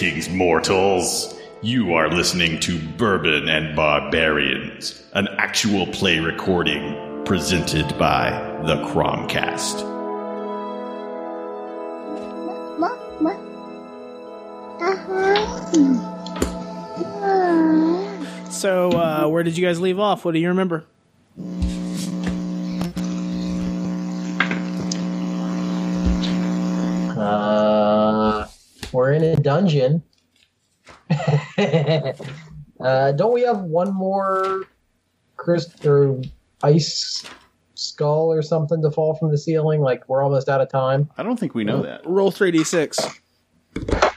Greetings, mortals. You are listening to Bourbon and Barbarians, an actual play recording presented by the Cromcast. So, uh, where did you guys leave off? What do you remember? Dungeon. uh, don't we have one more crystal or ice skull or something to fall from the ceiling? Like we're almost out of time. I don't think we know that. Roll 3d6.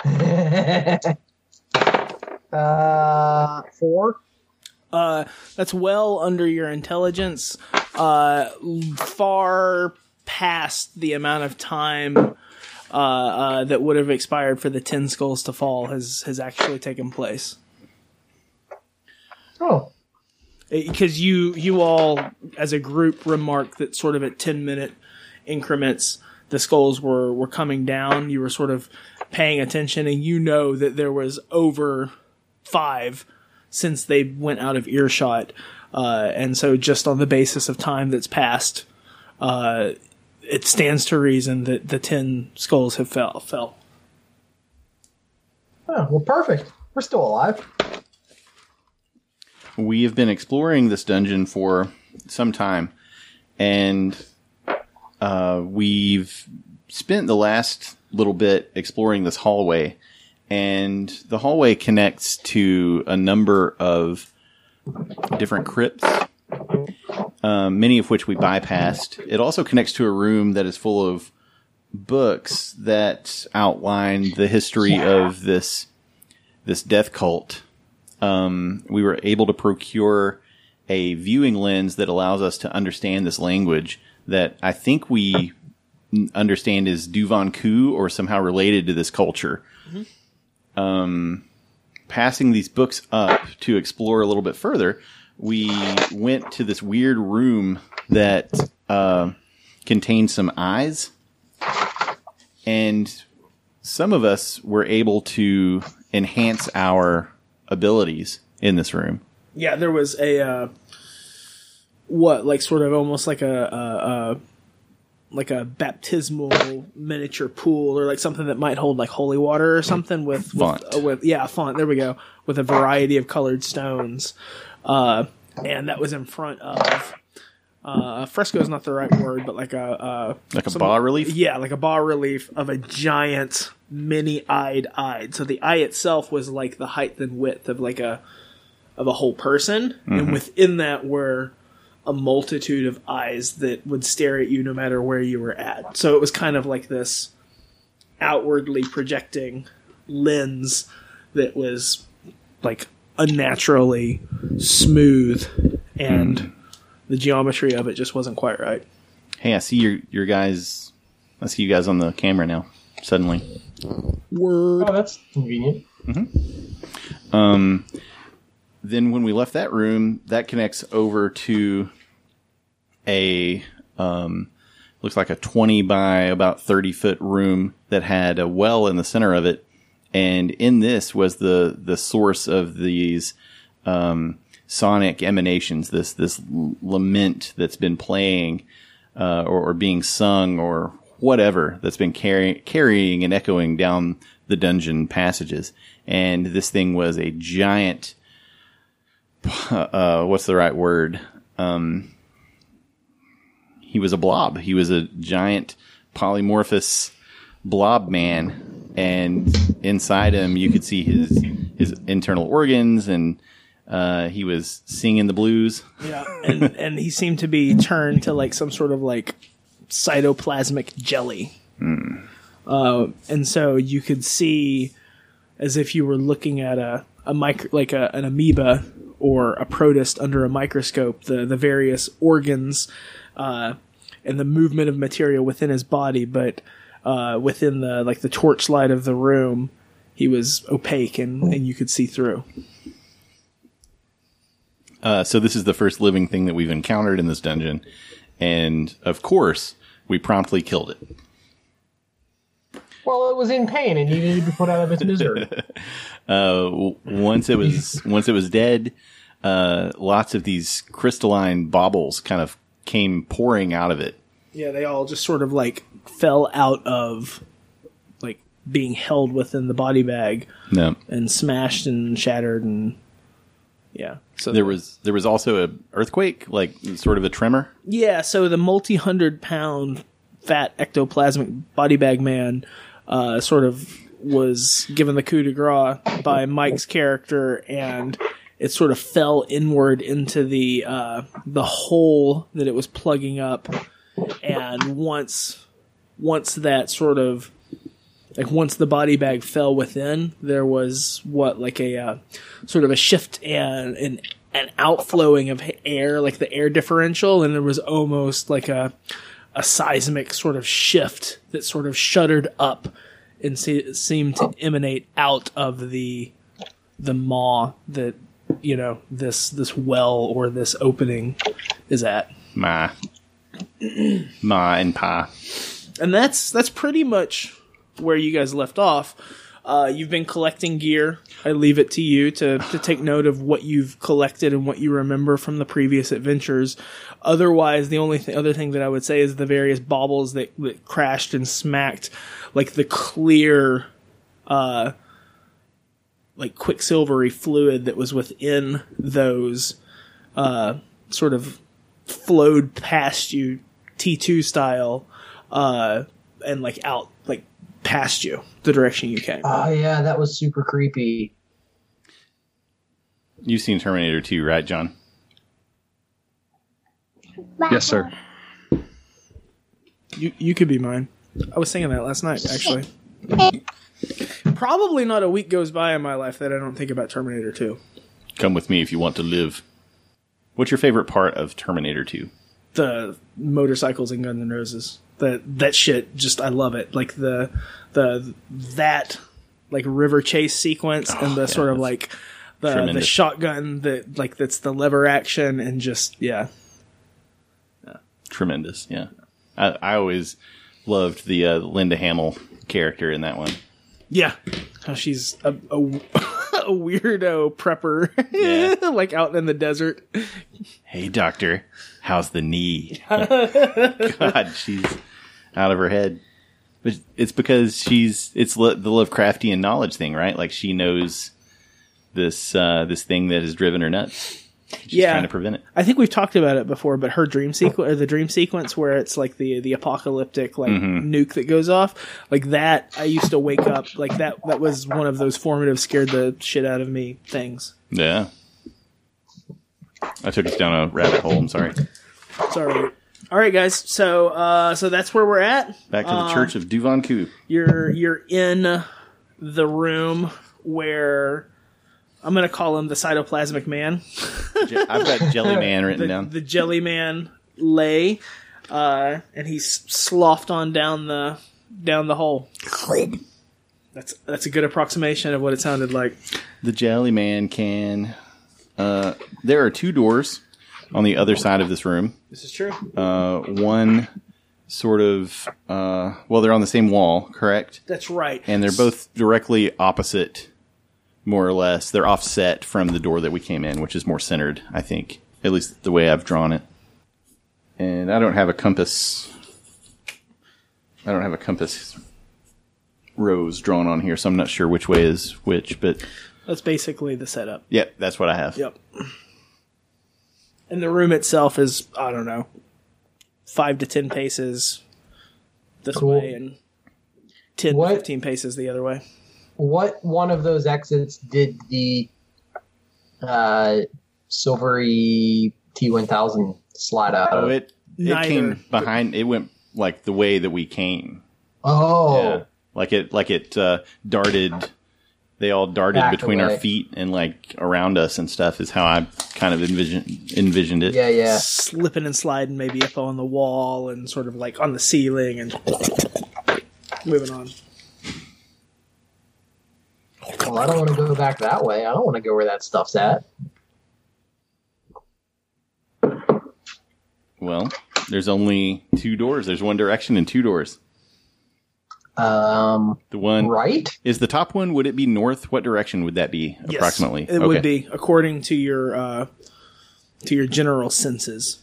uh, four. Uh, that's well under your intelligence. Uh, far past the amount of time uh, uh, that would have expired for the ten skulls to fall has has actually taken place. Oh, because you you all as a group remarked that sort of at 10 minute increments the skulls were were coming down. You were sort of paying attention and you know that there was over five since they went out of earshot. Uh, and so just on the basis of time that's passed uh, it stands to reason that the 10 skulls have fell fell oh well, perfect. We're still alive. We have been exploring this dungeon for some time, and uh, we've spent the last little bit exploring this hallway. And the hallway connects to a number of different crypts, um, many of which we bypassed. It also connects to a room that is full of books that outline the history of this this death cult um, we were able to procure a viewing lens that allows us to understand this language that I think we understand is Duvan Ku or somehow related to this culture. Um, passing these books up to explore a little bit further, we went to this weird room that uh, contained some eyes, and some of us were able to enhance our abilities in this room. Yeah, there was a uh, what, like sort of almost like a, a, a like a baptismal miniature pool, or like something that might hold like holy water or something with with, uh, with yeah, font. There we go, with a variety of colored stones, uh, and that was in front of. Uh, fresco is not the right word, but like a uh, Like a some- bas relief? Yeah, like a bas relief of a giant many-eyed eye. So the eye itself was like the height and width of like a of a whole person, and within that were a multitude of eyes that would stare at you no matter where you were at. So it was kind of like this outwardly projecting lens that was like unnaturally smooth and the geometry of it just wasn't quite right. Hey, I see your your guys. I see you guys on the camera now. Suddenly, Word. Oh, that's convenient. um, then when we left that room, that connects over to a um, looks like a twenty by about thirty foot room that had a well in the center of it, and in this was the the source of these um, sonic emanations. This this lament that's been playing uh, or, or being sung or whatever that's been carry, carrying and echoing down the dungeon passages. And this thing was a giant. Uh, what's the right word? Um, he was a blob. He was a giant polymorphous blob man, and inside him you could see his his internal organs, and uh, he was singing the blues. Yeah, and and he seemed to be turned to like some sort of like cytoplasmic jelly. Uh, and so you could see as if you were looking at a a micro like a, an amoeba or a protist under a microscope, the the various organs uh, and the movement of material within his body, but uh, within the like the torchlight of the room, he was opaque and, and you could see through. Uh, so this is the first living thing that we've encountered in this dungeon, and of course, we promptly killed it. Well, it was in pain and needed to be put out of its misery. Uh, once it was once it was dead, uh, lots of these crystalline baubles kind of came pouring out of it. Yeah, they all just sort of like fell out of like being held within the body bag No, and smashed and shattered and yeah. So there was there was also a earthquake, like sort of a tremor. Yeah, so the multi hundred pound fat ectoplasmic body bag man uh, sort of was given the coup de grace by Mike's character, and it sort of fell inward into the uh, the hole that it was plugging up. And once once that sort of like once the body bag fell within, there was what like a uh, sort of a shift and an an outflowing of air, like the air differential, and there was almost like a a seismic sort of shift that sort of shuddered up and se- seemed to emanate out of the the maw that you know this this well or this opening is at. Ma, ma, and pa. And that's that's pretty much where you guys left off. Uh, you've been collecting gear. I leave it to you to, to take note of what you've collected and what you remember from the previous adventures. Otherwise, the only th- other thing that I would say is the various baubles that, that crashed and smacked, like the clear, uh, like quicksilvery fluid that was within those, uh, sort of flowed past you T2 style, uh, and like out, like past you, the direction you came. Oh yeah, that was super creepy. You've seen Terminator 2, right, John? Yes, sir. You you could be mine. I was singing that last night, actually. Probably not a week goes by in my life that I don't think about Terminator 2. Come with me if you want to live. What's your favorite part of Terminator 2? The motorcycles and Guns N' Roses. That that shit, just I love it. Like the the that like river chase sequence and the yeah, sort of like the the shotgun that like that's the lever action and just yeah. Tremendous, yeah. I, I always loved the uh, Linda Hamill character in that one. Yeah. How she's a, a, a weirdo prepper, Yeah. like out in the desert. Hey, doctor, how's the knee? God, she's out of her head. But it's because she's it's lo- the Lovecraftian knowledge thing, right? Like she knows this uh, this thing that has driven her nuts. She's Yeah. trying to prevent it. I think we've talked about it before, but her dream sequence, or the dream sequence where it's like the the apocalyptic like Mm-hmm. nuke that goes off, like that. I used to wake up like that. That was one of those formative, scared the shit out of me things. Yeah. I took us down a rabbit hole. I'm sorry. Sorry. All right, guys. So, uh, so that's where we're at. Back to the Church of Duvan Ku. You're you're in the room where I'm gonna call him the cytoplasmic man. I've got Jelly Man written the, down. the jelly man lay uh and he's sloughed on down the down the hole that's that's a good approximation of what it sounded like The Jelly Man can. Uh, there are two doors on the other side of this room. this is true Uh, one sort of. Uh, well, they're on the same wall, correct? that's right And they're both directly opposite, more or less. They're offset from the door that we came in, which is more centered, I think. At least the way I've drawn it. And I don't have a compass. I don't have a compass rose drawn on here, so I'm not sure which way is which, but that's basically the setup yeah, that's what I have. yep and the room itself is i don't know five to ten paces this Cool. way and 10 What- to 15 paces the other way What one of those exits did the uh, silvery T1000 slide out Oh, of? it it Neither. came behind. It went like the way that we came. oh, Yeah, like it like it uh, darted. They all darted Back between our feet and like around us and stuff. Is how I kind of envision envisioned it. yeah, yeah. slipping and sliding maybe up on the wall and sort of like on the ceiling and moving on Well, I don't want to go back that way. I don't want to go where that stuff's at. Well, there's only two doors. There's one direction and two doors. Um, The one right? is the top one. Would it be north? What direction would that be Yes, approximately? It would be according to your uh, to your general senses.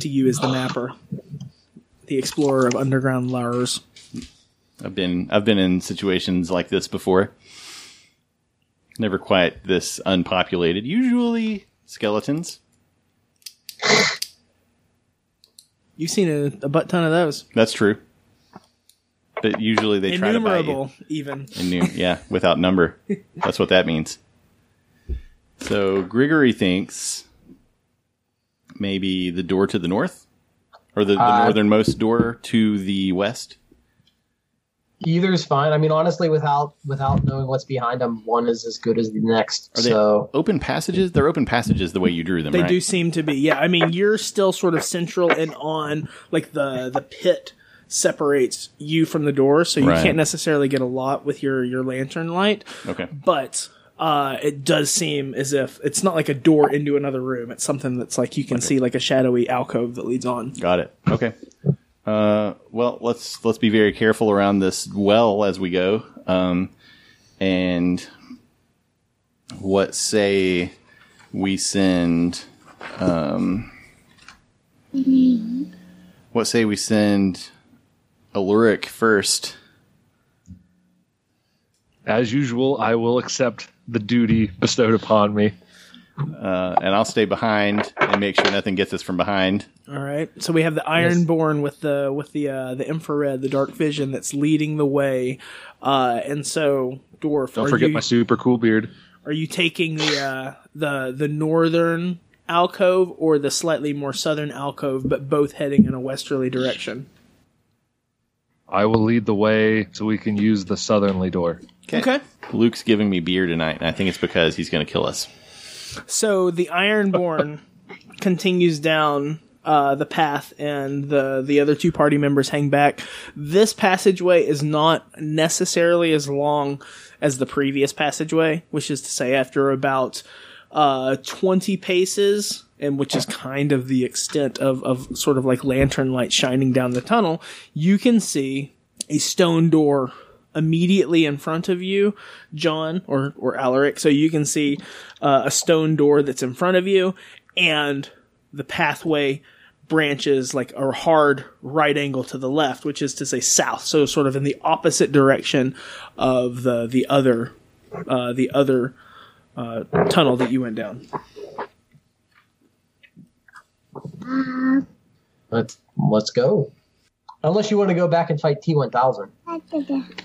To you as the mapper, the explorer of underground Lars. I've been I've been in situations like this before. Never quite this unpopulated. Usually skeletons. You've seen a, a butt ton of those. That's true. But usually they try to bite you. Innumerable, even. Innu- yeah, without number. That's what that means. So Gregory thinks maybe the door to the north, or the, the Uh, northernmost door to the west. Either's fine. I mean, honestly, without without knowing what's behind them, one is as good as the next. Are they so open passages? They're open passages the way you drew them. They right? do seem to be. Yeah, I mean, you're still sort of central and on, like the the pit separates you from the door, so you Right. can't necessarily get a lot with your your lantern light. Okay. But uh, it does seem as if it's not like a door into another room. It's something that's like you can see like a shadowy alcove that leads on. Got it. Okay. Uh, well, let's let's be very careful around this well as we go. Um, and what say we send? Um, what say we send Alaric first? As usual, I will accept the duty bestowed upon me. Uh, and I'll stay behind and make sure nothing gets us from behind. All right. So we have the Ironborn with the with the uh, the infrared, the dark vision that's leading the way. Uh, and so dwarf, Don't forget you, my super cool beard. Are you taking the uh, the the northern alcove or the slightly more southern alcove, but both heading in a westerly direction? I will lead the way so we can use the southerly door. Okay. Luke's giving me beer tonight, and I think it's because he's going to kill us. So the Ironborn continues down uh, the path, and the the other two party members hang back. This passageway is not necessarily as long as the previous passageway, which is to say, after about uh, twenty paces, and which is kind of the extent of of sort of like lantern light shining down the tunnel, you can see a stone door immediately in front of you, John or or Alaric. So you can see uh, a stone door that's in front of you, and the pathway branches like a hard right angle to the left, which is to say south. So sort of in the opposite direction of the the other uh, the other uh, tunnel that you went down. Uh, let's let's go. Unless you want to go back and fight T one thousand.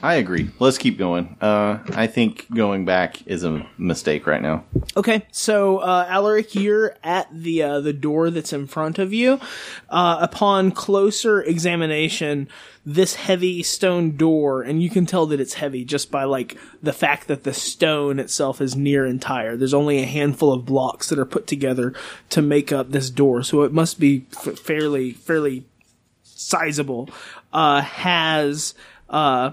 I agree. Let's keep going. Uh, I think going back is a mistake right now. Okay, so uh, Alaric, you're at the uh, the door that's in front of you. Uh, upon closer examination, this heavy stone door, and you can tell that it's heavy just by like the fact that the stone itself is near entire. There's only a handful of blocks that are put together to make up this door, so it must be f- fairly fairly sizable. Uh, has uh,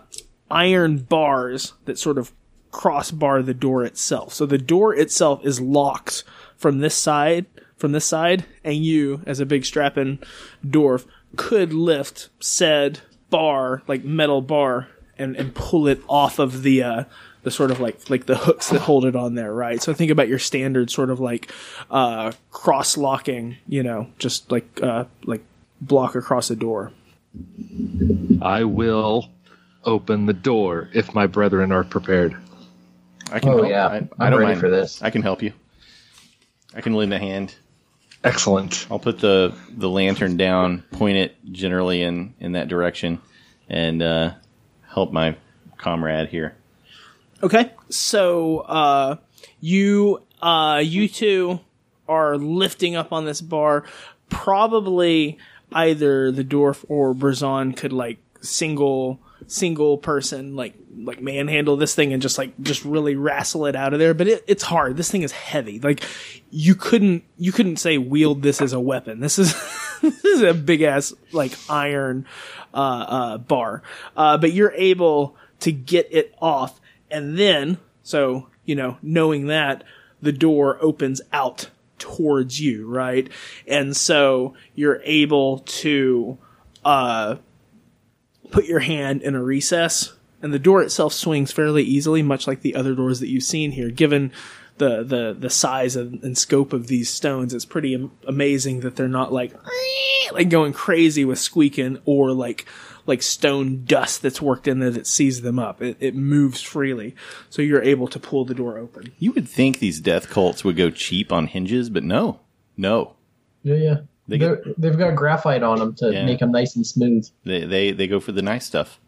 iron bars that sort of crossbar the door itself. So the door itself is locked from this side, from this side, and you, as a big strapping dwarf, could lift said bar, like metal bar, and, and pull it off of the uh the sort of like like the hooks that hold it on there, right? So think about your standard sort of like uh cross locking, you know, just like uh like block across a door. I will open the door if my brethren are prepared. I can. Oh help. yeah, I, I'm I don't ready mind. for this. I can help you. I can lend a hand. Excellent. I'll put the the lantern down, point it generally in in that direction, and uh, help my comrade here. Okay, so uh, you uh, you two are lifting up on this bar. Probably either the dwarf or Berzon could like single single person like like manhandle this thing and just like just really wrestle it out of there. But it, it's hard. This thing is heavy. Like you couldn't you couldn't say wield this as a weapon. This is this is a big ass like iron uh, uh, bar. Uh, but you're able to get it off, and then so you know knowing that the door opens out towards you, right? And so you're able to uh put your hand in a recess, and the door itself swings fairly easily, much like the other doors that you've seen here. Given the the the size and, and scope of these stones, it's pretty am- amazing that they're not like like going crazy with squeaking or like like stone dust that's worked in there that sees them up. It, it moves freely, so you're able to pull the door open. You would think these death cults would go cheap on hinges, but no, no. Yeah, yeah. They They get- they've got graphite on them to Yeah. make them nice and smooth. They they they go for the nice stuff.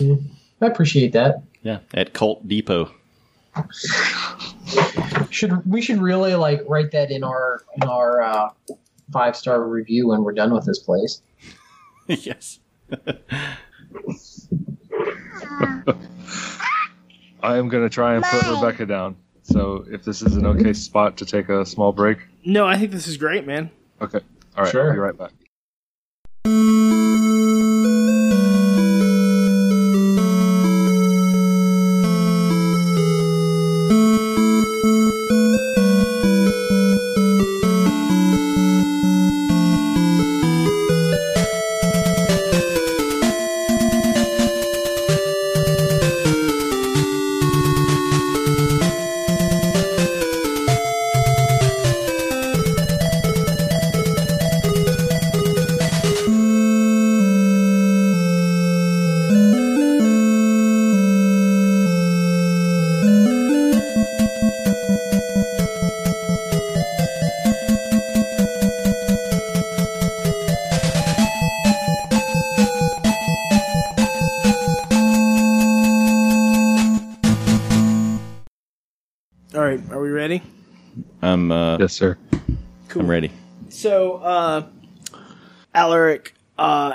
I appreciate that. Yeah, at Cult Depot. Should we should really like write that in our in our uh, five star review when we're done with this place? yes. I am going to try and put Rebecca down. So if this is an okay spot to take a small break. No, I think this is great, man. Okay. All right. Sure. I'll be right back.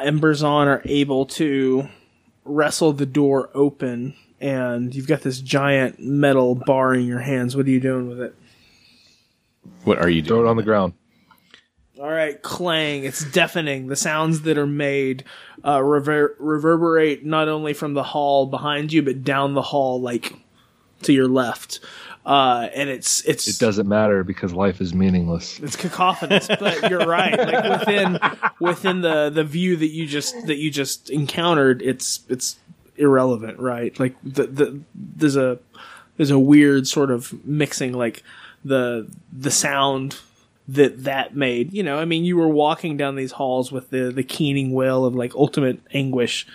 And Berzon are able to wrestle the door open, and you've got this giant metal bar in your hands. What are you doing with it? What are you doing? Throw it on the ground. All right, clang. It's deafening. The sounds that are made uh, rever- reverberate not only from the hall behind you, but down the hall, like to your left. Uh, and it's it's It doesn't matter because life is meaningless. It's cacophonous, but you're right. Like within within the the view that you just that you just encountered, it's it's irrelevant, right? Like the the there's a there's a weird sort of mixing, like the the sound that that made. You know, I mean, you were walking down these halls with the the keening wail of like ultimate anguish,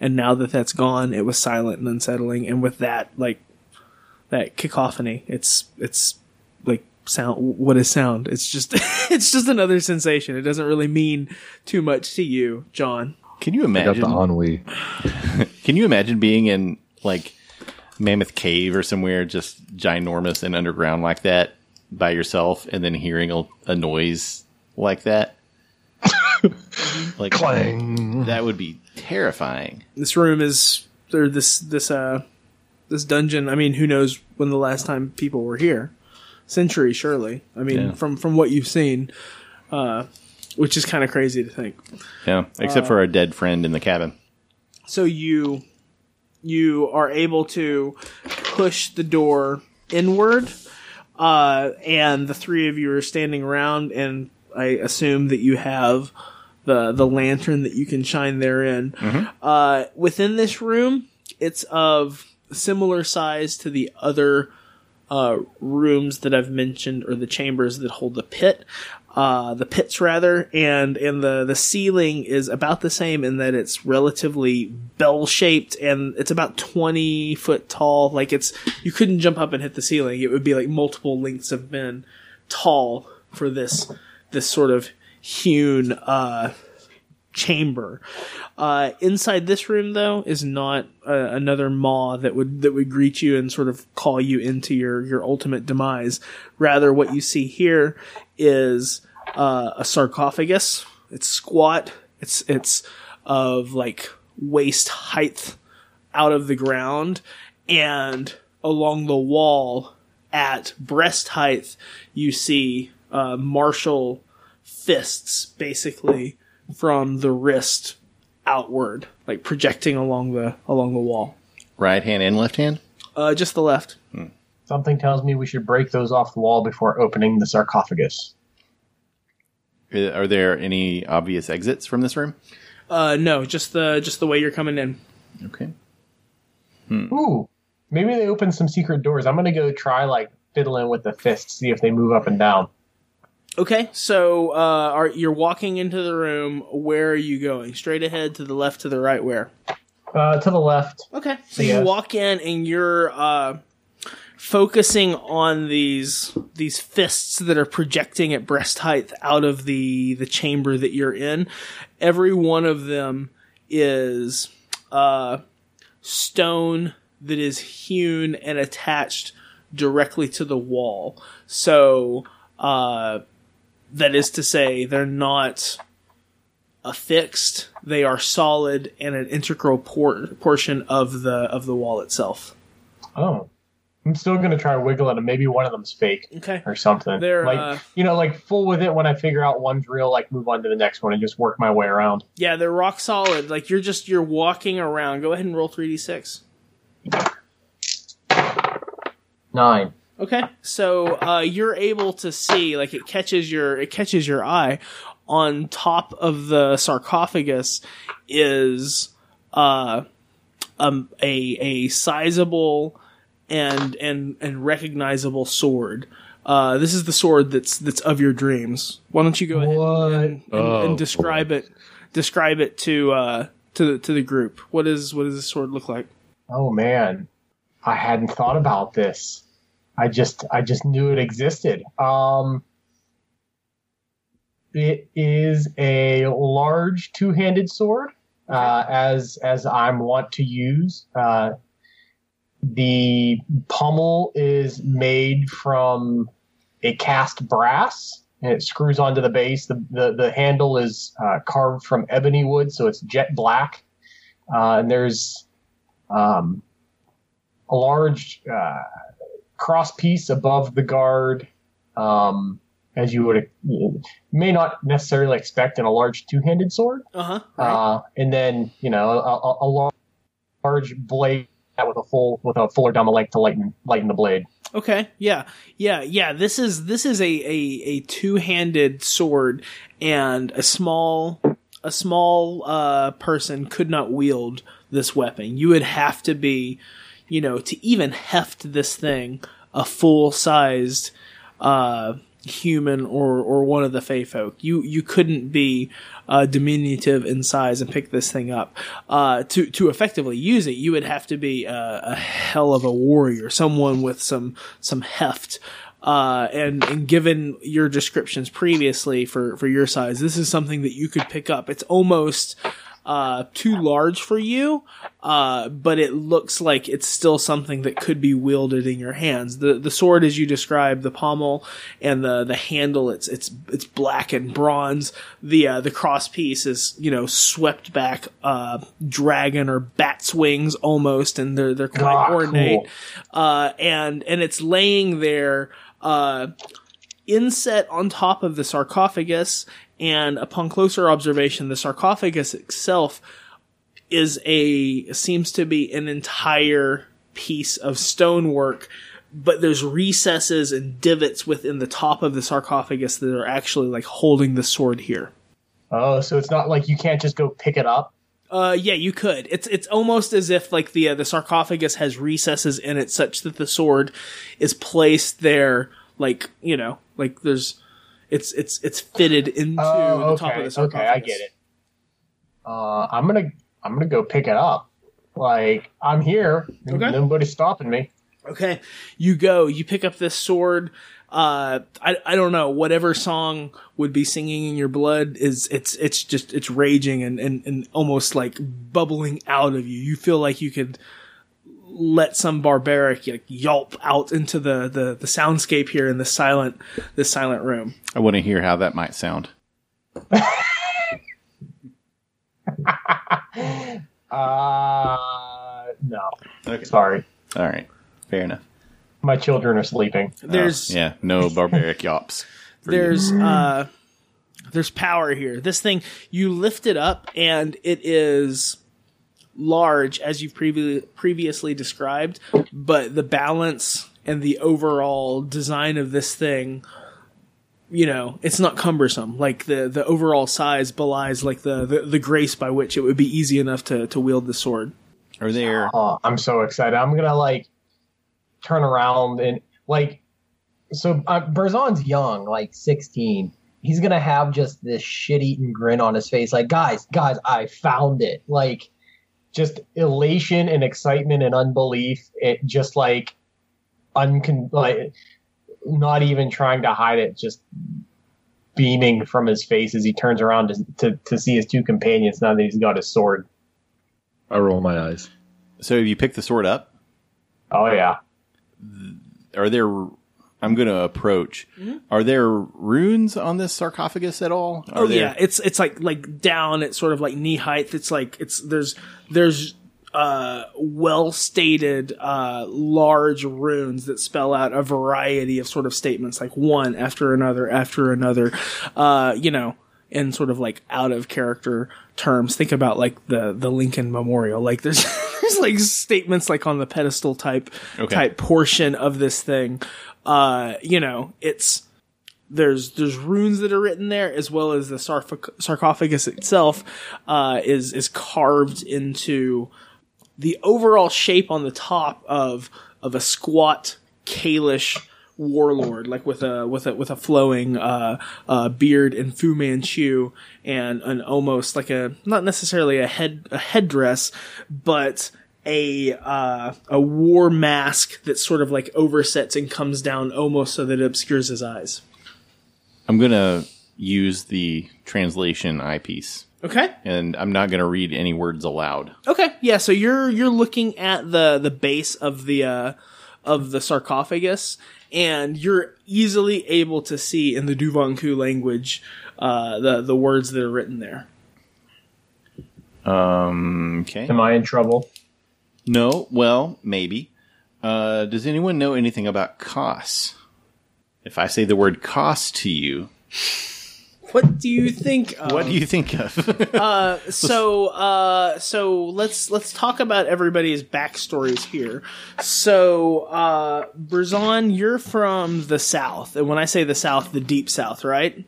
and now that that's gone, it was silent and unsettling. And with that, like that cacophony, it's it's like sound what is sound it's just it's just another sensation it doesn't really mean too much to you john Can you I got imagine? the ennui. Can you imagine being in like Mammoth Cave or somewhere just ginormous and underground like that by yourself, and then hearing a, a noise like that? like Clang. that would be terrifying. this room is or this this uh this dungeon i mean who knows when the last time people were here. Century surely. I mean Yeah. from from what you've seen uh which is kind of crazy to think. Yeah, except for our dead friend in the cabin. so you you are able to push the door inward uh, and the three of you are standing around and i assume that you have the the lantern that you can shine therein. Uh, within this room it's of similar size to the other uh, rooms that I've mentioned, or the chambers that hold the pit, uh, the pits rather, and and the the ceiling is about the same in that it's relatively bell shaped and it's about twenty foot tall. Like it's you couldn't jump up and hit the ceiling; it would be like multiple lengths of men tall for this this sort of hewn uh, chamber. Uh, inside this room, though, is not uh, another maw that would that would greet you and sort of call you into your your ultimate demise. Rather, what you see here is uh, a sarcophagus. It's squat. It's it's of like waist height out of the ground, and along the wall at breast height, you see uh, martial fists, basically from the wrist outward, like projecting along the along the wall. Right hand and left hand. Uh, just the left. Something tells me we should break those off the wall before opening the sarcophagus. Uh, Are there any obvious exits from this room? Uh, no, just the just the way you're coming in. Okay. Ooh, maybe they open some secret doors. I'm gonna go try like fiddling with the fists, see if they move up and down. Okay, so uh, are you're walking into the room? Where are you going? Straight ahead, to the left, to the right? Where? Uh, to the left. Okay, so you walk in and you're uh, focusing on these these fists that are projecting at breast height out of the the chamber that you're in. Every one of them is uh, stone that is hewn and attached directly to the wall. So uh, that is to say, they're not affixed; they are solid and an integral por- portion of the of the wall itself. Oh, I'm still gonna try to wiggle it, and Maybe one of them's fake Okay. or something. They're, like uh, you know, like full with it. When I figure out one's real, like move on to the next one and just work my way around. Yeah, they're rock solid. Like you're just you're walking around. Go ahead and roll three d six. Nine. Okay, so uh, you're able to see, like it catches your it catches your eye. On top of the sarcophagus is uh, um, a a sizable and and and recognizable sword. Uh, this is the sword that's that's of your dreams. Why don't you go ahead What? and, and, Oh, and describe it describe it to uh, to the to the group? What is what does this sword look like? Oh man, I hadn't thought about this. I just I just knew it existed. Um it is a large two-handed sword uh, as as I'm wont to use. Uh, the pommel is made from a cast brass and it screws onto the base. The the, the handle is uh, carved from ebony wood, so it's jet black. Uh, and there's um, a large uh, cross piece above the guard, um, as you would you may not necessarily expect in a large two-handed sword. Uh huh. Uh, and then you know a, a, large blade with a full with a fuller down the length to lighten lighten the blade. Okay. Yeah. Yeah. Yeah. This is this is a a, a two handed sword, and a small a small uh, person could not wield this weapon. You would have to be, you know, to even heft this thing, a full sized uh, human or or one of the Fey folk. You you couldn't be uh, diminutive in size and pick this thing up. Uh, to to effectively use it, you would have to be a, a hell of a warrior, someone with some some heft. Uh, and, and given your descriptions previously for, for your size, this is something that you could pick up. It's almost, uh, too large for you, uh, but it looks like it's still something that could be wielded in your hands. The the sword, as you described, the pommel and the the handle, it's it's it's black and bronze. The uh, the cross piece is you know swept back, uh, dragon or bat's wings almost, and they're they're quite Ah, ornate. cool. Uh, and and it's laying there. Uh, inset on top of the sarcophagus, and upon closer observation, the sarcophagus itself is a seems to be an entire piece of stonework, but there's recesses and divots within the top of the sarcophagus that are actually like holding the sword here. Oh, so it's not like you can't just go pick it up. Uh, yeah, you could. It's it's almost as if like the uh, the sarcophagus has recesses in it, such that the sword is placed there, like you know, like there's, it's it's it's fitted into Oh, the top of okay, the sarcophagus. okay, I get it. Uh, I'm gonna I'm gonna go pick it up. Like I'm here, Okay. nobody's stopping me. Okay, you go. You pick up this sword. Uh, I I don't know. Whatever song would be singing in your blood is it's it's just it's raging and and and almost like bubbling out of you. You feel like you could let some barbaric like yelp out into the the the soundscape here in the silent this silent room. I want to hear how that might sound. Uh, no, Okay. sorry, All right. Fair enough. my children are sleeping. There's Yeah, no barbaric yops. for you. there's uh there's power here. This thing you lift it up and it is large as you've previ- previously described, but the balance and the overall design of this thing you know, it's not cumbersome. Like the the overall size belies like the the, the grace by which it would be easy enough to to wield the sword. Are there? Oh, I'm so excited. I'm gonna like turn around and like so uh, Berzon's young, like 16. He's gonna have just this shit-eating grin on his face, like guys, guys, I found it. Like just elation and excitement and unbelief. It just like uncon like not even trying to hide it, just beaming from his face as he turns around to to, to see his two companions now that he's got his sword. I roll my eyes. So have you picked the sword up? Oh yeah. Are there? I'm going to approach. Are there runes on this sarcophagus at all? Are oh there, yeah, it's it's like like down at sort of like knee height. It's like it's there's there's uh well stated uh large runes that spell out a variety of sort of statements like one after another after another uh you know in sort of like out of character terms think about like the the Lincoln Memorial like there's there's like statements like on the pedestal type Okay. type portion of this thing uh you know it's there's there's runes that are written there as well as the sarcophagus itself uh, is is carved into the overall shape on the top of of a squat Kalish warlord, like with a with a with a flowing uh, uh, beard and Fu Manchu and an almost like a not necessarily a head a headdress, but a uh, a war mask that sort of like oversets and comes down almost so that it obscures his eyes. I'm going to use the translation eyepiece, Okay. and I'm not going to read any words aloud. Okay, yeah. So you're you're looking at the the base of the uh, of the sarcophagus, and you're easily able to see in the Duvanku language uh, the the words that are written there. Um, okay. Am I in trouble? No, well, maybe. Uh, does anyone know anything about Kos? If I say the word Kos to you, What do you think? Of? what do you think of? uh, so uh so let's let's talk about everybody's backstories here so uh Berzon, you're from the south and when i say the south the deep south right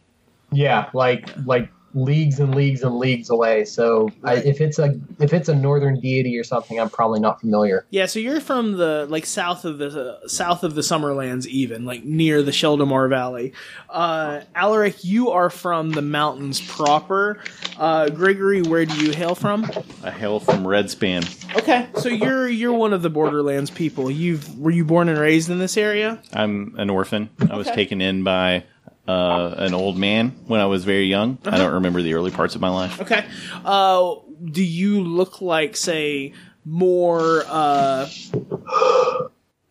Yeah, like like leagues and leagues and leagues away. So I, if it's a if it's a northern deity or something, I'm probably not familiar. yeah so you're from the like south of the uh, south of the summerlands even like near the sheldamar valley uh alaric you are from the mountains proper uh gregory where do you hail from I hail from Redspan. okay so you're you're one of the borderlands people you've were you born and raised in this area I'm an orphan. I was Okay. taken in by uh, an old man when I was very young. I don't remember the early parts of my life. Okay. Uh, do you look like, say, more? Uh,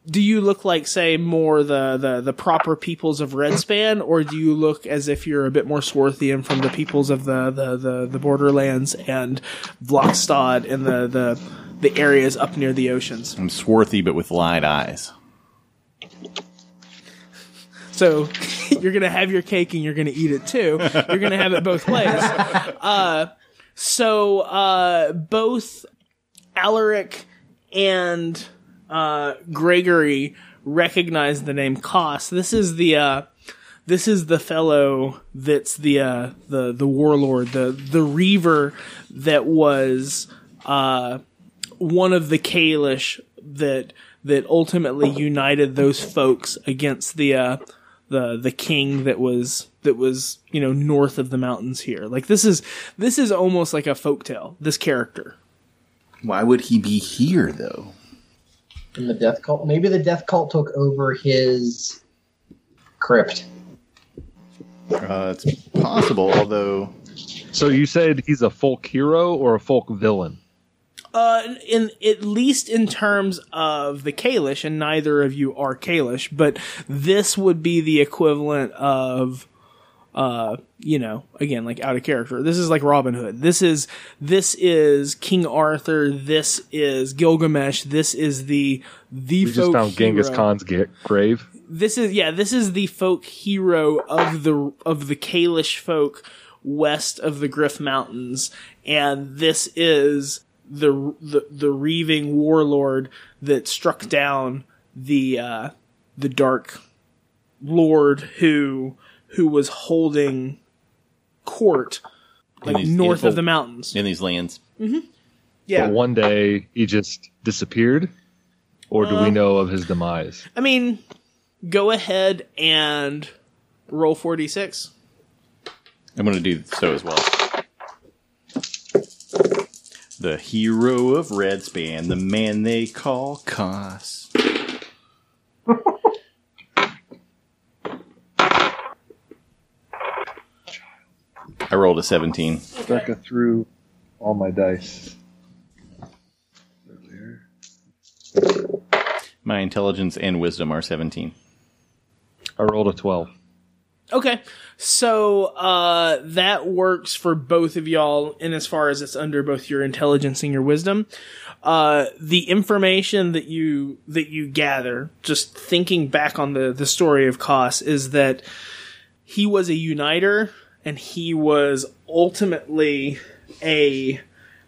do you look like, say, more the, the, the proper peoples of Redspan, or do you look as if you're a bit more Swarthian from the peoples of the the, the, the Borderlands and Vlokstad and the, the the areas up near the oceans? I'm swarthy, but with light eyes. So you're gonna have your cake and you're gonna eat it too. You're gonna have it both ways. Uh, so uh, both Alaric and uh, Gregory recognize the name Kos. This is the uh, this is the fellow that's the uh, the the warlord, the the reaver that was uh, one of the Kalish that that ultimately united those folks against the uh, the the king that was that was you know north of the mountains here. Like this is this is almost like a folktale. This character. Why would he be here, though? In the death cult, maybe the death cult took over his crypt. Uh, it's possible, although So you said he's a folk hero or a folk villain? Uh, in at least in terms of the Kalish, and neither of you are Kalish, but this would be the equivalent of, uh, you know, again, like out of character. This is like Robin Hood. This is this is King Arthur. This is Gilgamesh. This is the the We just found Genghis. Khan's ga- grave. This is yeah. This is the folk hero of the of the Kalish folk west of the Griff Mountains, and this is the the the reaving warlord that struck down the uh, the dark lord who who was holding court like these- north in- of the mountains. in these lands. Yeah. But one day he just disappeared, or do we know of his demise? I mean, go ahead and roll 46. I'm going to do so as well. The hero of Redspan, the man they call Koss. I rolled a 17. Becca threw all my dice. My intelligence and wisdom are 17. I rolled a twelve. Okay. So uh, that works for both of y'all in as far as it's under both your intelligence and your wisdom. Uh, the information that you that you gather, just thinking back on the the story of Koss, is that he was a uniter and he was ultimately a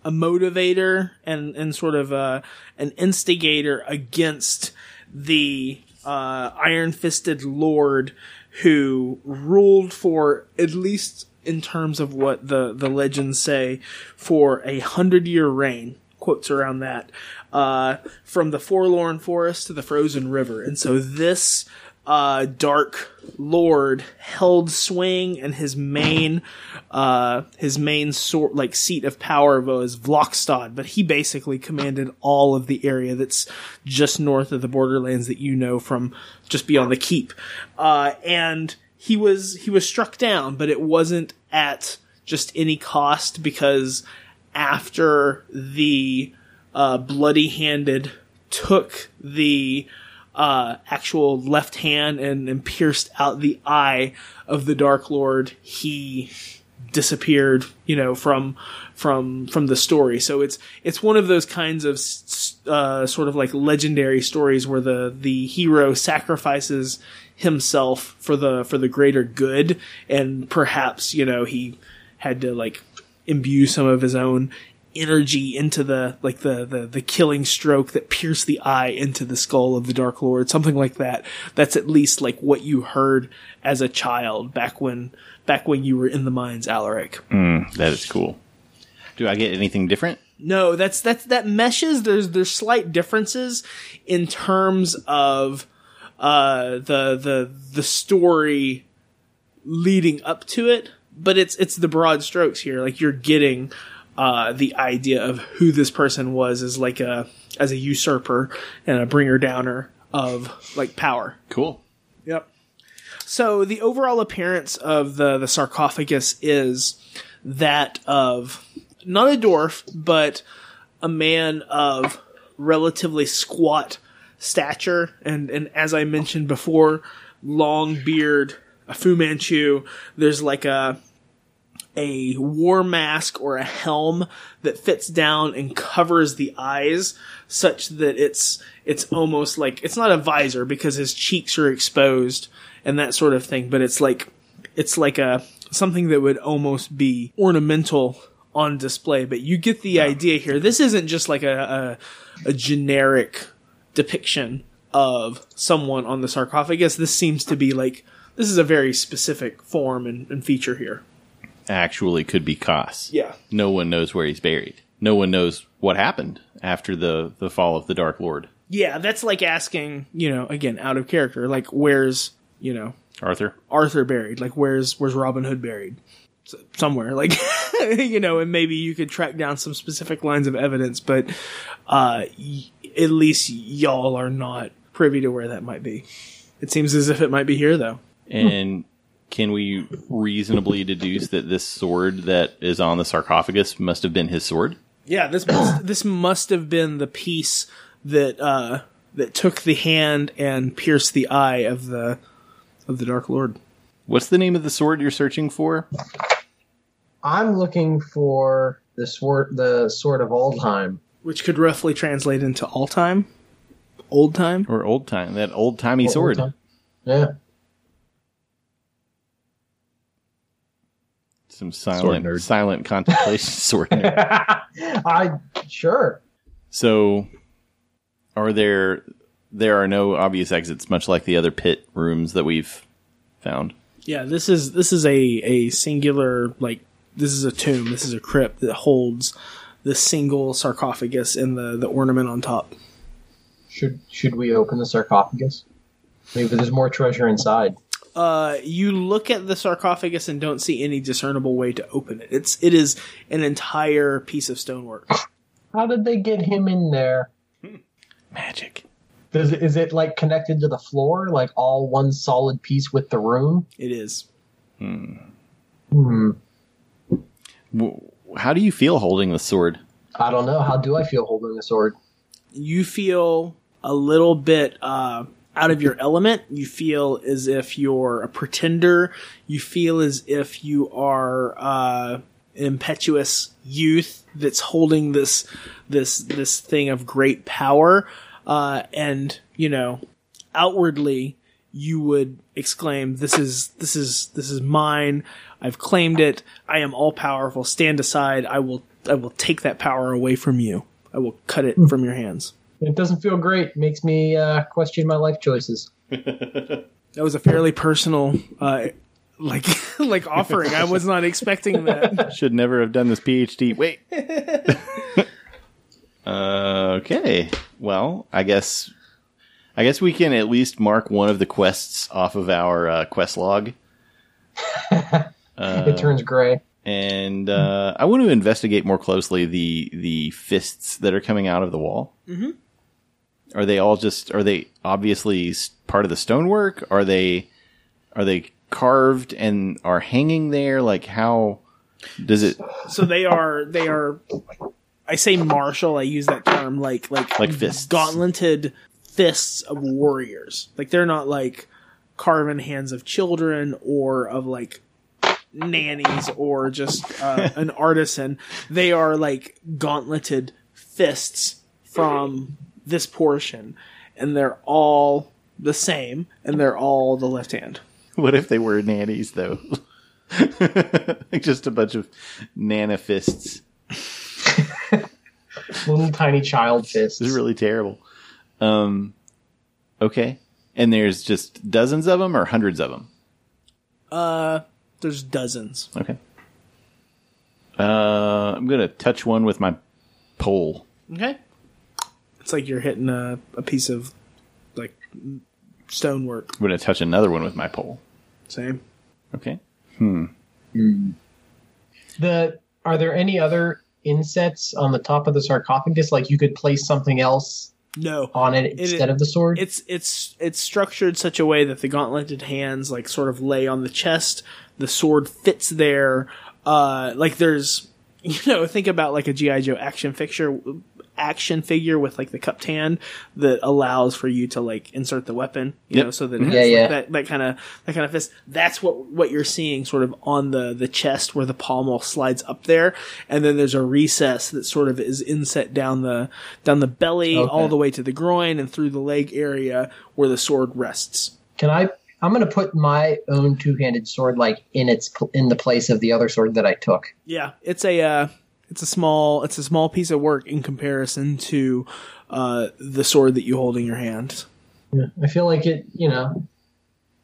a motivator and and sort of a, an instigator against the uh, iron fisted lord who ruled for at least in terms of what the the legends say for a hundred year reign quotes around that uh, from the forlorn forest to the frozen river. And so this uh, dark lord held swing and his main uh, his main sort like seat of power was Vlokstad, but he basically commanded all of the area that's just north of the borderlands that you know from just beyond the keep. Uh, and he was he was struck down, but it wasn't at just any cost because after the uh, bloody handed took the uh, actual left hand and, and pierced out the eye of the Dark Lord, he disappeared, you know, from from from the story. So it's it's one of those kinds of uh, sort of like legendary stories where the the hero sacrifices himself for the for the greater good, and perhaps you know he had to like imbue some of his own energy into the like the, the the killing stroke that pierced the eye into the skull of the dark lord something like that that's at least like what you heard as a child back when back when you were in the mines alaric Mm, that is cool. Do I get anything different? no that's that's that meshes there's there's slight differences in terms of uh the the the story leading up to it but it's it's the broad strokes here like you're getting uh the idea of who this person was as like a as a usurper and a bringer downer of like power Cool. Yep. So the overall appearance of the the sarcophagus is that of not a dwarf, but a man of relatively squat stature, and and as I mentioned before, long beard, a Fu Manchu. There's like a a war mask or a helm that fits down and covers the eyes such that it's it's almost like it's not a visor because his cheeks are exposed and that sort of thing but it's like it's like a something that would almost be ornamental on display. But you get the idea here. This isn't just like a a, a generic depiction of someone on the sarcophagus. This seems to be like this is a very specific form and, and feature here Actually, could be Koss. yeah No one knows where he's buried. No one knows what happened after the, the fall of the Dark Lord. Yeah, that's like asking, you know, again, out of character, like where's, you know, Arthur? Arthur buried? Like where's where's Robin Hood buried? S- Somewhere, like you know, and maybe you could track down some specific lines of evidence, but uh y- at least y'all are not privy to where that might be. It seems as if it might be here though. And can we reasonably deduce that this sword that is on the sarcophagus must have been his sword? Yeah, this must, this must have been the piece that uh that took the hand and pierced the eye of the of the Dark Lord. What's the name of the sword you're searching for? I'm looking for the sword, the sword of Oldheim. which could roughly translate into all time, old time. Or old time? That old timey sword. Oldheim. Yeah. Some silent, nerd. silent contemplation sword. nerd. I sure. So, are there there are no obvious exits, much like the other pit rooms that we've found? Yeah, this is this is a a singular like this is a tomb. This is a crypt that holds the single sarcophagus and the the ornament on top. Should should we open the sarcophagus? Maybe there's more treasure inside. Uh, you look at the sarcophagus and don't see any discernible way to open it. It's it is an entire piece of stonework. How did they get him in there? Magic. Does it, is it like connected to the floor, like all one solid piece with the room? It is. Hmm. W- How do you feel holding the sword? I don't know. How do I feel holding the sword? You feel a little bit uh, out of your element. You feel as if you're a pretender. You feel as if you are uh, an impetuous youth that's holding this this this thing of great power. Uh, and you know, outwardly, you would exclaim, "This is this is this is mine. I've claimed it. I am all powerful. Stand aside. I will I will take that power away from you. I will cut it from your hands." It doesn't feel great. It Makes me uh, question my life choices. That was a fairly personal, uh, like like offering. I was not expecting that. Should never have done this PhD. Wait. uh, okay. Well, I guess I guess we can at least mark one of the quests off of our uh, quest log. it turns gray. and uh, I want to investigate more closely the the fists that are coming out of the wall. Mm-hmm. Are they all just? Are they obviously part of the stonework? Are they are they carved and are hanging there? Like how does it So they are they are. I say martial. I use that term like like Like fists. gauntleted fists of warriors. Like they're not like carven hands of children or of like nannies or just uh, an artisan. They are like gauntleted fists from this portion, and they're all the same, and they're all the left hand. What if they were nannies though? like just a bunch of nana fists. Little tiny child fists. This is really terrible. Um, okay, and there's just dozens of them or hundreds of them. Uh, there's dozens. Okay. Uh, I'm gonna touch one with my pole. Okay. It's like you're hitting a, a piece of like stonework. I'm gonna touch another one with my pole. Same. Okay. Hmm. The are there any other insets on the top of the sarcophagus? Like you could place something else No. on it instead of the sword. It's it's it's structured such a way that the gauntleted hands like sort of lay on the chest. The sword fits there. Uh, like there's you know think about like a GI Joe action figure action figure with like the cupped hand that allows for you to like insert the weapon you Yep. know so that it has Yeah, like, yeah. that that kind of that kind of fist that's what what you're seeing sort of on the the chest where the pommel slides up there and then there's a recess that sort of is inset down the down the belly Okay. all the way to the groin and through the leg area where the sword rests Can I? I'm going to put my own two-handed sword like in its in the place of the other sword that I took. yeah it's a uh it's a small it's a small piece of work in comparison to uh the sword that you hold in your hand I feel like it. You know,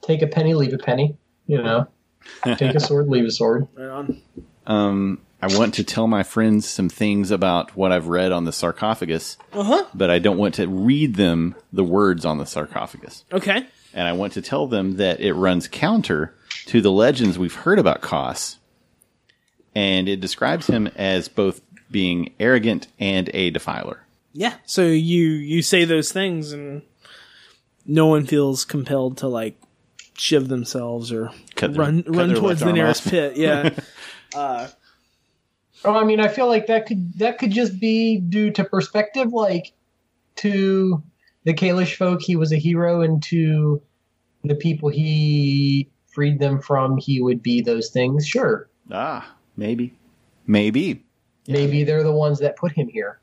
take a penny, leave a penny. You know, take a sword, leave a sword. right on Um, I want to tell my friends some things about what I've read on the sarcophagus, uh-huh but I don't want to read them the words on the sarcophagus. okay And I want to tell them that it runs counter to the legends we've heard about Koss. And it describes him as both being arrogant and a defiler. Yeah. So you you say those things and no one feels compelled to like shiv themselves or Cut their- run cut run their towards the nearest off. pit. Yeah. Oh, I mean, I feel like that could that could just be due to perspective. Like to the Kalish folk, he was a hero, and to the people he freed them from, he would be those things. Sure, Ah, maybe. Maybe. maybe they're the ones that put him here.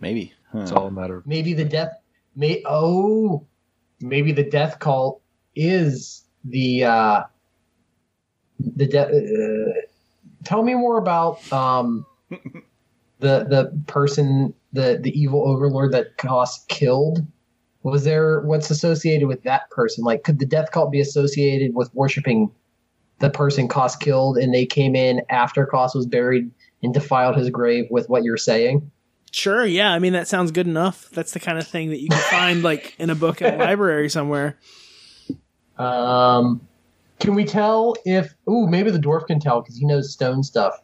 Maybe. Huh. It's all a matter of Maybe the death. May oh, maybe the death cult is the uh, the death. Uh, tell me more about um, the the person the the evil overlord that Koss killed. Was there what's associated with that person? Like, could the death cult be associated with worshiping the person Koss killed, and they came in after Koss was buried and defiled his grave with what you're saying? Sure, yeah. I mean, that sounds good enough. That's the kind of thing that you can find like in a book at a library somewhere. Um, can we tell if? Ooh, maybe the dwarf can tell because he knows stone stuff.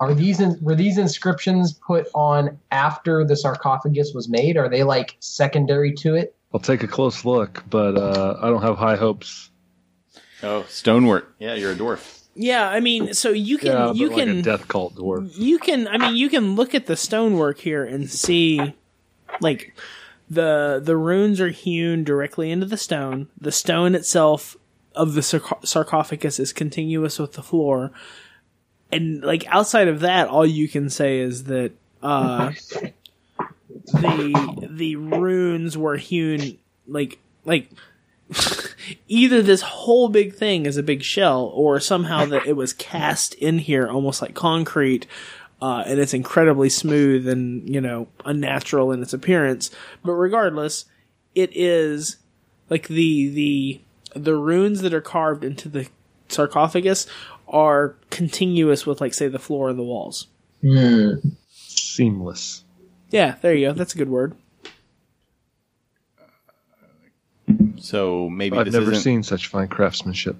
Are these in, were these inscriptions put on after the sarcophagus was made? Are they like secondary to it? I'll take a close look, but uh, I don't have high hopes. Oh, stonework. Yeah, you're a dwarf. Yeah, I mean, so you can Yeah, you like can a death cult dwarf. you can I mean you can look at the stonework here and see like the the runes are hewn directly into the stone. The stone itself of the sarco- sarcophagus is continuous with the floor. And like outside of that all you can say is that uh the the runes were hewn like like either this whole big thing is a big shell or somehow that it was cast in here almost like concrete uh, and it's incredibly smooth and you know unnatural in its appearance but regardless it is like the the the runes that are carved into the sarcophagus are continuous with like say the floor and the walls Hmm. Seamless. yeah there you go that's a good word So maybe I've this never isn't. seen such fine craftsmanship.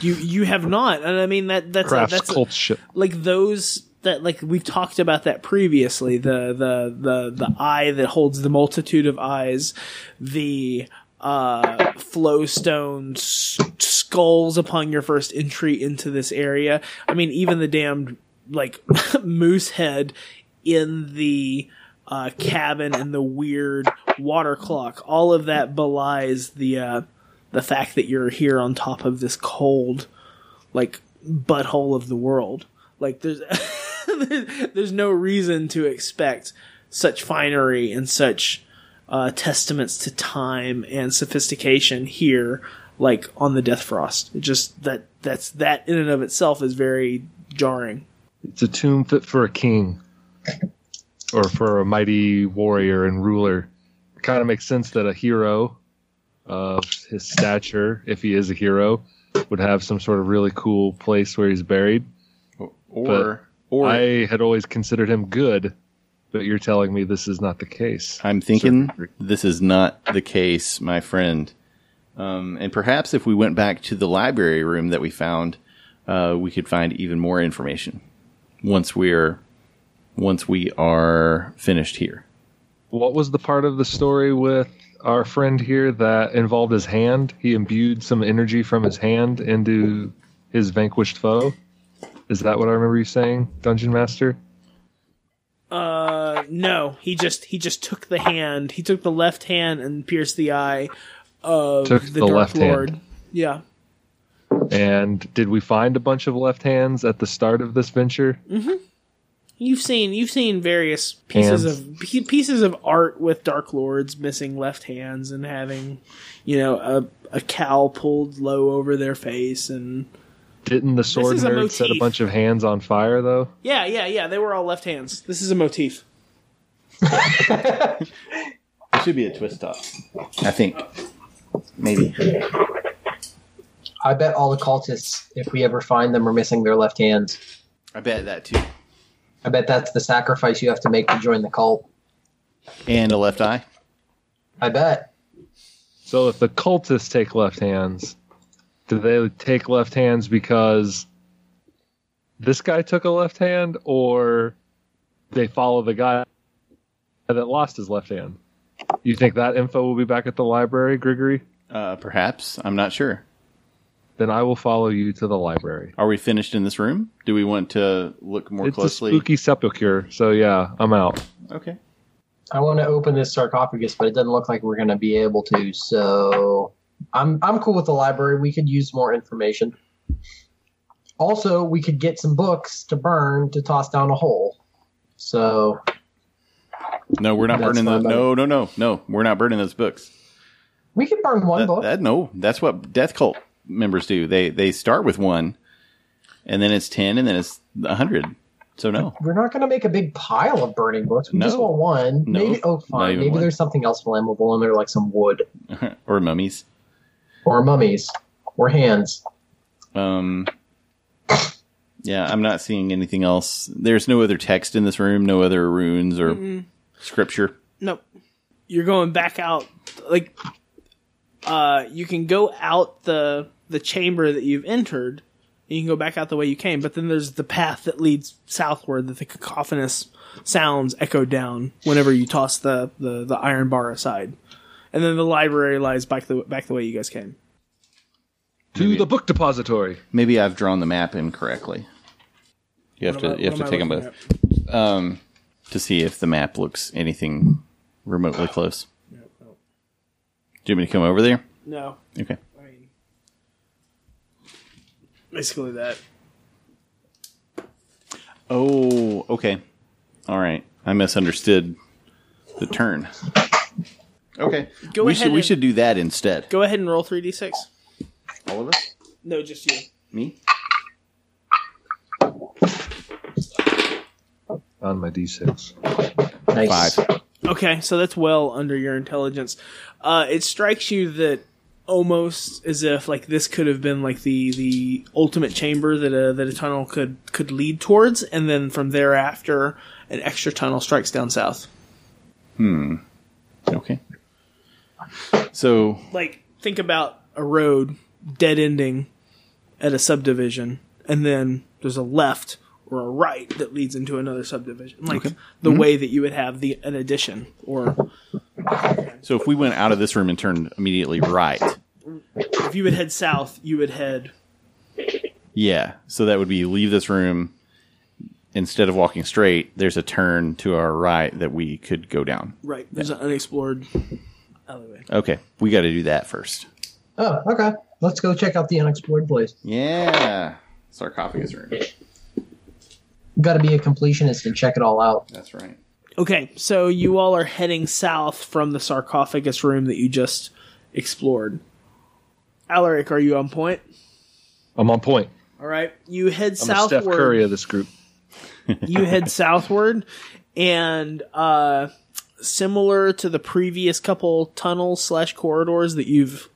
you you have not and i mean that that's a, Crafts that's a, like those that like we've talked about that previously the the the the eye that holds the multitude of eyes the uh flowstone s- skulls upon your first entry into this area i mean even the damned like moose head in the uh cabin and the weird water clock all of that belies the uh the fact that you're here on top of this cold like butthole of the world. Like there's there's no reason to expect such finery and such uh, testaments to time and sophistication here, like on the Deathfrost. It just that that's that in and of itself is very jarring. It's a tomb fit for a king or for a mighty warrior and ruler. It kind of makes sense that a hero of his stature, if he is a hero, would have some sort of really cool place where he's buried. Or, or I had always considered him good, but you're telling me this is not the case. I'm thinking Sir. this is not the case, my friend. Um, and perhaps if we went back to the library room that we found, uh, we could find even more information once we're once we are finished here. What was the part of the story with our friend here that involved his hand? He imbued some energy from his hand into his vanquished foe. Is that what I remember you saying, Dungeon Master? Uh, no, he just he just took the hand. He took the left hand and pierced the eye of Took the, the Dark left hand. Lord. Yeah. And did we find a bunch of left hands at the start of this venture? You've seen you've seen various pieces Hands. of pieces of art with Dark Lords missing left hands and having, you know, a a cowl pulled low over their face and Didn't the sword is a set a bunch of hands on fire though? yeah yeah yeah they were all left hands. This is a motif. It should be a twist top. I think. Maybe. I bet all the cultists, if we ever find them, are missing their left hands. I bet that too. I bet that's the sacrifice you have to make to join the cult. And a left eye. I bet. So if the cultists take left hands, do they take left hands because this guy took a left hand, or they follow the guy that lost his left hand? You think that info will be back at the library, Gregory? Uh, perhaps. I'm not sure. Then I will follow you to the library. Are we finished in this room? Do we want to look more it's closely? a spooky sepulcher, so yeah, I'm out. Okay. I want to open this sarcophagus, but it doesn't look like we're going to be able to. So I'm I'm cool with the library. We could use more information. Also, we could get some books to burn to toss down a hole. So No, we're not burning fine those. No, no, no, no. We're not burning those books. we could burn one That, book. that- no, that's what Death Cult members do. They they start with one, and then it's ten, and then it's a hundred. So no. We're not going to make a big pile of burning books. We just want one. No. Maybe. Oh, fine. Maybe one. there's something else flammable in there, like some wood or mummies. or mummies or hands. Um, yeah, I'm not seeing anything else. There's no other text in this room, no other runes or scripture. Nope. You're going back out like uh you can go out the the chamber that you've entered. And you can go back out the way you came, but then there's the path that leads southward that the cacophonous sounds echo down whenever you toss the, the, the iron bar aside. And then the library lies back the back the way you guys came. To the book depository. Maybe I've drawn the map incorrectly. You have What to am I- you have to take them looking both um, to see if the map looks anything remotely close. Do you want me to come over there? No. Okay. I mean basically that. Oh, okay. All right. I misunderstood the turn. Okay. Go we ahead should we and- should do that instead. Go ahead and roll three D six. All of us? No, just you. Me? On my d6. Nice. Five. Okay, so that's well under your intelligence. Uh, it strikes you that almost as if like this could have been like the the ultimate chamber that a that a tunnel could could lead towards, and then from thereafter, an extra tunnel strikes down south. Hmm. Okay. So Like think about a road dead ending at a subdivision, and then there's a left or a right that leads into another subdivision, like the mm-hmm. way that you would have the an addition or so if we went out of this room and turned immediately right, if you would head south, you would head yeah. So that would be leave this room instead of walking straight, there's a turn to our right that we could go down. right. There's an unexplored alleyway. Okay. We got to do that first. Oh, okay. Let's go check out the unexplored place. Yeah. Sarcophagus room. Got to be a completionist and check it all out. That's right. Okay, so you all are heading south from the sarcophagus room that you just explored. Alaric, are you on point? I'm on point. All right, you head I'm the Steph southward. Curry of this group. you head southward, and uh, similar to the previous couple tunnels slash corridors that you've,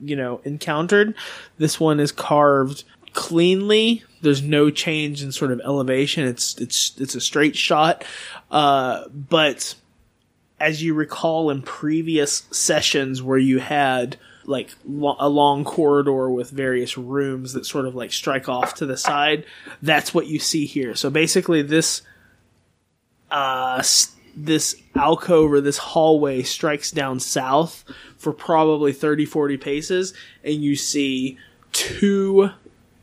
you know, encountered, this one is carved cleanly. There's no change in sort of elevation. It's it's it's a straight shot, uh, but as you recall in previous sessions where you had like lo- a long corridor with various rooms that sort of like strike off to the side that's what you see here so basically this uh this alcove or this hallway strikes down south for probably 30 40 paces and you see two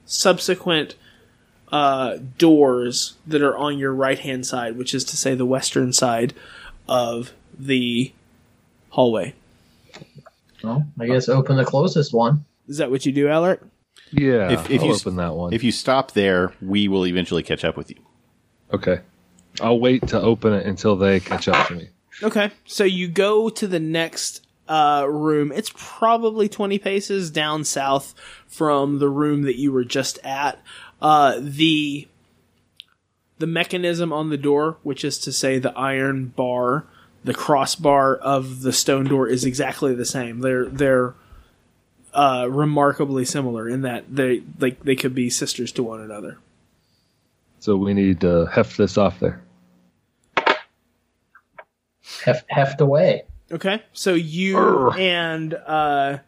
subsequent uh, doors that are on your right hand side, which is to say the western side of the hallway. Well, I guess open the closest one. Is that what you do, Alaric? Yeah, If- if I'll you- open that one. If you stop there, we will eventually catch up with you. okay, I'll wait to open it until they catch up to me. Okay, so you go to the next uh, room. It's probably 20 paces down south from the room that you were just at. Uh, the the mechanism on the door, which is to say the iron bar, the crossbar of the stone door, is exactly the same. They're they're uh, remarkably similar in that they like they could be sisters to one another. So we need to heft this off there. Heft, heft away. Okay, so you and uh,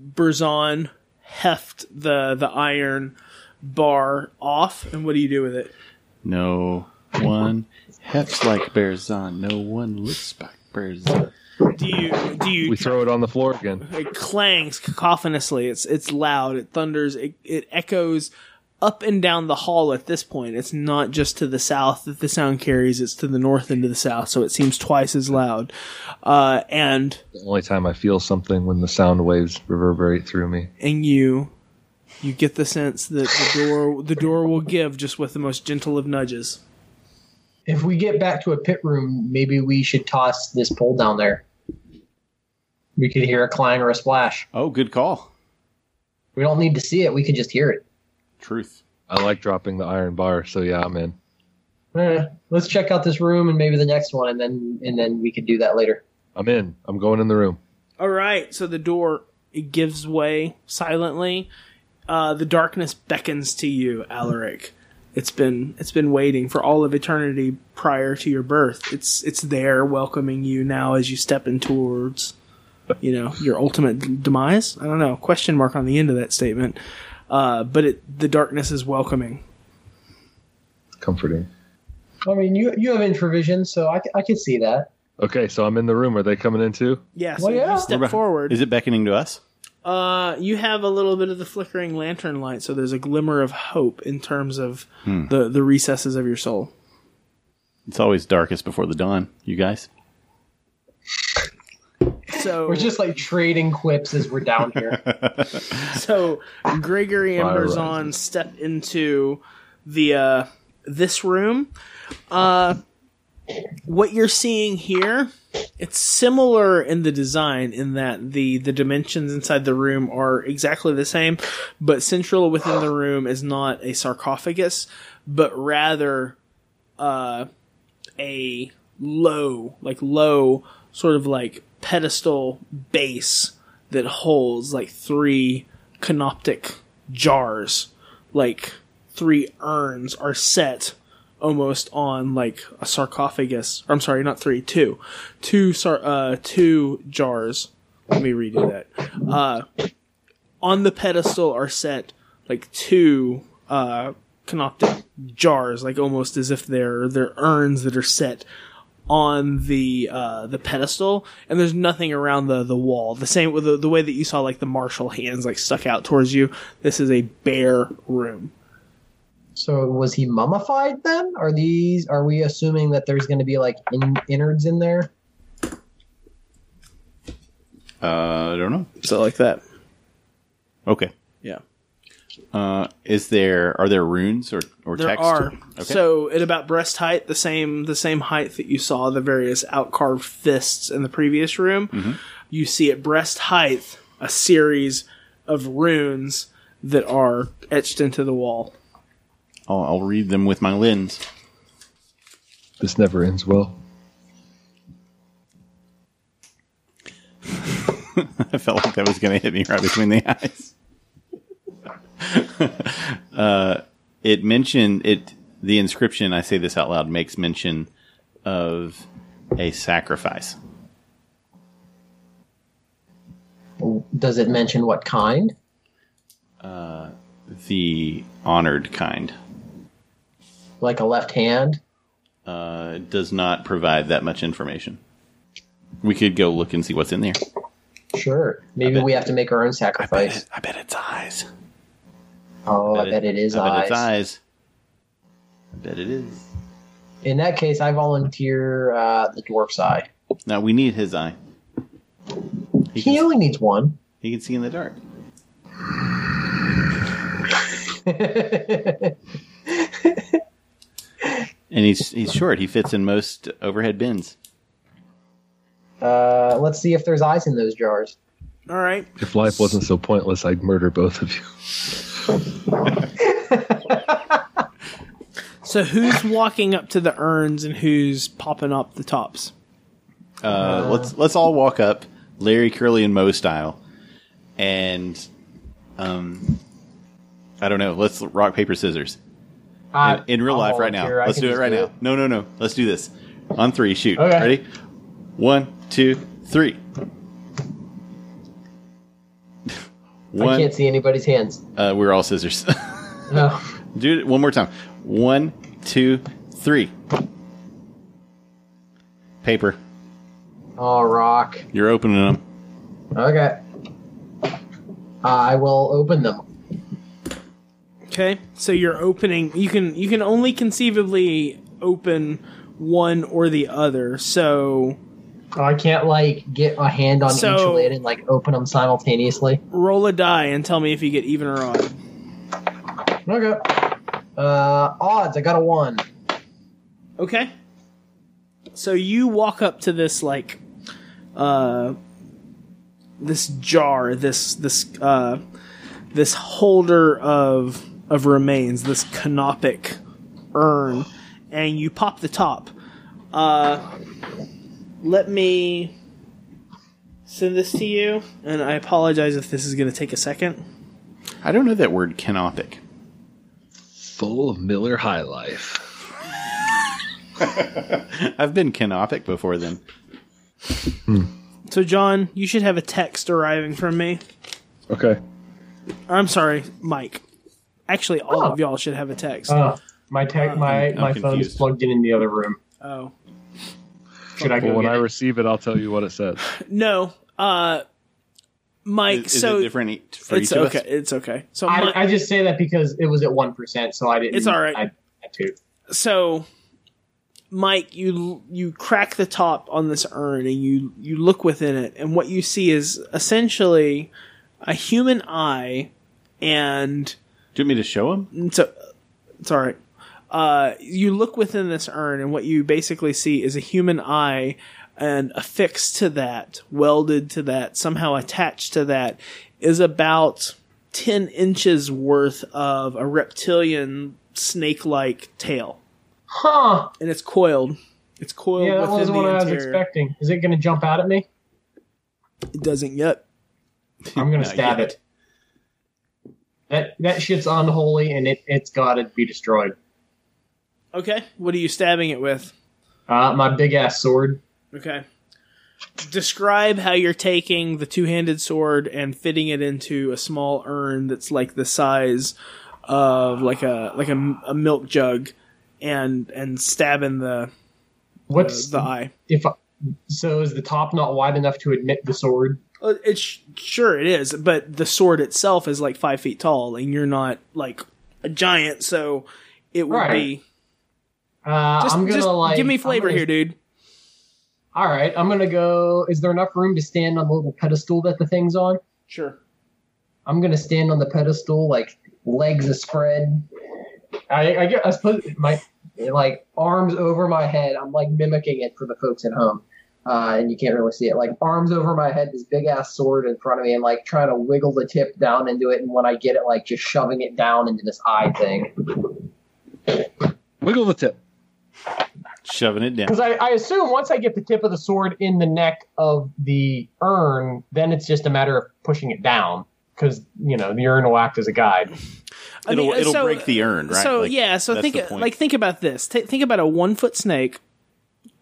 Berzon heft the the iron bar off, and what do you do with it? No one hefts like Berzon. No one looks like Berzon. Do you do you? We throw it on the floor again. it clangs cacophonously. It's it's loud. It thunders. It, it echoes up and down the hall. At this point, it's not just to the south that the sound carries. It's to the north and to the south, so it seems twice as loud. Uh, and The only time I feel something when the sound waves reverberate through me. and you you get the sense that the door the door will give just with the most gentle of nudges. If we get back to a pit room, maybe we should toss this pole down there. We could hear a clang or a splash. Oh, good call. We don't need to see it. We can just hear it. Truth. I like dropping the iron bar, so yeah, I'm in. Eh, let's check out this room and maybe the next one, and then and then we could do that later. I'm in. I'm going in the room. All right, so the door it gives way silently. Uh, the darkness beckons to you, Alaric. It's been it's been waiting for all of eternity prior to your birth. It's it's there welcoming you now as you step in towards, you know, your ultimate demise. I don't know question mark on the end of that statement, uh, but it the darkness is welcoming. Comforting. I mean, you you have infravision, so I, I can see that. Okay, so I'm in the room. Are they coming in too? Yeah, so Well, yeah. you step forward. Is it beckoning to us? Uh, you have a little bit of the flickering lantern light, so there's a glimmer of hope in terms of the the recesses of your soul. It's always darkest before the dawn, you guys. So We're just like trading quips as we're down here. so Gregory and Fire Berzon step into the uh this room. Uh what you're seeing here, it's similar in the design in that the the dimensions inside the room are exactly the same, but central within the room is not a sarcophagus, but rather uh a low, like low sort of like pedestal base that holds like three canopic jars, like three urns are set almost on like a sarcophagus. I'm sorry, not three, two, two sar- uh, two jars. Let me redo that. Uh, on the pedestal are set like two uh, canopic jars, like almost as if they're they're urns that are set on the uh, the pedestal, and there's nothing around the the wall. The same with the, the way that you saw like the martial hands like stuck out towards you. This is a bare room. so was he mummified then? Are these? Are we assuming that there's going to be like in, innards in there? Uh, I don't know. So like that. Okay. Yeah. Uh, is there are there runes or or There text? are. Okay. So at about breast height, the same the same height that you saw the various outcarved fists in the previous room, Mm-hmm. you see at breast height a series of runes that are etched into the wall. I'll, I'll read them with my lens. This never ends well. I felt like that was going to hit me right between the eyes. uh, it mentioned it. The inscription, I say this out loud, makes mention of a sacrifice. Does it mention what kind? The honored kind Like a left hand? uh, does not provide that much information. We could go look and see what's in there. Sure. Maybe bet- we have to make our own I bet, sacrifice. it, I bet it's. Oh, I bet it is I bet eyes. it's eyes. I bet it is. In that case, I volunteer uh, the dwarf's eye. Now we need his eye. He He can, only needs one. he can see in the dark. And he's he's short. He fits in most overhead bins. uh, let's see if there's eyes in those jars. All right. If life wasn't so pointless, I'd murder both of you. So who's walking up to the urns and who's popping up the tops? Uh, let's let's all walk up, Larry Curly and Moe style, and um, I don't know. Let's rock paper scissors Uh, in, in real I'll life right now. volunteer. I Let's do it just right now. No, no, no. Let's do this on three. Shoot. Okay. Ready? One, two, three. I One. can't see anybody's hands. Uh, we're all scissors. No. Do it one more time. One, two, three. Paper. Oh, rock. You're opening them. Okay. I will open them. Okay. So you're opening. You can you can only conceivably open one or the other. So Oh, I can't like get a hand on So- each lid and like open them simultaneously. roll a die and tell me if you get even or odd. Okay. Uh, odds. I got a one. Okay. So you walk up to this like uh this jar, this this uh this holder of of remains, this canopic urn, and you pop the top. Uh, let me send this to you, and I apologize if this is going to take a second. I don't know that word canopic. Full of Miller High Life. I've been canopic before then. So, John, you should have a text arriving from me. Okay. I'm sorry, Mike. Actually, all Oh. of y'all should have a text. Uh, my tech, my I'm my phone is plugged in in the other room. oh. Should I go Well, when get I it? receive it, I'll tell you what it says. No, uh, Mike. Is, is so it different for it's each of okay. us? It's okay. So, Mi- I, I just say that because it was at one percent, so I didn't. It's all right. I had to. so Mike, you you crack the top on this urn and you you look within it, and what you see is essentially a human eye, and Do you want me to show him? it's a, it's all right. Uh, you look within this urn, and what you basically see is a human eye, and affixed to that, welded to that, somehow attached to that, is about ten inches worth of a reptilian snake-like tail Huh? and it's coiled. It's coiled Yeah, that wasn't the what I was expecting. Is it going to jump out at me? It doesn't yet. I'm going to stab yet. it. That that shit's unholy, and it it's got to be destroyed. Okay. What are you stabbing it with? Uh, my big ass sword. Okay. Describe how you're taking the two-handed sword and fitting it into a small urn that's like the size of like a like a, a milk jug, and and stabbing the What's the eye. if? I, so is the top not wide enough to admit the sword? Uh, It's sure it is, but the sword itself is like five feet tall, and you're not like a giant, so it would Right. be. Uh, Just, I'm gonna just like give me flavor gonna- here, dude. All right, I'm gonna go. Is there enough room to stand on the little pedestal that the thing's on? Sure. I'm gonna stand on the pedestal, like legs a spread. I, I get. I suppose my like arms over my head. I'm like mimicking it for the folks at home, uh, and you can't really see it. Like arms over my head, this big ass sword in front of me, and like trying to wiggle the tip down into it. And when I get it, like just shoving it down into this eye thing. Wiggle the tip. Shoving it down. Because I, I assume once I get the tip of the sword in the neck of the urn, then it's just a matter of pushing it down. Because you know the urn will act as a guide. I It'll, mean, uh, it'll so- break the urn, right? So Like, yeah, so think like think about this. Th- think about a one foot snake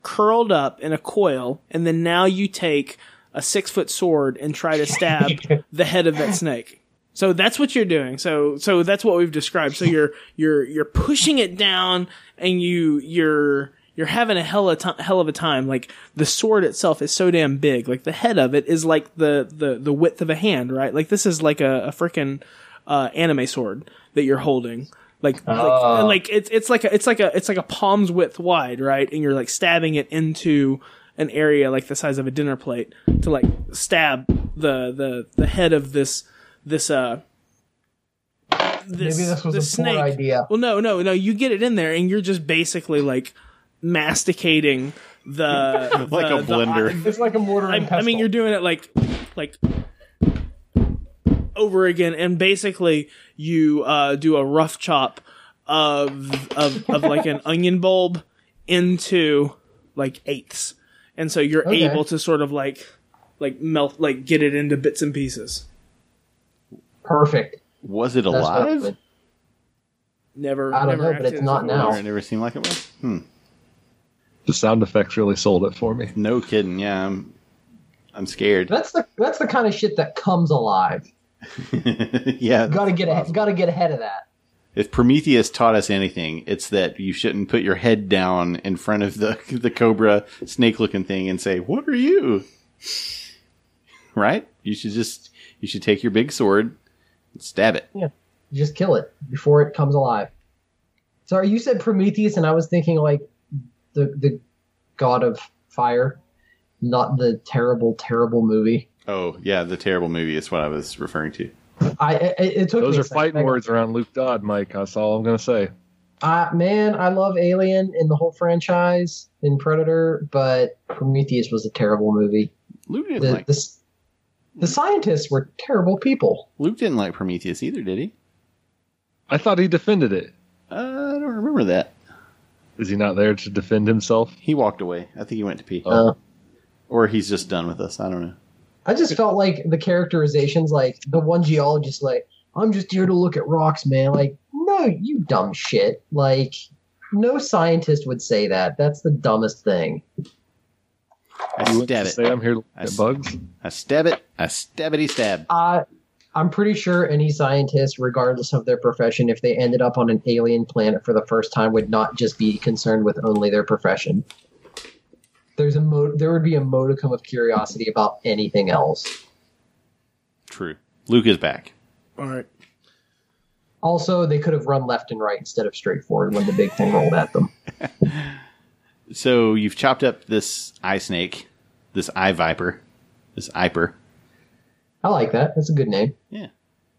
curled up in a coil, and then now you take a six foot sword and try to stab the head of that snake. So that's what you're doing. So so that's what we've described. So you're you're you're pushing it down, and you you're you're having a hell of, ti- hell of a time. Like the sword itself is so damn big. Like the head of it is like the the the width of a hand, right? Like this is like a, a freaking uh, anime sword that you're holding. Like, Oh. like, like it's it's like a it's like a it's like a palm's width wide, right? And you're like stabbing it into an area like the size of a dinner plate to like stab the the the head of this this uh this, Maybe this was this a poor snake. idea. Well, no, no, no. You get it in there, and you're just basically like masticating the Like the- a blender. eye- It's like a mortar I, and I mean, you're doing it like, like over again, and basically you uh, do a rough chop of of of like an onion bulb into like eighths, and so you're Okay. able to sort of like like melt like get it into bits and pieces. perfect. Was it alive? Never, I don't never know, but it's not now. wolf. It never seemed like it was. Hmm. The sound effects really sold it for me. No kidding. Yeah, I'm. I'm scared. That's the that's the kind of shit that comes alive. yeah. Got to get ahead, got to get ahead of that. If Prometheus taught us anything, it's that you shouldn't put your head down in front of the the cobra snake looking thing and say, "What are you?" Right? You should just you should take your big sword and stab it. Yeah, just kill it before it comes alive. Sorry, you said Prometheus, and I was thinking like the the god of fire, not the terrible, terrible movie. Oh, yeah, the terrible movie is what I was referring to. I it, it took Those me are fighting words around Luke Dodd, Mike. That's all I'm gonna say. Uh, man, I love Alien in the whole franchise in Predator, but Prometheus was a terrible movie. Luke didn't The like the, the scientists were terrible people. Luke didn't like Prometheus either, did he? I thought he defended it. Uh, I don't remember that. Is he not there to defend himself? He walked away. I think he went to pee, Uh, or he's just done with us. I don't know. I just felt like the characterizations, like the one geologist, like I'm just here to look at rocks, man. Like, no, you dumb shit. Like, no scientist would say that. That's the dumbest thing. I You went stab it. say I'm here to look I at s- bugs. I stab it. I stabbity stab. Uh, I'm pretty sure any scientist, regardless of their profession, if they ended up on an alien planet for the first time, would not just be concerned with only their profession. There's a mo- there would be a modicum of curiosity about anything else. True. Luke is back. All right. Also, they could have run left and right instead of straight forward when the big thing rolled at them. So you've chopped up this eye snake, this eye viper, this iper. I like that. That's a good name. Yeah.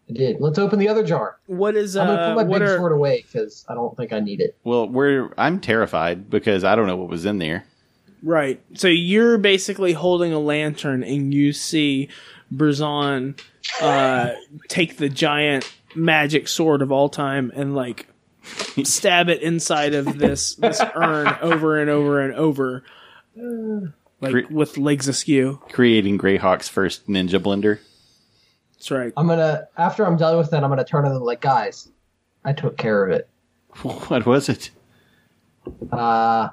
I did. Let's open the other jar. What is I'm gonna uh? put my big are sword away because I don't think I need it. Well, we're I'm terrified because I don't know what was in there. right? So you're basically holding a lantern, and you see Berzon uh, take the giant magic sword of all time and like stab it inside of this this urn over and over and over, like Cre- with legs askew. Creating Greyhawk's first ninja blender. That's right. I'm gonna after I'm done with it, I'm gonna turn to them like, guys, I took care of it. What was it? Uh,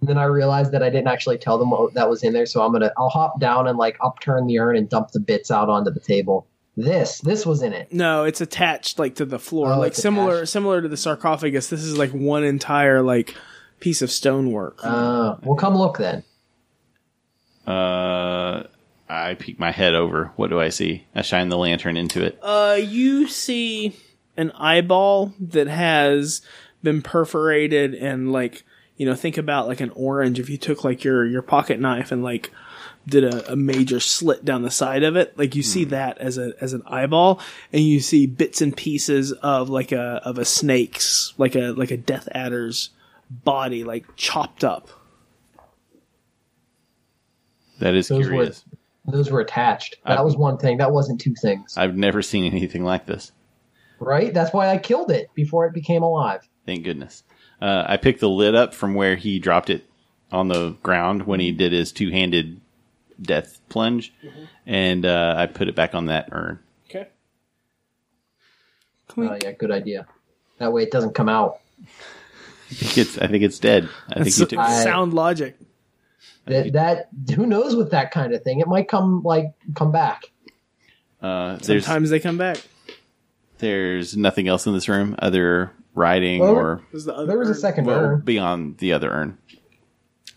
and then I realized that I didn't actually tell them what that was in there, so I'm gonna I'll hop down and like upturn the urn and dump the bits out onto the table. This this was in it. No, it's attached like to the floor, Oh, like similar attached. similar to the sarcophagus. This is like one entire like piece of stonework. Uh, well, come look then. Uh, I peek my head over. What do I see? I shine the lantern into it. Uh, you see an eyeball that has been perforated and like you know think about like an orange if you took like your your pocket knife and like did a, a major slit down the side of it like you see that as a as an eyeball and you see bits and pieces of like a of a snake's like a like a death adder's body like chopped up That is Those were- curious. Those were attached. That I- was one thing. That wasn't two things, I've never seen anything like this. right? That's why I killed it before it became alive. Thank goodness. Uh, I picked the lid up from where he dropped it on the ground when he did his two handed death plunge, and uh, I put it back on that urn. okay Oh yeah, good idea. That way it doesn't come out. I think it's, I think it's dead. I think That's he took. I- sound logic That, that who knows with that kind of thing? It might come like come back. Uh, there's sometimes they come back there's nothing else in this room other writing Well, or There's the other There was a second well, urn. beyond the other urn.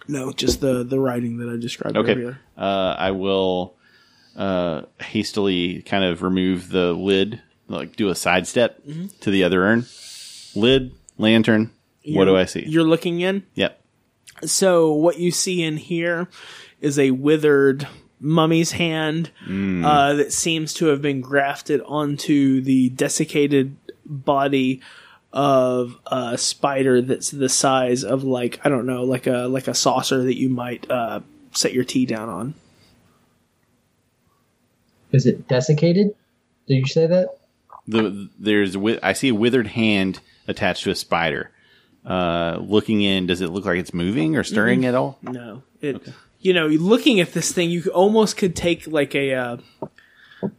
no just the the writing that i described Okay. earlier Uh, I will uh, hastily kind of remove the lid, like do a sidestep Mm-hmm. to the other urn. Lid, lantern. what do I see? You're looking in. Yep. So what you see in here is a withered mummy's hand Mm. uh, that seems to have been grafted onto the desiccated body of a spider that's the size of like I don't know, like a like a saucer that you might uh, set your tea down on. Is it desiccated? Did you say that? The there's wi- I see a withered hand attached to a spider. Uh, looking in, does it look like it's moving or stirring at all? No, it. You know, looking at this thing, you almost could take like a uh,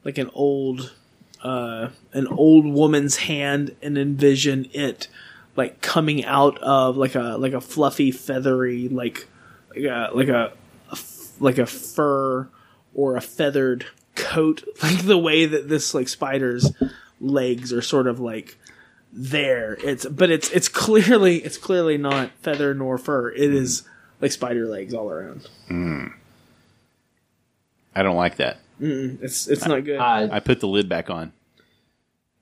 like an old uh, an old woman's hand and envision it like coming out of like a like a fluffy, feathery like like a like a, a f- like a fur or a feathered coat, like the way that this like spider's legs are sort of like there. It's but it's it's clearly it's clearly not feather nor fur. It is like spider legs all around. I don't like that. It's it's not good. Uh, I put the lid back on.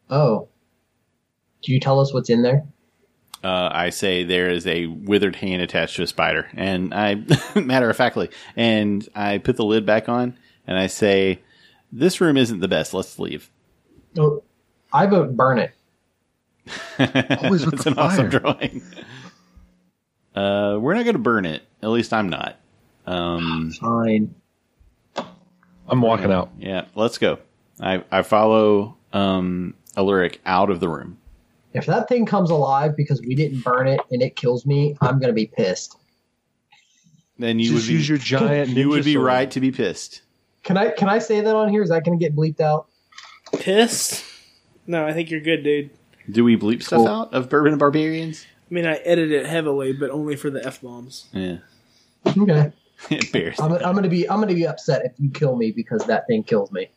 oh. Do you tell us what's in there? Uh, I say there is a withered hand attached to a spider, and I matter of factly, and I put the lid back on, and I say, "This room isn't the best. Let's leave." Oh, I vote burn it. Always with It's the an awesome drawing. Uh, we're not going to burn it. At least I'm not. Um, Fine. I'm walking out. yeah, let's go. I I follow um Alaric out of the room. If that thing comes alive because we didn't burn it and it kills me, I'm gonna be pissed. Then you Just would be use your giant. you would be sword. right to be pissed. Can I can I say that on here? Is that gonna get bleeped out? Pissed? No, I think you're good, dude. Do we bleep stuff Cool. out of Bourbon and Barbarians? I mean, I edit it heavily, but only for the f bombs. Yeah. Okay. Embarrassing. I'm, I'm gonna be I'm gonna be upset if you kill me because that thing kills me.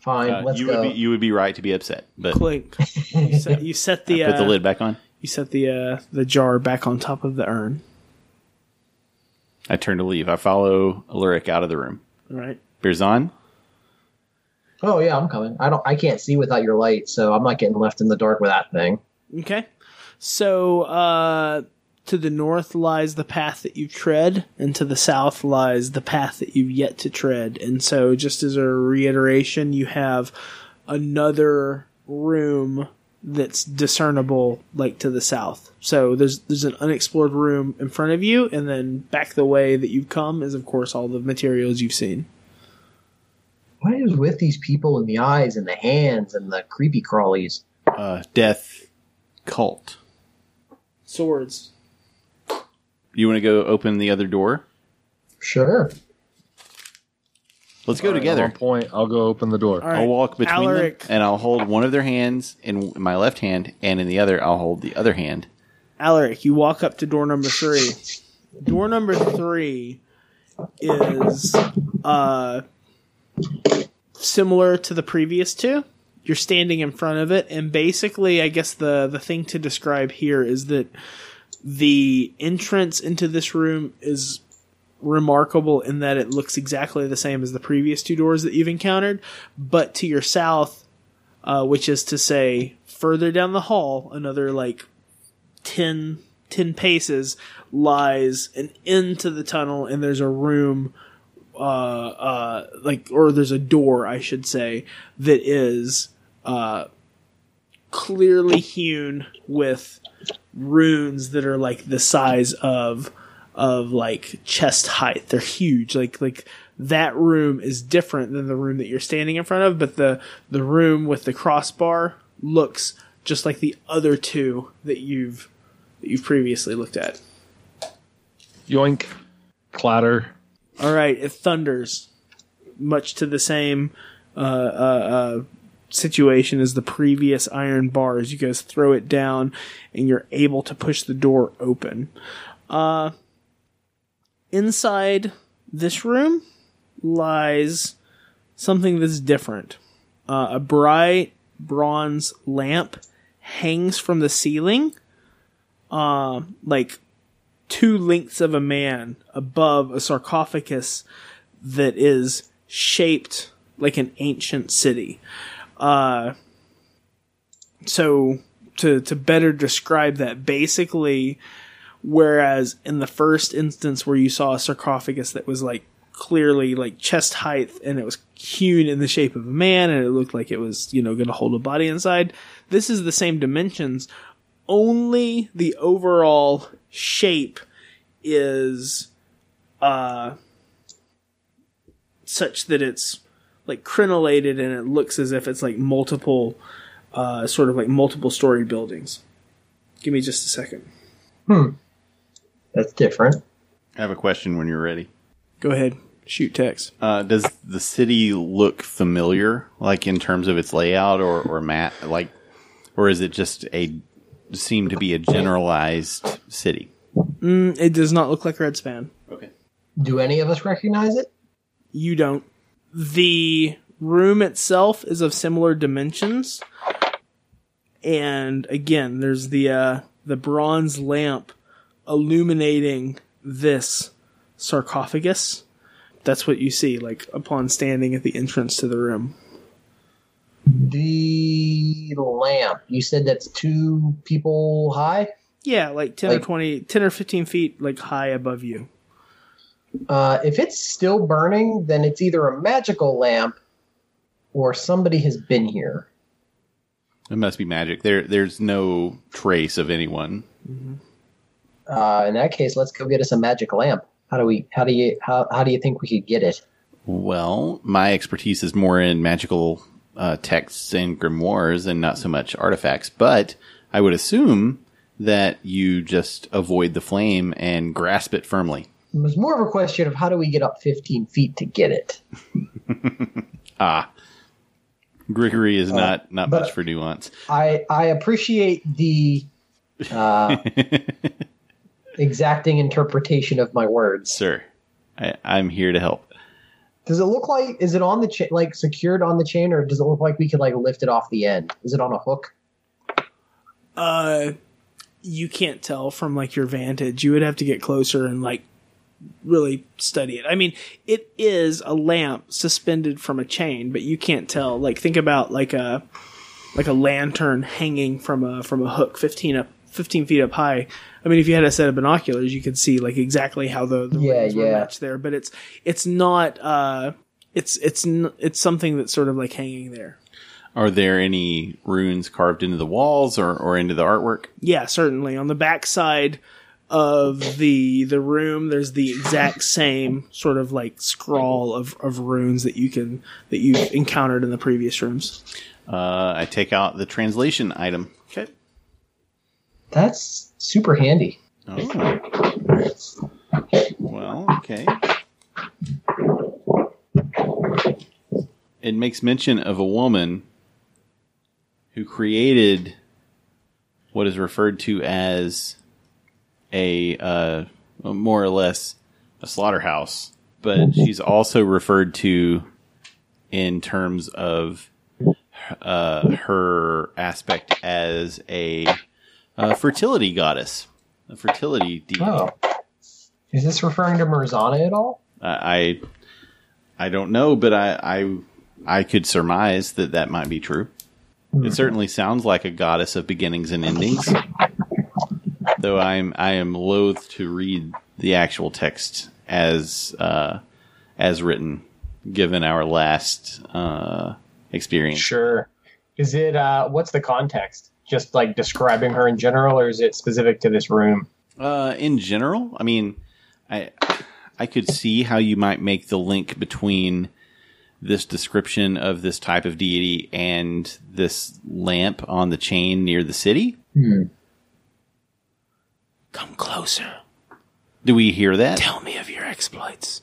Fine, Uh, let's you go. would be you would be right to be upset, but Clink. You set, you set the put the uh, lid back on. you set the uh, the jar back on top of the urn. I turn to leave. I follow Alaric out of the room. All right. Berzon, oh yeah, I'm coming. I don't I can't see without your light, so I'm not getting left in the dark with that thing. Okay. So uh, to the north lies the path that you've tread, and to the south lies the path that you've yet to tread. And so, just as a reiteration, you have another room that's discernible, like to the south. So there's there's an unexplored room in front of you, and then back the way that you've come is, of course, all the materials you've seen. What is with these people in the eyes and the hands and the creepy crawlies? uh, death cult. Swords. You want to go open the other door? Sure. Let's go All right, together. I'm point. I'll go open the door. All right. I'll walk between Alaric. them, and I'll hold one of their hands in my left hand, and in the other, I'll hold the other hand. Alaric, you walk up to door number three. Door number three is uh, similar to the previous two. You're standing in front of it, and basically, I guess the the thing to describe here is that the entrance into this room is remarkable in that it looks exactly the same as the previous two doors that you've encountered, but to your south, uh, which is to say further down the hall, another like 10, 10 paces lies an end to the tunnel and there's a room uh uh like or there's a door I should say that is uh clearly hewn with runes that are like the size of of like chest height. They're huge. Like like that room is different than the room that you're standing in front of, but the the room with the crossbar looks just like the other two that you've that you've previously looked at. Yoink, clatter. All right, it thunders, much to the same uh, uh, uh, situation as the previous iron bars. You guys throw it down, and you're able to push the door open. Uh, inside this room lies something that's different. Uh, a bright bronze lamp hangs from the ceiling, uh, like two lengths of a man above a sarcophagus that is shaped like an ancient city. Uh, so to to better describe that, basically, whereas in the first instance where you saw a sarcophagus that was like clearly like chest height and it was hewn in the shape of a man and it looked like it was you know going to hold a body inside, this is the same dimensions. Only the overall shape is uh such that it's like crenellated and it looks as if it's like multiple uh sort of like multiple story buildings. Give me just a second. Hmm. That's different. I have a question when you're ready. Go ahead. Shoot text. Uh, does the city look familiar, like in terms of its layout or or mat, like, or is it just a seem to be a generalized city? Mm, it does not look like Redspan. Okay. Do any of us recognize it? You don't. The room itself is of similar dimensions. And again, there's the uh, the bronze lamp illuminating this sarcophagus. That's what you see, like upon standing at the entrance to the room. The lamp. You said that's two people high. Yeah, like ten or Like- 20, 10 or fifteen feet, like high above you. Uh, if it's still burning, then it's either a magical lamp or somebody has been here. It must be magic. There, there's no trace of anyone. Uh, in that case, let's go get us a magic lamp. How do we? How do you? How, how do you think we could get it? Well, my expertise is more in magical uh, texts and grimoires and not so much artifacts. But I would assume that you just avoid the flame and grasp it firmly. It was more of a question of how do we get up 15 feet to get it? Ah, Gregory is not not much for nuance. I I appreciate the uh, exacting interpretation of my words. Sir, I, I'm here to help. Does it look like is it on the chain like secured on the chain or does it look like we could like lift it off the end? Is it on a hook? Uh, you can't tell from like your vantage. You would have to get closer and like really study it. I mean, it is a lamp suspended from a chain, but you can't tell. Like, think about like a like a lantern hanging from a from a hook, fifteen up, fifteen feet up high. I mean, if you had a set of binoculars, you could see like exactly how the, the Yeah, rings were matched there. But it's it's not. uh it's it's n- it's something that's sort of like hanging there. Are there any runes carved into the walls or, or into the artwork? Yeah, certainly. On the back side of the the room, there's the exact same sort of like scrawl of, of runes that you can that you've encountered in the previous rooms. Uh, I take out the translation item. Okay. That's super handy. Oh. Well, okay. It makes mention of a woman who created what is referred to as a uh, more or less a slaughterhouse, but she's also referred to in terms of uh, her aspect as a, uh fertility goddess, a fertility deity. Oh. Is this referring to Marzana at all? I I don't know, but I I I could surmise that that might be true. It certainly sounds like a goddess of beginnings and endings. Though I'm I am loath to read the actual text as uh, as written, given our last uh, experience. Sure. Is it uh what's the context? Just like describing her in general or is it specific to this room? Uh, in general, I mean, I I could see how you might make the link between this description of this type of deity and this lamp on the chain near the city. Come closer. Do we hear that? Tell me of your exploits.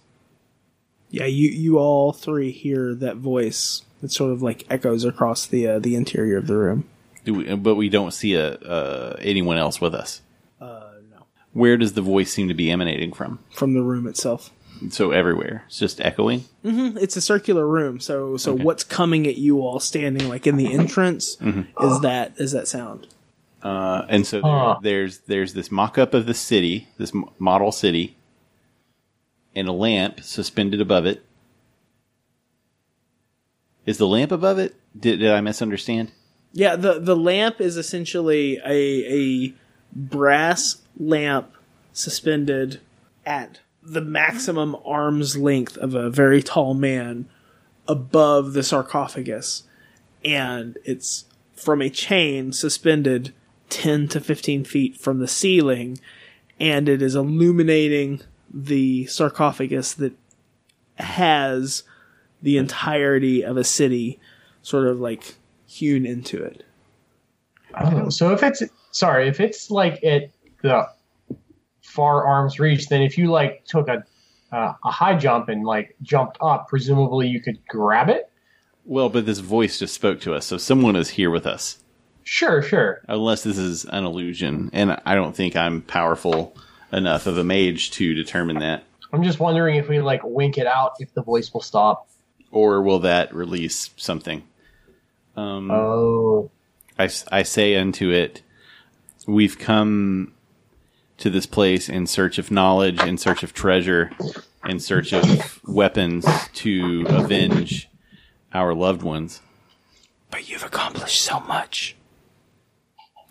Yeah, you you all three hear that voice. It sort of like echoes across the uh, the interior of the room. Do we, but we don't see a uh, anyone else with us. Uh, no, Where does the voice seem to be emanating from? from the room itself. So everywhere, it's just echoing. It's a circular room, so so what's coming at you all standing like in the entrance is that is that sound. Uh, and so there, there's there's this mock-up of the city, this model city, and a lamp suspended above it. Is the lamp above it? Did, did I misunderstand? Yeah, the the lamp is essentially a a brass lamp suspended at the maximum arm's length of a very tall man above the sarcophagus, and it's from a chain suspended ten to fifteen feet from the ceiling, and it is illuminating the sarcophagus that has the entirety of a city sort of like hewn into it. Oh, so if it's sorry, if it's like at the far arm's reach, then if you like took a uh, a high jump and like jumped up, presumably you could grab it. Well, but this voice just spoke to us, so someone is here with us. Sure, sure. Unless this is an illusion, and I don't think I'm powerful enough of a mage to determine that. I'm just wondering if we like wink it out, if the voice will stop. Or will that release something? Um, Oh, I, s- I say unto it, We've come to this place in search of knowledge, in search of treasure, in search of weapons to avenge our loved ones. But you've accomplished so much.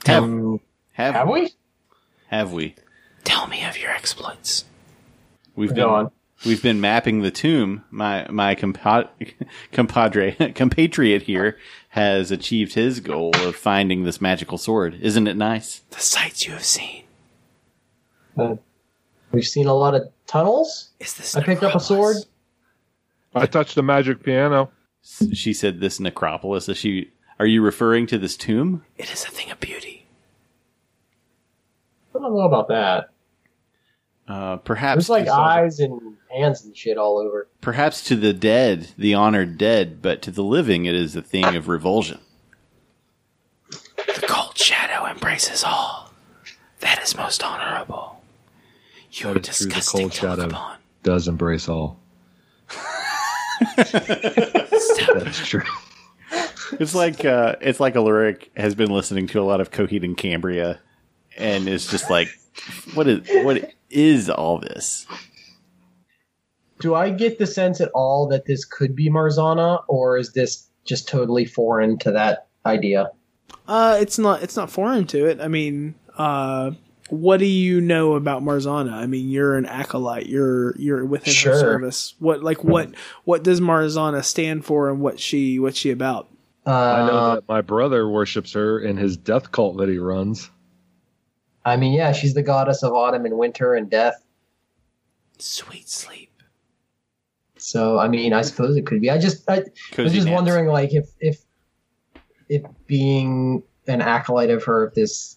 Have, um, have, have we? Have we? Tell me of your exploits. We've Go been, on. We've been mapping the tomb. My my compa- compadre compatriot here has achieved his goal of finding this magical sword. Isn't it nice? The sights you have seen. We've seen a lot of tunnels. Is this I picked up a sword. I touched a magic piano. She said this necropolis. Is she? Are you referring to this tomb? It is a thing of beauty. I don't know about that. Uh, perhaps There's like eyes and hands and shit all over. perhaps to the dead, the honored dead, but to the living, it is a thing of revulsion. The cold shadow embraces all. That is most honorable. You are That is true, the disgusting cold to look shadow. upon. Does embrace all. That's true. It's like uh, it's like Alaric has been listening to a lot of Coheed and Cambria, and is just like, what is what is all this? Do I get the sense at all that this could be Marzana, or is this just totally foreign to that idea? Uh, it's not. It's not foreign to it. I mean, uh, what do you know about Marzana? I mean, you're an acolyte. You're you're within Sure. her service. What like what what does Marzana stand for, and what she what's she about? Uh, I know that my brother worships her in his death cult that he runs. I mean, yeah, she's the goddess of autumn and winter and death. Sweet sleep. So, I mean, I suppose it could be. I just, I, I was just wondering, like, if if if being an acolyte of her, if this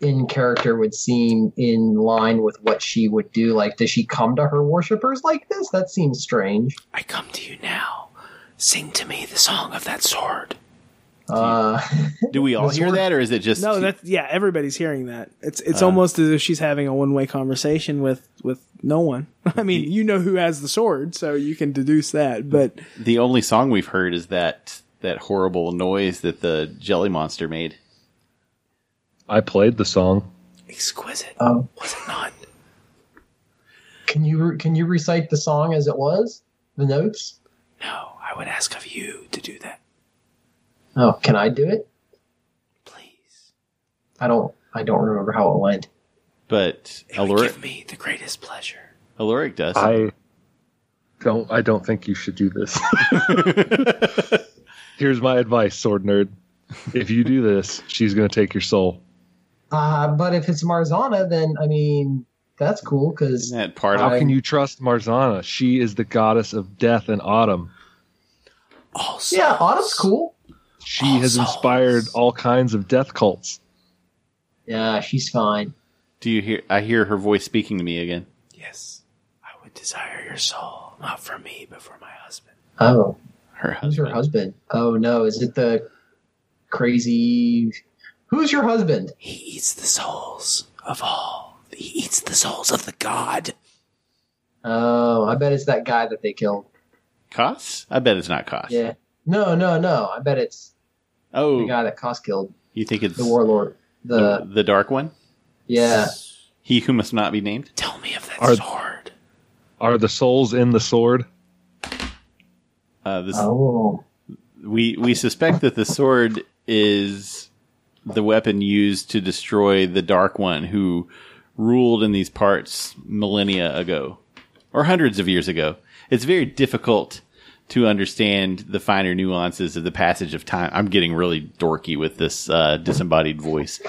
in character would seem in line with what she would do. Like, does she come to her worshippers like this? That seems strange. I come to you now. Sing to me the song of that sword. Uh, Do we all hear that, or is it just No, that's yeah. Everybody's hearing that. It's it's Uh. almost as if she's having a one way conversation with with no one. I mean, you know who has the sword, so you can deduce that. But the only song we've heard is that that horrible noise that the jelly monster made? I played the song. exquisite um, was it not? can you re- can you recite the song as it was? The notes? No, I would ask of you to do that, Oh, can I do it? please. I don't. I don't remember how it went. But It would Alaric, give me the greatest pleasure. Alaric does. I don't. I don't think you should do this. Here's my advice, sword nerd. If you do this, she's going to take your soul. Uh, but if it's Marzana, then I mean that's cool because that part How of I- can you trust Marzana? She is the goddess of death and autumn. Also, yeah, Autumn's cool. She All has souls. inspired all kinds of death cults. Yeah, she's fine. Do you hear? I hear her voice speaking to me again. Yes, I would desire your soul, not for me, but for my husband. Oh, Her who's husband. your husband? Oh no, is it the crazy? Who's your husband? He eats the souls of all. He eats the souls of the god. Oh, I bet it's that guy that they killed. Koss? I bet it's not Koss. Yeah. No, no, no. I bet it's the Oh, guy that Koss killed. you think it's The warlord. the, The the dark one? yeah. He who must not be named. Tell me of that Are- sword. Are the souls in the sword? Uh, this, Oh. we we suspect that the sword is the weapon used to destroy the dark one who ruled in these parts millennia ago or hundreds of years ago. It's very difficult to understand the finer nuances of the passage of time. I'm getting really dorky with this uh, disembodied voice.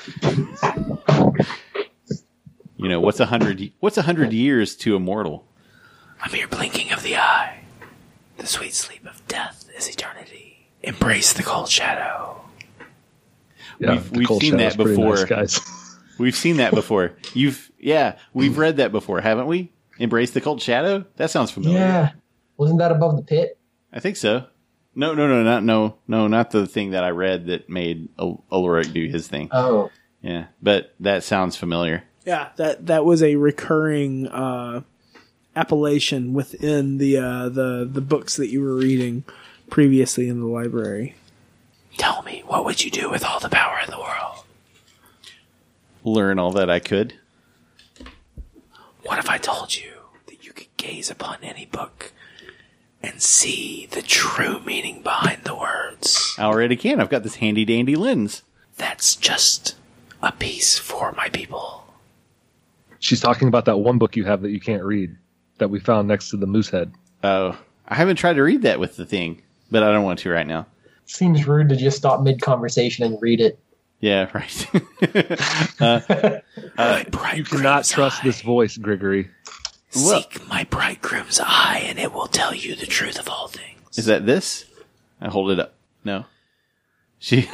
You know what's a hundred? What's a hundred years to a mortal? A mere blinking of the eye. The sweet sleep of death is eternity. Embrace the cold shadow. We've- we've Cold seen that before. nice, guys. We've seen that before. You've yeah, we've read that before, haven't we? Embrace the cold shadow. That sounds familiar. Yeah. Wasn't that above the pit? I think so. No, no, no, not no, no, not the thing that I read that made Al- Ulrich do his thing. Oh. Yeah, but that sounds familiar. Yeah, that that was a recurring uh, appellation within the uh, the the books that you were reading previously in the library. Tell me, what would you do with all the power in the world? Learn all that I could. What if I told you that you could gaze upon any book and see the true meaning behind the words? I already can. I've got this handy dandy lens. That's just a piece for my people. She's talking about that one book you have that you can't read that we found next to the moose head. Oh, I haven't tried to read that with the thing, but I don't want to right now. Seems rude to just stop mid conversation and read it. Yeah, right. uh, my bridegroom's You cannot trust eye. this voice, Gregory. Seek my bridegroom's eye, and it will tell you the truth of all things. Is that this? I hold it up. No. She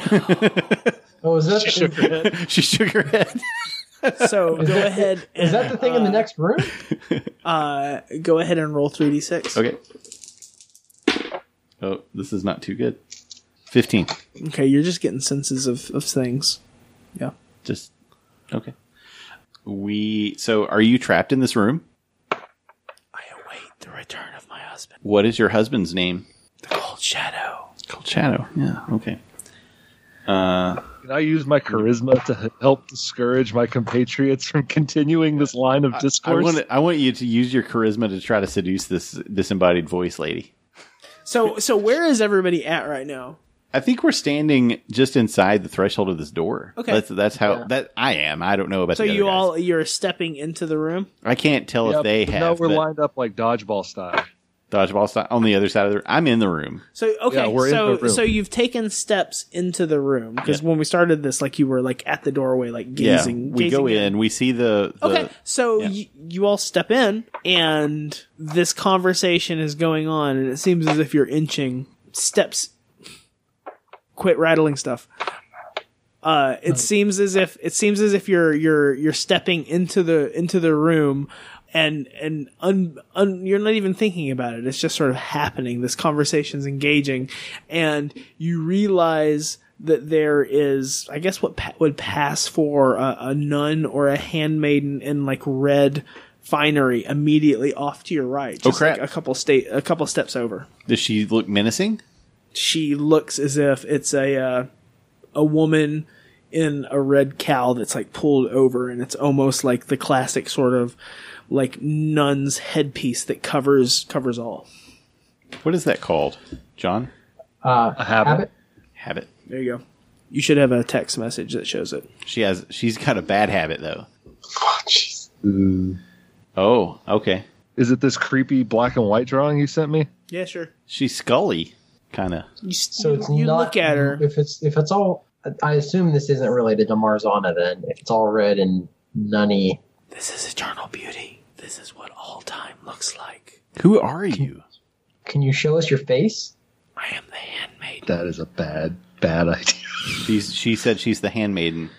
Oh, is that She shook her head. she shook her head. So go that- ahead. And, is that the thing in the next room? Uh, go ahead and roll three d six. Okay. Oh, this is not too good. Fifteen. Okay, you're just getting senses of, of things. Yeah. Just okay. We so are you trapped in this room? I await the return of my husband, What is your husband's name? the cold shadow. Called Shadow. Yeah. Okay. Uh, Can I use my charisma to help discourage my compatriots from continuing this line of I discourse? want I want you to use your charisma to try to seduce this disembodied voice lady. So so where is everybody at right now? I think we're standing just inside the threshold of this door. Okay. That's that's how Yeah. that I am. I don't know about So the other you guys. all you're stepping into the room. I can't tell Yeah, if they have. No, we're but lined up like dodgeball style. dodgeball style on the other side of the. I'm in the room. So okay, Yeah, we're in so the room. so you've taken steps into the room because when we started this, like you were like at the doorway, like gazing. yeah, we gazing go in. We see the. the Okay, so yeah. y- you all step in, and this conversation is going on, and it seems as if you're inching steps. Quit rattling stuff. Uh, it seems as if it seems as if you're you're you're stepping into the into the room, and and un, un, you're not even thinking about it. It's just sort of happening. This conversation's engaging, and you realize that there is, I guess, what pa- would pass for a, a nun or a handmaiden in like red finery immediately off to your right. Just crap. Like a couple state, a couple steps over. Does she look menacing? She looks as if it's a uh, a woman in a red cowl that's like pulled over, and it's almost like the classic sort of like nun's headpiece that covers covers all. What is that called, John? Uh, A habit. habit. Habit. There you go. You should have a text message that shows it. She has. She's got a bad habit though. Oh, jeez. Oh, okay. Is it this creepy black and white drawing you sent me? Yeah, sure. She's Scully, kind of. So you, it's you not. look at her. If it's if it's all, I assume this isn't related to Marzana. Then if it's all red and nunny, This is eternal beauty. This is what all time looks like. Who are you? can you show us your face? I am the handmaid. That is a bad, bad idea. She's. She said she's the handmaiden.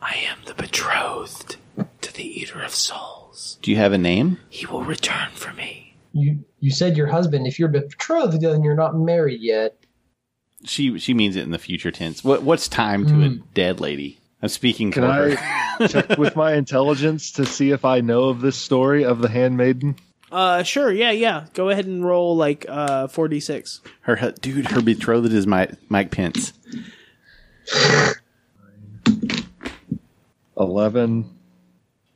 I am the betrothed to the Eater of Souls. Do you have a name? He will return for me. You you said your husband. If you're betrothed, then you're not married yet. She. She means it in the future tense. What. What's time to a dead lady? I'm speaking Can for I her. check with my intelligence to see if I know of this story of the handmaiden? Uh, sure. Yeah, yeah. Go ahead and roll like uh 4d6. Her hu- dude. Her betrothed is my Mike Pence. 11.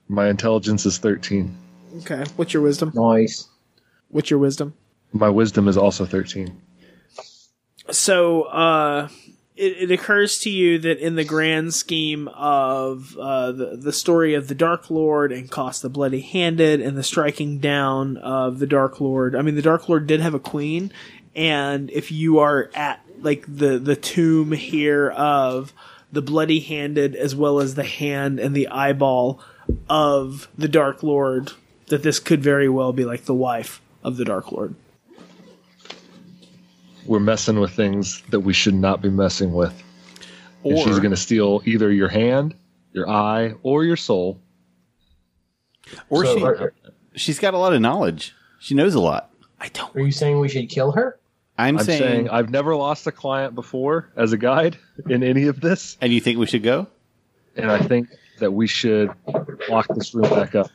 My intelligence is 13. Okay. What's your wisdom? Nice. What's your wisdom? My wisdom is also 13. So, uh, it, it occurs to you that in the grand scheme of uh, the the story of the Dark Lord and Koss the Bloody Handed and the striking down of the Dark Lord, I mean, the Dark Lord did have a queen, and if you are at like the the tomb here of the Bloody Handed as well as the hand and the eyeball of the Dark Lord, that this could very well be like the wife of the Dark Lord. We're messing with things that we should not be messing with. and she's going to steal either your hand, your eye, or your soul. Or So she. are, She's got a lot of knowledge. She knows a lot. I don't. are you saying we should kill her? I'm, I'm saying, saying I've never lost a client before as a guide in any of this, and you think we should go? and I think that we should lock this room back up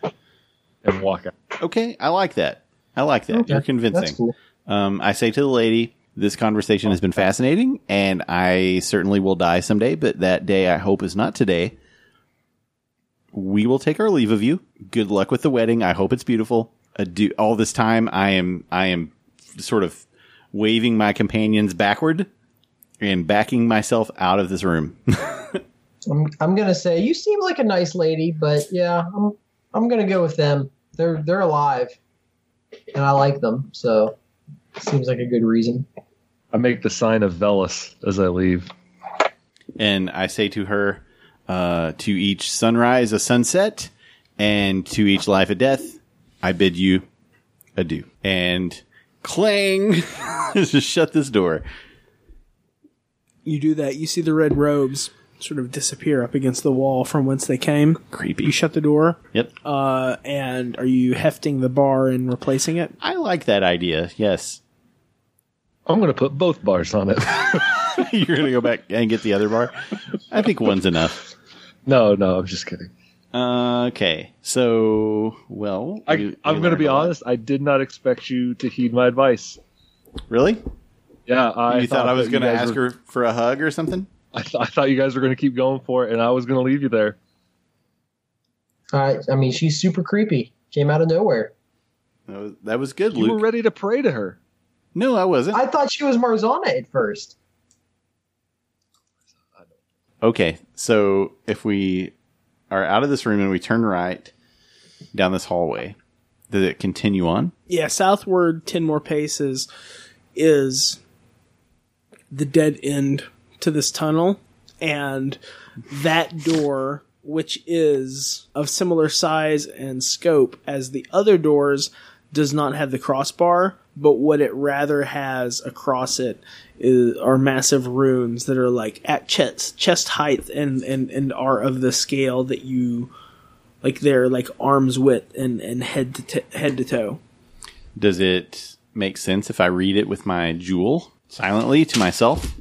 and walk out. Okay, I like that. I like that. Okay, You're convincing. Cool. Um, I say to the lady, this conversation has been fascinating, and I certainly will die someday, but that day I hope is not today. We will take our leave of you. Good luck with the wedding. I hope it's beautiful. Adieu. All this time, I am I am sort of waving my companions backward and backing myself out of this room. I'm I'm gonna say you seem like a nice lady, but yeah, I'm I'm gonna go with them. They're they're alive, and I like them, so seems like a good reason. I make the sign of Velis as I leave. and I say to her, uh, to each sunrise a sunset, and to each life a death, I bid you adieu. And clang, just shut this door. You do that. You see the red robes sort of disappear up against the wall from whence they came. Creepy. You shut the door, Yep. uh, and are you hefting the bar and replacing it? I like that idea. Yes. I'm going to put both bars on it. You're going to go back and get the other bar? I think one's enough. no, no, I'm just kidding. Uh, okay. So, well, I, you- I'm going to be learned a lot. honest. I did not expect you to heed my advice. Really? Yeah, I you thought, I was going to ask were- her for a hug or something? I, th- I thought you guys were going to keep going for it, and I was going to leave you there. I, I mean, she's super creepy. Came out of nowhere. That was, that was good, You were ready to pray to her. no, I wasn't. I thought she was Marzana at first. Okay, so if we are out of this room and we turn right down this hallway, does it continue on? Yeah, southward ten more paces is the dead end to this tunnel, and that door, which is of similar size and scope as the other doors, does not have the crossbar, but what it rather has across it is are massive runes that are like at chest chest height and and and are of the scale that you like they're like arms width and and head to t- head to toe. Does it make sense if I read it with my jewel silently to myself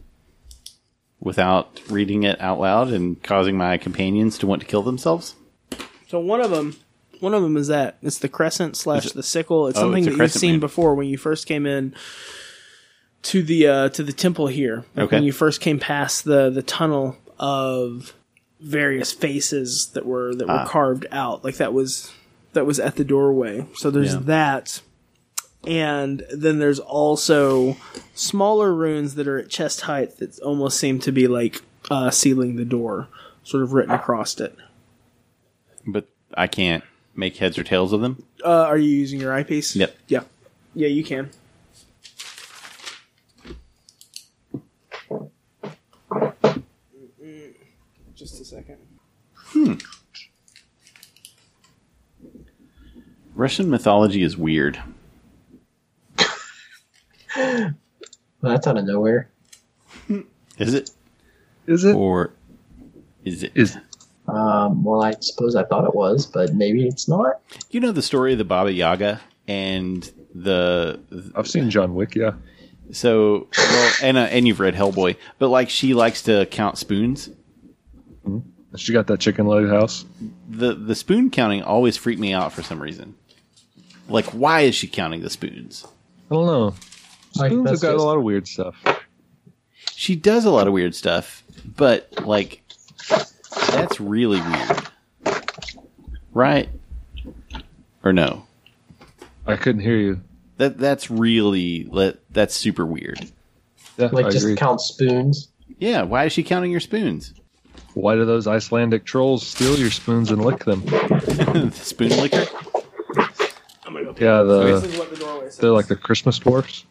without reading it out loud and causing my companions to want to kill themselves? So one of them, one of them is that it's the crescent slash it- the sickle. It's Oh, something it's that you've seen moon. before when you first came in to the uh, to the temple here. Like Okay. When you first came past the the tunnel of various faces that were that were Ah. carved out, like that was that was at the doorway. So there's Yeah. that. And then there's also smaller runes that are at chest height that almost seem to be like uh, sealing the door, sort of written across it. But I can't make heads or tails of them. Uh, are you using your eyepiece? Yep. Yeah. Yeah, you can. Just a second. Hmm. Russian mythology is weird. Well, that's out of nowhere. Is it? Is it? Or is it? Is Um, well, I suppose I thought it was, but maybe it's not. You know the story of the Baba Yaga and the I've seen John Wick. Yeah. so well, and uh, and you've read Hellboy, but like she likes to count spoons. She got that chicken leg house. The the spoon counting always freaked me out for some reason. Like, why is she counting the spoons? I don't know. Like, Spoons that's have got just- a lot of weird stuff. She does a lot of weird stuff, but like, that's really weird, right? Or no? I couldn't hear you. That that's really that that's super weird. Yeah, Like I just agree. count spoons. Yeah, why is she counting your spoons? Why do those Icelandic trolls steal your spoons and lick them? the spoon licker. I'm gonna go. Yeah, This the is what the doorway says. they're like the Christmas dwarfs.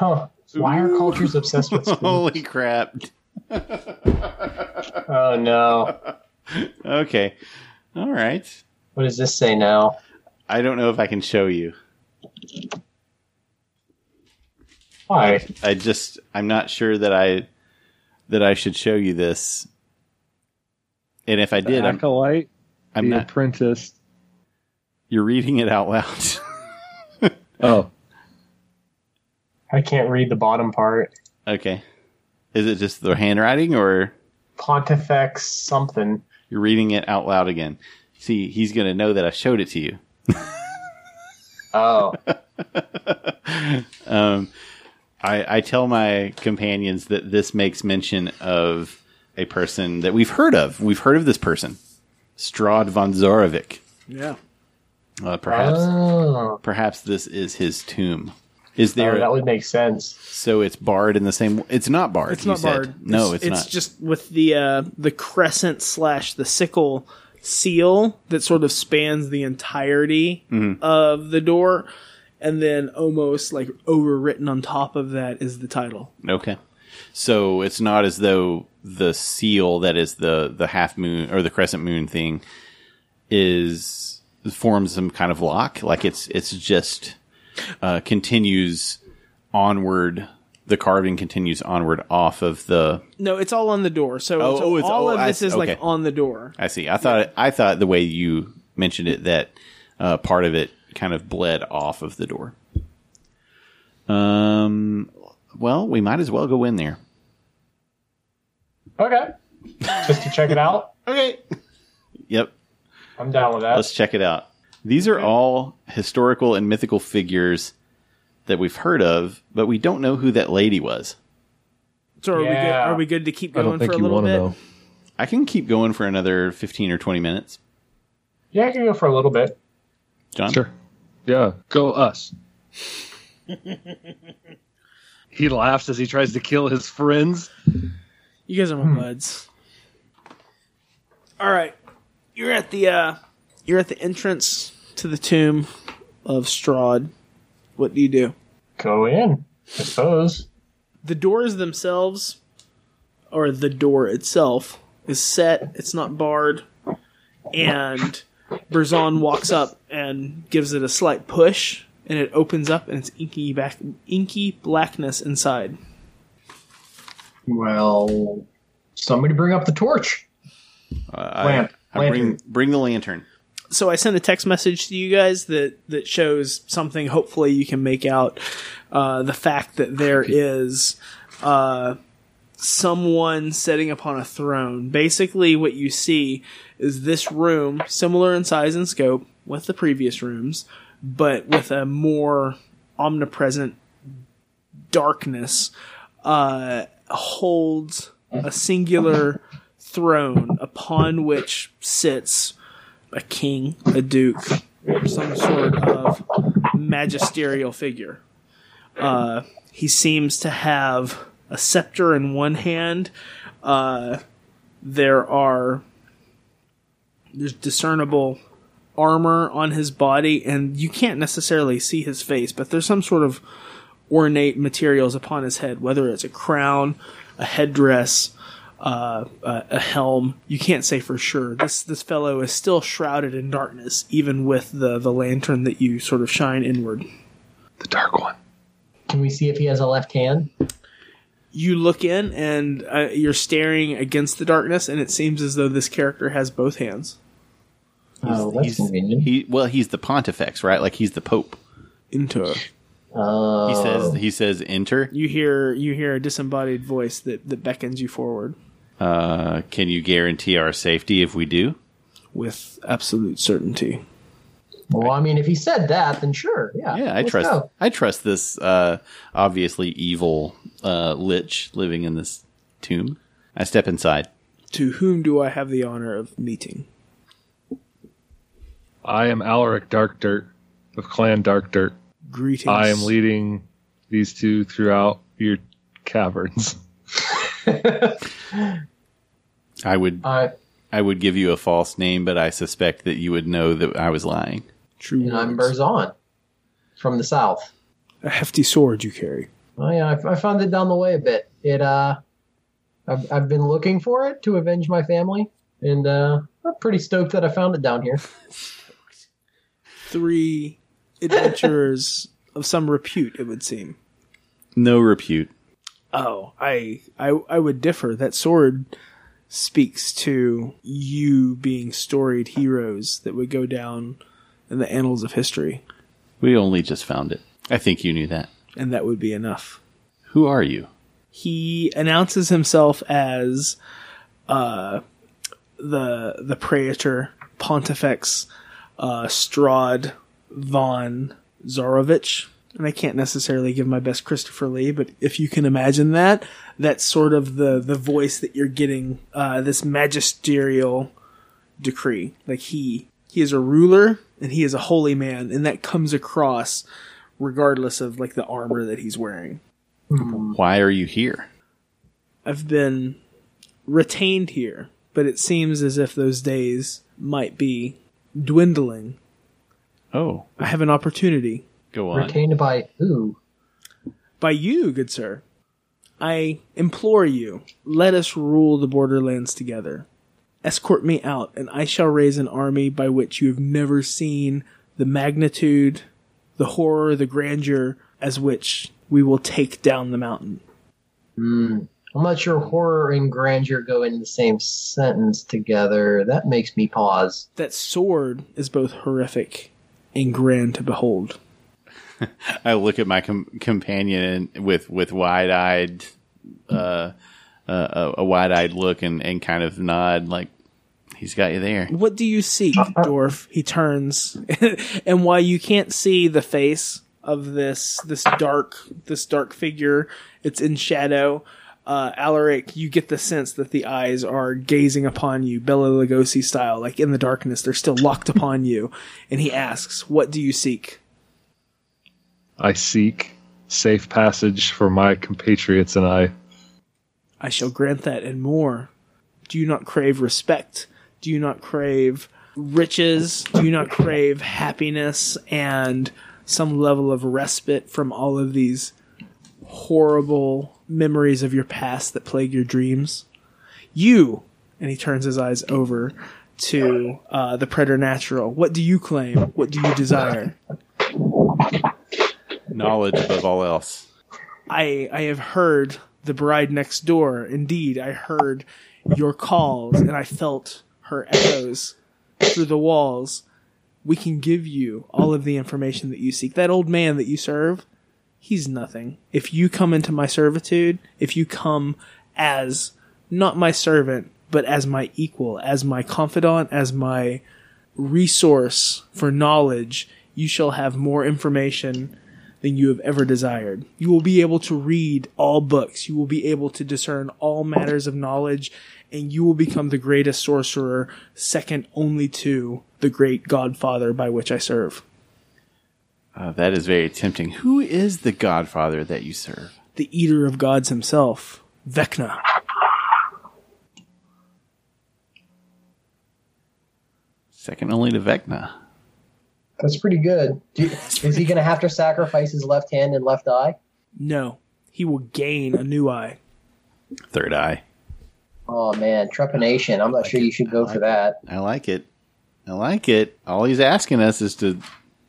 Huh. Why are cultures obsessed with spoons? Holy crap! Oh no. Okay, all right. What does this say now? I don't know if I can show you. Why? I just I'm not sure that I that I should show you this. And if I The did, I'm, acolyte, I'm the not. apprentice. You're reading it out loud. Oh, I can't read the bottom part. okay. Is it just the handwriting, or Pontifex something. you're reading it out loud again? See, he's gonna know that I showed it to you. Oh. um, I, I tell my companions that this makes mention of a person that we've heard of. We've heard of this person, Strahd von Zarovich. yeah. Uh, perhaps, Oh. perhaps this is his tomb. Is Oh, there? that would make sense. so it's barred in the same. It's not barred. It's you not said. barred. No, it's, it's not. just with the uh, the crescent slash the sickle seal that sort of spans the entirety Mm-hmm. of the door, and then almost like overwritten on top of that is the title. Okay. So it's not as though the seal that is the the half moon or the crescent moon thing is forms some kind of lock. Like it's it's just uh, continues onward. The carving continues onward off of the. No, it's all on the door. So, Oh, so oh, it's- all oh, of this see. is like on the door. I see. I thought. I thought the way you mentioned it that uh, part of it kind of bled off of the door. Um. Well, we might as well go in there. Okay. Just to check it out. Okay. Yep. I'm down with that. Let's check it out. These are all historical and mythical figures that we've heard of, but we don't know who that lady was. So are we good? Yeah. Are we good to keep I going don't think for a you little want to bit? know. I can keep going for another 15 or 20 minutes. yeah, I can go for a little bit. John? Sure. Yeah, go us. he laughs as he tries to kill his friends. You guys are my buds. All right, you're at the uh, you're at the entrance to the tomb of Strahd. What do you do? Go in, I suppose. The doors themselves, or the door itself, is set. It's not barred, and Berzon walks up and gives it a slight push, and it opens up, and it's inky back, inky blackness inside. Well, somebody bring up the torch. Uh, I- Lamp. I, bring, Lantern. bring the lantern. So I sent a text message to you guys that that shows something. Hopefully, you can make out uh, the fact that there is uh, someone sitting upon a throne. Basically, what you see is this room, similar in size and scope with the previous rooms, but with a more omnipresent darkness. Uh, holds a singular throne upon which sits a king, a duke, some sort of magisterial figure. Uh, he seems to have a scepter in one hand. Uh, there are there's discernible armor on his body, and you can't necessarily see his face, but there's some sort of ornate materials upon his head, whether it's a crown, a headdress, uh, a, a helm. You can't say for sure. This this fellow is still shrouded in darkness, even with the the lantern that you sort of shine inward. The dark one. Can we see if he has a left hand? You look in, and uh, you're staring against the darkness, and it seems as though this character has both hands Oh, that's he's, convenient. He well, he's the pontifex, right? Like he's the pope. into. Oh, He says he says enter. You hear you hear a disembodied voice that that beckons you forward Uh, can you guarantee our safety if we do? with absolute certainty. Well, I mean, if he said that, then sure. Yeah. Yeah, I let's trust. go. I trust this uh, obviously evil uh, lich living in this tomb. I step inside. To whom do I have the honor of meeting? I am Alaric Dark Dirt of Clan Dark Dirt. Greetings. I am leading these two throughout your caverns. I would. Uh, I would give you a false name, but I suspect that you would know that I was lying. True and I'm. Berzon from the south. A hefty sword you carry. Oh yeah, I, I found it down the way a bit. It uh, I've I've been looking for it to avenge my family, and uh, I'm pretty stoked that I found it down here. Three adventurers of some repute, it would seem. No repute. Oh, I, I, I would differ. That sword speaks to you being storied heroes that would go down in the annals of history, We only just found it. I think you knew that. and that would be enough. Who are you? He announces himself as uh, the the praetor Pontifex uh, Strahd von Zarovich. And I can't necessarily give my best Christopher Lee, but if you can imagine that, that's sort of the, the voice that you're getting, uh, this magisterial decree. Like he, he is a ruler and he is a holy man, and that comes across regardless of like the armor that he's wearing. Why are you here? I've been retained here, but it seems as if those days might be dwindling. Oh, I have an opportunity go on. Retained by who? by you, good sir. I implore you, let us rule the borderlands together. Escort me out, and I shall raise an army by which you have never seen the magnitude, the horror, the grandeur as which we will take down the mountain. Hmm. I'm not sure horror and grandeur go in the same sentence together. That makes me pause. That sword is both horrific and grand to behold. I look at my com- companion with with wide eyed, uh, uh, a wide eyed look and, and kind of nod like he's got you there. What do you seek, dwarf? He turns, and while you can't see the face of this this dark this dark figure, it's in shadow. Uh, Alaric, you get the sense that the eyes are gazing upon you, Bela Lugosi style, like in the darkness. They're still locked upon you, and he asks, "What do you seek?" I seek safe passage for my compatriots and I. I shall grant that and more. Do you not crave respect? Do you not crave riches? Do you not crave happiness and some level of respite from all of these horrible memories of your past that plague your dreams? You, and he turns his eyes over to uh, the preternatural. What do you claim? What do you desire? Knowledge above all else. I I have heard the bride next door. Indeed, I heard your calls and I felt her echoes through the walls. We can give you all of the information that you seek. That old man that you serve, he's nothing. If you come into my servitude, if you come as not my servant, but as my equal, as my confidant, as my resource for knowledge, you shall have more information than you have ever desired. You will be able to read all books. You will be able to discern all matters of knowledge, and you will become the greatest sorcerer, second only to the great Godfather by which I serve. Uh, that is very tempting. Who is the Godfather that you serve? The eater of gods himself, Vecna. Second only to Vecna. That's pretty good. Do, is he going to have to sacrifice his left hand and left eye? No, he will gain a new eye. Third eye. Oh man, trepanation. I'm not sure you should go for that. I like it. I like it. All he's asking us is to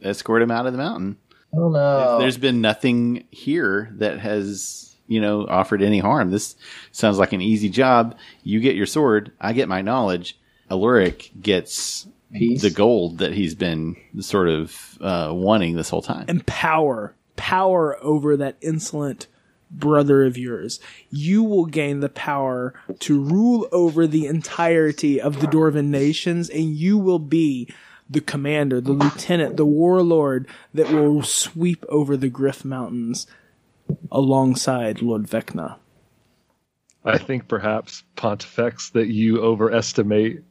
escort him out of the mountain. I don't. There's been nothing here that has, you know, offered any harm. This sounds like an easy job. You get your sword, I get my knowledge. Alaric gets Peace. the gold that he's been sort of uh, wanting this whole time. and power, power over that insolent brother of yours. You will gain the power to rule over the entirety of the Dwarven nations, and you will be the commander, the lieutenant, the warlord that will sweep over the Griff Mountains alongside Lord Vecna. I think perhaps, Pontifex, that you overestimate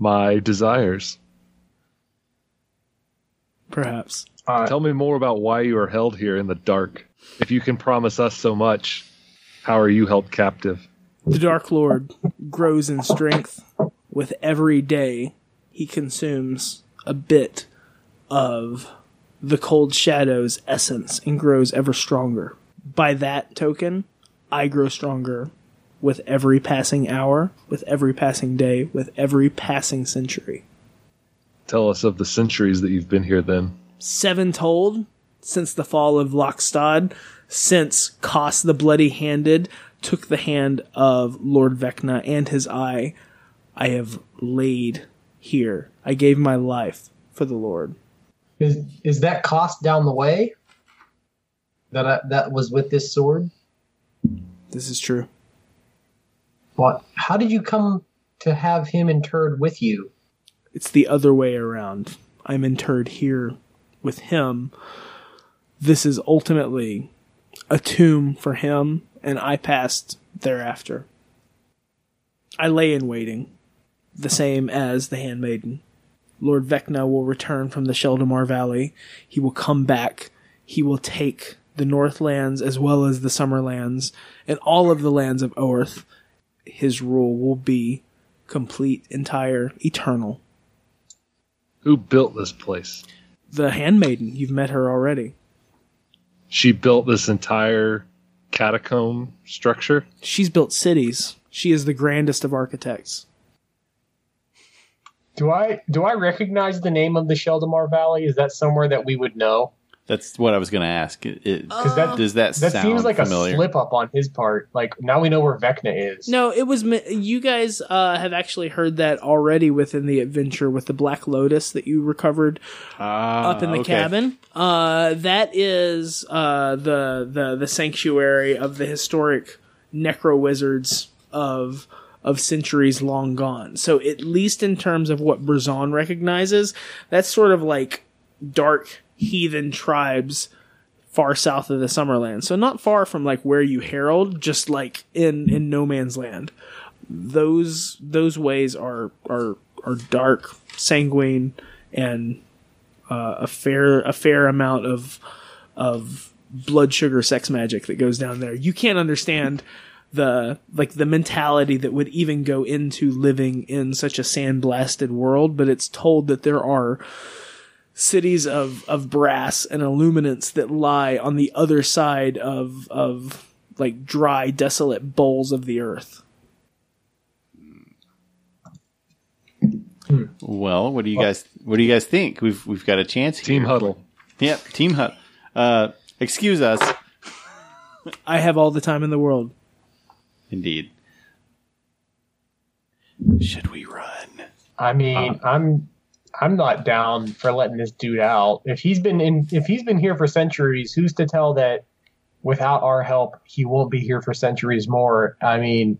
my desires. Perhaps. Uh, Tell me more about why you are held here in the dark. If you can promise us so much, how are you held captive? The Dark Lord grows in strength with every day he consumes a bit of the cold shadow's essence and grows ever stronger. By that token, I grow stronger with every passing hour, with every passing day, with every passing century. Tell us of the centuries that you've been here then. Seven told since the fall of Lockstad, since Koss the Bloody Handed took the hand of Lord Vecna and his eye, I have laid here. I gave my life for the Lord. Is is that Koss down the way? That I, that was with this sword. This is true. How did you come to have him interred with you? It's the other way around. I'm interred here with him. This is ultimately a tomb for him, and I passed thereafter. I lay in waiting, the same as the handmaiden. Lord Vecna will return from the Sheldamar Valley. He will come back. He will take the Northlands as well as the Summerlands and all of the lands of Oerth. His rule will be complete, entire, eternal. Who built this place? The handmaiden, you've met her already. She built this entire catacomb structure. She's built cities. She is the grandest of architects. do I do I recognize the name of the Sheldamar Valley? Is that somewhere that we would know? That's what I was going to ask. It, it- Because that does that, that sound seems like familiar? a slip up on his part. Like now we know where Vecna is. No, it was. You guys uh, have actually heard that already within the adventure with the Black Lotus that you recovered Ah, up in the okay. cabin. Uh, that is uh, the the the sanctuary of the historic necro wizards of of centuries long gone. So at least in terms of what Berzon recognizes, that's sort of like dark heathen tribes far south of the Summerland. So not far from like where you herald, just like in in no man's land. Those those ways are are are dark, sanguine, and uh, a fair a fair amount of of blood sugar sex magic that goes down there. You can't understand the like the mentality that would even go into living in such a sandblasted world, but it's told that there are cities of of brass and illuminance that lie on the other side of of like dry desolate bowls of the earth. Well, what do you guys what do you guys think? We've we've got a chance here. Team huddle. Yep, team hut. Uh, excuse us. I have all the time in the world. Indeed. Should we run? I mean, I'm I'm not down for letting this dude out. If he's been in if he's been here for centuries, who's to tell that without our help he won't be here for centuries more? I mean,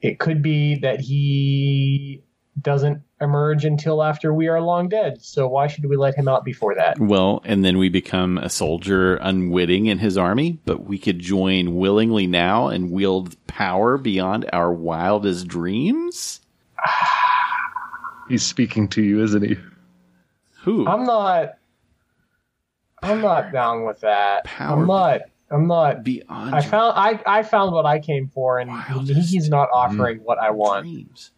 it could be that he doesn't emerge until after we are long dead. So why should we let him out before that? Well, and then we become a soldier unwitting in his army, but we could join willingly now and wield power beyond our wildest dreams? He's speaking to you, isn't he? Who? I'm not I'm not down with that. Power. I'm not I'm not beyond I your found I, I found what I came for and Wildest he's not offering what I want. dreams.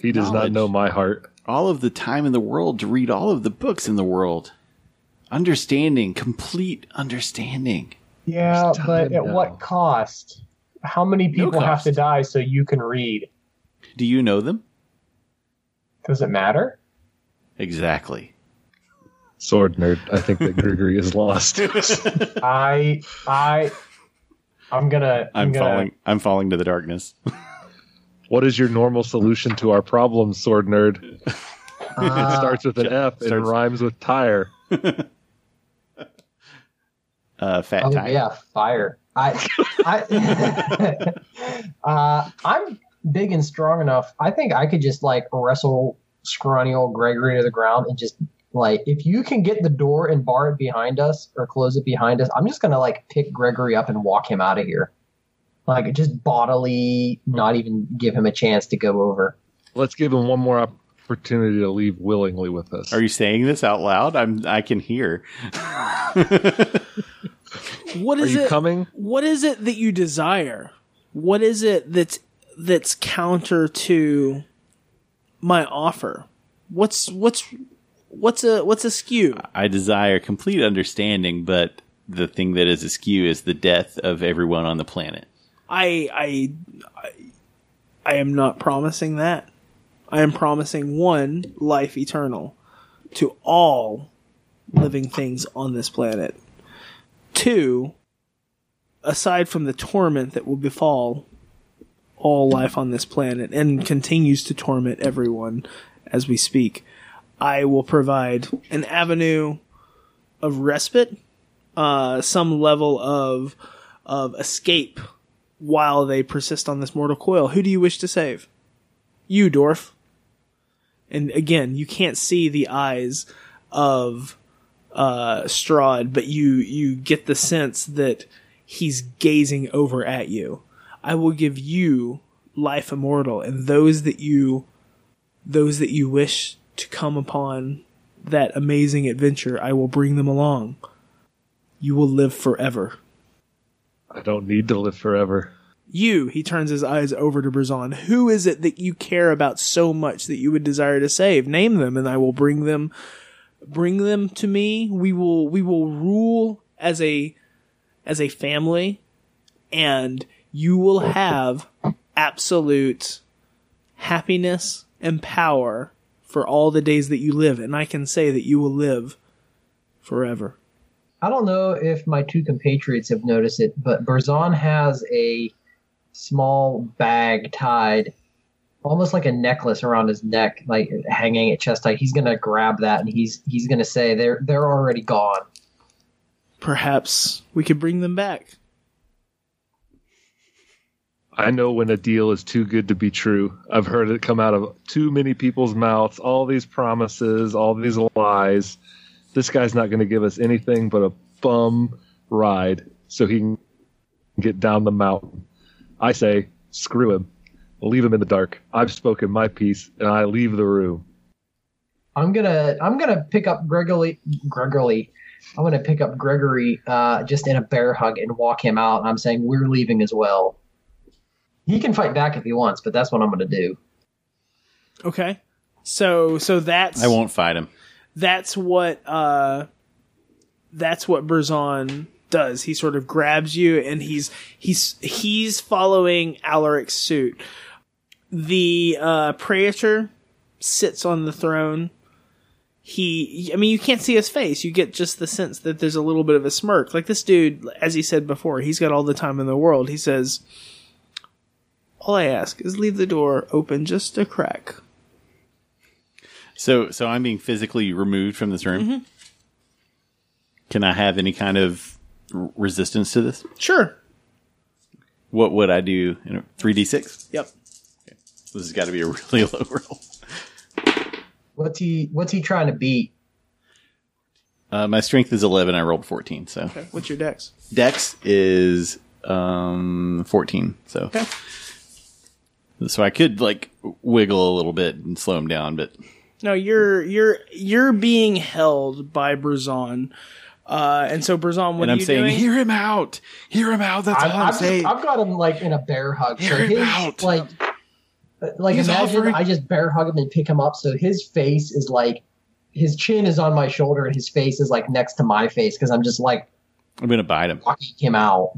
He does Knowledge. not know my heart. All of the time in the world to read all of the books in the world. Understanding, complete understanding. Yeah, There's but time at now. what cost? How many No people have cost. to die so you can read? Do you know them? Does it matter? Exactly. Sword nerd. I think that Gregory is lost. I I I'm gonna I'm, I'm gonna falling I'm falling to the darkness. what is your normal solution to our problem, sword nerd? it Uh, starts with an F and rhymes with tire. Uh fat Oh time. yeah, fire. I, I, uh, I'm big and strong enough. I think I could just like wrestle scrawny old Gregory to the ground and just like if you can get the door and bar it behind us or close it behind us, I'm just gonna like pick Gregory up and walk him out of here. Like just bodily, not even give him a chance to go over. Let's give him one more opportunity to leave willingly with us. Are you saying this out loud? I'm I can hear. What Are you it? coming? what is it that you desire? What is it that's that's counter to my offer? What's what's what's a what's a skew? I desire complete understanding, but the thing that is askew is the death of everyone on the planet. I I I, I am not promising that. I am promising one life eternal to all living things on this planet. Two, aside from the torment that will befall all life on this planet and continues to torment everyone as we speak, I will provide an avenue of respite, uh, some level of of escape while they persist on this mortal coil. Who do you wish to save? You, Dorf. And again, you can't see the eyes of uh, Strahd, but you you get the sense that he's gazing over at you. I will give you life immortal, and those that you those that you wish to come upon that amazing adventure, I will bring them along. You will live forever. I don't need to live forever. You, he turns his eyes over to Berzon. Who is it that you care about so much that you would desire to save? Name them, and I will bring them, bring them to me. We will, we will rule as a, as a family, and you will have absolute happiness and power for all the days that you live. And I can say that you will live forever. I don't know if my two compatriots have noticed it, but Berzon has a small bag tied, almost like a necklace around his neck, like hanging at chest height. He's gonna grab that and he's he's gonna say they're they're already gone. Perhaps we could bring them back. I know when a deal is too good to be true. I've heard it come out of too many people's mouths. All these promises, all these lies. This guy's not going to give us anything but a bum ride so he can get down the mountain. I say, screw him. Leave him in the dark. I've spoken my piece, and I leave the room. I'm gonna I'm gonna pick up Gregory Gregory. I'm gonna pick up Gregory uh, just in a bear hug and walk him out. And I'm saying we're leaving as well. He can fight back if he wants, but that's what I'm gonna do. Okay. So so that's I won't fight him. that's what uh that's what Berzon does. He sort of grabs you and he's he's he's following Alaric's suit. The uh Praetor sits on the throne. He I mean you can't see his face. You get just the sense that there's a little bit of a smirk. Like this dude, as he said before, he's got all the time in the world. He says all I ask is leave the door open just a crack. So, so I'm being physically removed from this room. Can I have any kind of r- resistance to this? Sure. What would I do? in a 3d6. Yep. This has got to be a really low roll. What's he What's he trying to beat? Uh, my strength is 11. I rolled 14. So Okay. What's your dex? dex is um 14. So Okay. So I could like wiggle a little bit and slow him down, but No, you're you're you're being held by Berzon. Uh, and so Berzon, what and I'm you saying, doing? hear him out, hear him out. That's I've, all I'm I've, saying. I've got him like in a bear hug. So Hear him his out. like like He's imagine offering- I just bear hug him and pick him up. So his face is like his chin is on my shoulder and his face is like next to my face because I'm just like I'm gonna bite him, walking him out.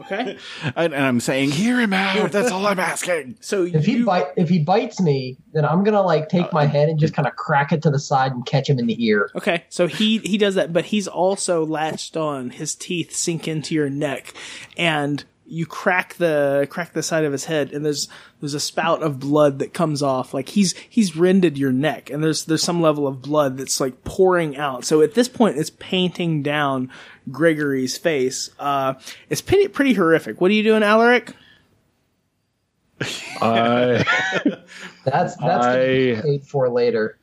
Okay. and, and I'm saying, hear him out. That's all I'm asking. So If he bite if he bites me, then I'm gonna like take my uh, head and just kind of crack it to the side and catch him in the ear. okay, so he he does that, but he's also latched on. His teeth sink into your neck, and you crack the crack the side of his head, and there's there's a spout of blood that comes off. Like he's he's rended your neck, and there's there's some level of blood that's like pouring out. So at this point, it's painting down Gregory's face. Uh, it's pretty pretty horrific. What are you doing, Alaric? I That's that's gonna be I- paid for later.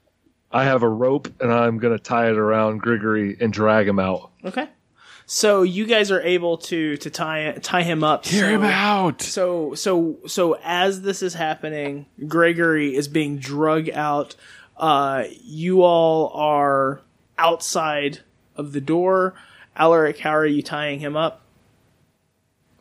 I have a rope and I'm gonna tie it around Gregory and drag him out. Okay. So you guys are able to to tie tie him up. Hear so, him out. So so so as this is happening, Gregory is being drug out. Uh, you all are outside of the door. Alaric, how are you tying him up?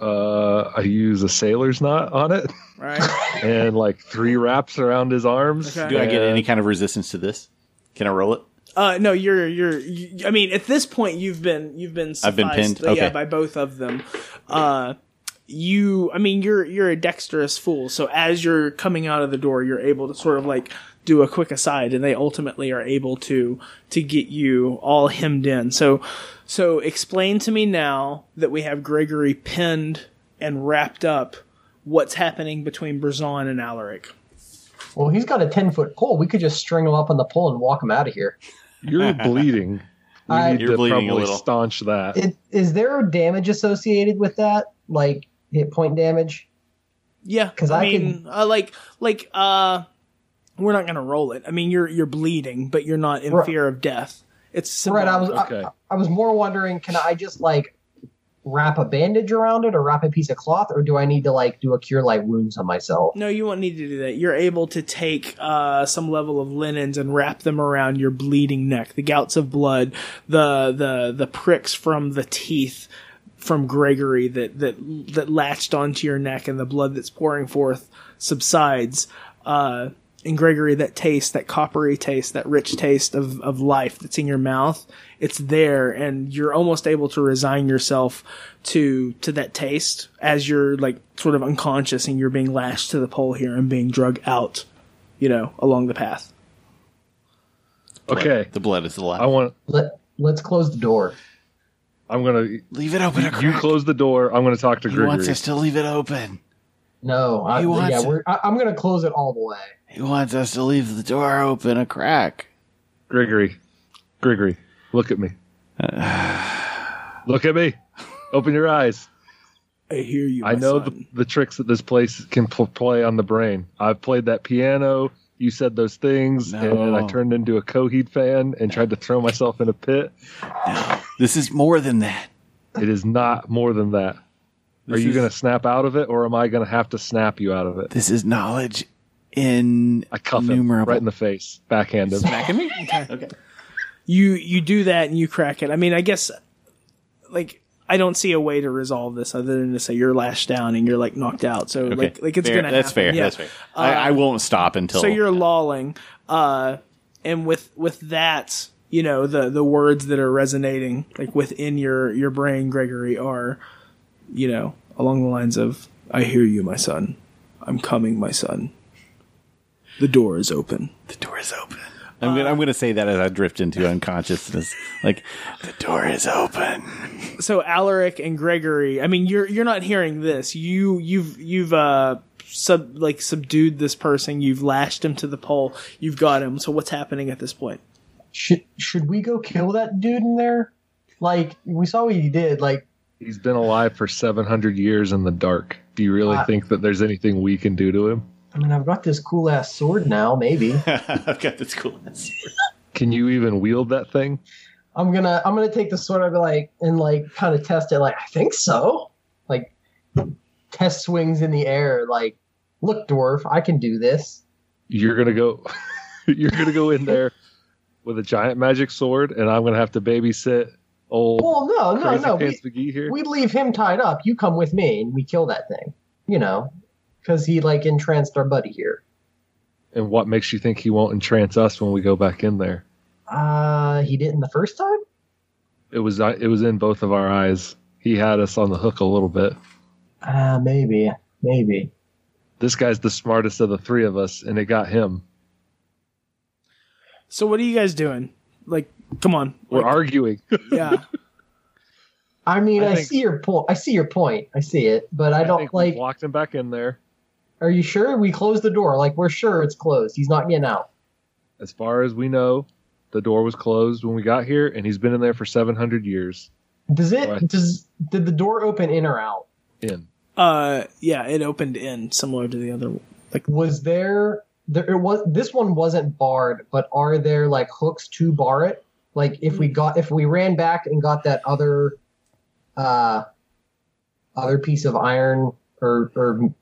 Uh, I use a sailor's knot on it Right. and like three wraps around his arms. Okay. Do I get any kind of resistance to this? Can I roll it? Uh, no, you're you're. You, I mean, at this point, you've been you've been I've been pinned? Yeah, Okay. by both of them. Uh, you. I mean, you're you're a dexterous fool. So as you're coming out of the door, you're able to sort of like do a quick aside, and they ultimately are able to to get you all hemmed in. So so explain to me now that we have Gregory pinned and wrapped up. What's happening between Berzon and Alaric? Well, he's got a ten foot pole. We could just string him up on the pole and walk him out of here. You're bleeding. We I- need You're to bleeding a probably little. staunch that. It, is there damage associated with that? Like hit point damage? Yeah, 'Cause I, I mean, uh, like, like, uh, we're not gonna roll it. I mean, you're you're bleeding, but you're not in Right. fear of death. It's Right. I was. Okay. I, I was more wondering, can I just like wrap a bandage around it or wrap a piece of cloth, or do I need to like do a cure light wounds on myself? No, you won't need to do that. You're able to take uh, some level of linens and wrap them around your bleeding neck. The gouts of blood, the the the pricks from the teeth from Gregory that that that latched onto your neck, and the blood that's pouring forth subsides. Uh, and Gregory, that taste, that coppery taste, that rich taste of, of life that's in your mouth, it's there, and you're almost able to resign yourself to to that taste as you're like sort of unconscious and you're being lashed to the pole here and being drug out, you know, along the path. Okay. The blood is alive. I want Let Let's close the door. I'm gonna. Leave it open. a You close the door. I'm gonna talk to He wants Gregory. us to leave it open. No, I, He wants yeah, it. we're, I, I'm gonna close it all the way. He wants us to leave the door open a crack. Gregory, Gregory, look at me. look at me. Open your eyes. I hear you. I my know the, son. the tricks that this place can pl- play on the brain. I've played that piano. You said those things, and I turned into a Coheed fan and tried to throw myself in a pit. No, This is more than that. It is not more than that. Are you going to snap out of it, or am I going to have to snap you out of it? This is knowledge in I cuff him right in the face, backhand him. Smacking me? Okay. okay, you you do that and you crack it. I mean, I guess like I don't see a way to resolve this other than to say you're lashed down and you're like knocked out. So Okay. like like it's Fair. gonna That's happen. fair. Yeah. That's fair. I, I won't stop until. So you're lolling, uh, and with with that, you know the the words that are resonating like within your your brain, Gregory, are you know along the lines of "I hear you, my son. I'm coming, my son. The door is open." the door is open. I'm gonna I'm gonna say that as I drift into unconsciousness. Like the door is open. so Alaric and Gregory, I mean, you're you're not hearing this. You you've you've uh sub like subdued this person. You've lashed him to the pole. You've got him. So what's happening at this point? Should should we go kill that dude in there? Like we saw what he did. Like He's been alive for 700 years in the dark. Do you really Uh, think that there's anything we can do to him? I mean, I've got this cool ass sword now. Maybe I've got this cool. Ass sword. Can you even wield that thing? I'm gonna I'm gonna take the sword and be like and like kind of test it. Like I think so. Like test swings in the air. Like look, dwarf, I can do this. You're gonna go. you're gonna go in there with a giant magic sword, and I'm gonna have to babysit old Well, no, no, no. We, pants here. we leave him tied up. You come with me and we kill that thing. You know, because he like entranced our buddy here. and what makes you think he won't entrance us when we go back in there? Uh, he didn't the first time. It was uh, it was in both of our eyes. He had us on the hook a little bit. Uh, maybe, maybe. This guy's the smartest of the three of us, and it got him. So what are you guys doing? Like, come on, We're Like, arguing. yeah. I mean, I I, think- see your point. I see your point. I see it, but I I don't think we like. locked him back in there. Are you sure we closed the door? Like we're sure it's closed. He's not getting out. As far as we know, the door was closed when we got here, and he's been in there for 700 years. Does it? Right. Does did the door open in or out? In Uh, yeah, it opened in similar to the other. Like, Was there? There it was. This one wasn't barred, but are there like hooks to bar it? Like if we got if we ran back and got that other, uh, other piece of iron or or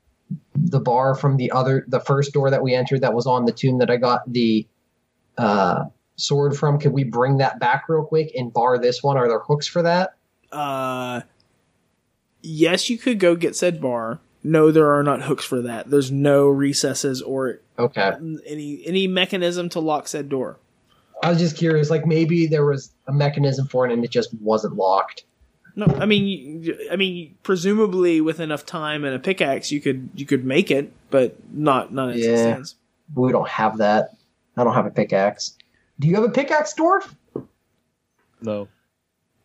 the bar from the other the first door that we entered that was on the tomb that I got the uh sword from. Could we bring that back real quick and bar this one? Are there hooks for that? uh, yes, you could go get said bar. No, there are not hooks for that. There's no recesses or Okay. any any mechanism to lock said door. I was just curious, like maybe there was a mechanism for it and it just wasn't locked. No, I mean, I mean, presumably with enough time and a pickaxe, you could you could make it, but not not as it Yeah. stands. But we don't have that. I don't have a pickaxe. Do you have a pickaxe, dwarf? no,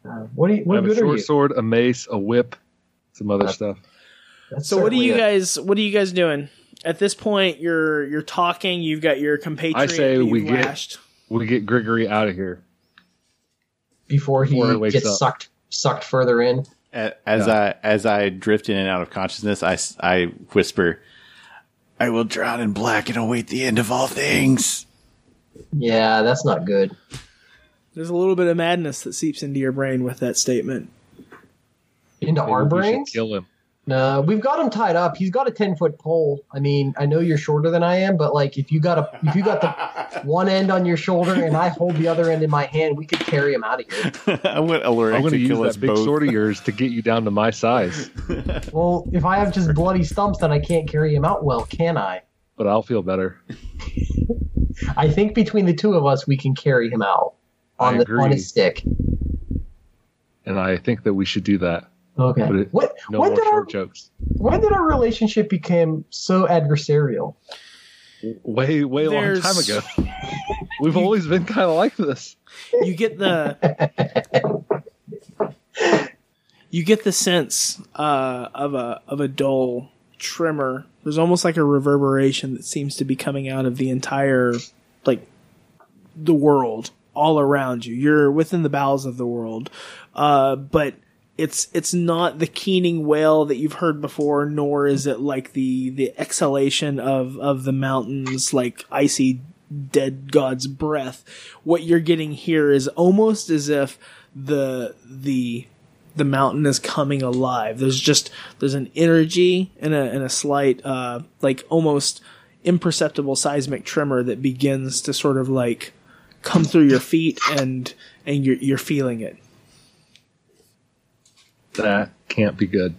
Uh, what do you? I What have a good are short you? sword, a mace, a whip, some other Uh, stuff. So what are you certainly a- guys? What are you guys doing at this point? You're you're talking. You've got your compatriot. I say we you've get- lashed. We get Gregory out of here. before he before he gets up. sucked sucked further in? As I as I drift in and out of consciousness, I, I whisper, "I will drown in black and await the end of all things." Yeah, that's not good. There's a little bit of madness that seeps into your brain with that statement. Into Maybe our brains? kill him. No, we've got him tied up. He's got a ten foot pole. I mean, I know you're shorter than I am, but like if you got a if you got the one end on your shoulder and I hold the other end in my hand, we could carry him out of here. I want Alaric I'm going to to use kill us that big both. sword of yours to get you down to my size, Well, if I have just bloody stumps, then I can't carry him out well, can I? but I'll feel better. I think between the two of us, we can carry him out on I the agree. on his stick. And I think that we should do that. Okay. But it- what No when more did our short jokes. when did our relationship become so adversarial? Way, way a long time ago. We've always been kind of like this. You get the you get the sense uh, of a of a dull tremor. There's almost like a reverberation that seems to be coming out of the entire like the world all around you. You're within the bowels of the world, uh, but it's it's not the keening wail that you've heard before, nor is it like the the exhalation of of the mountains, like icy dead god's breath. What you're getting here is almost as if the the the mountain is coming alive. There's just there's an energy and a and a slight uh like almost imperceptible seismic tremor that begins to sort of like come through your feet and and you're you're feeling it. That can't be good.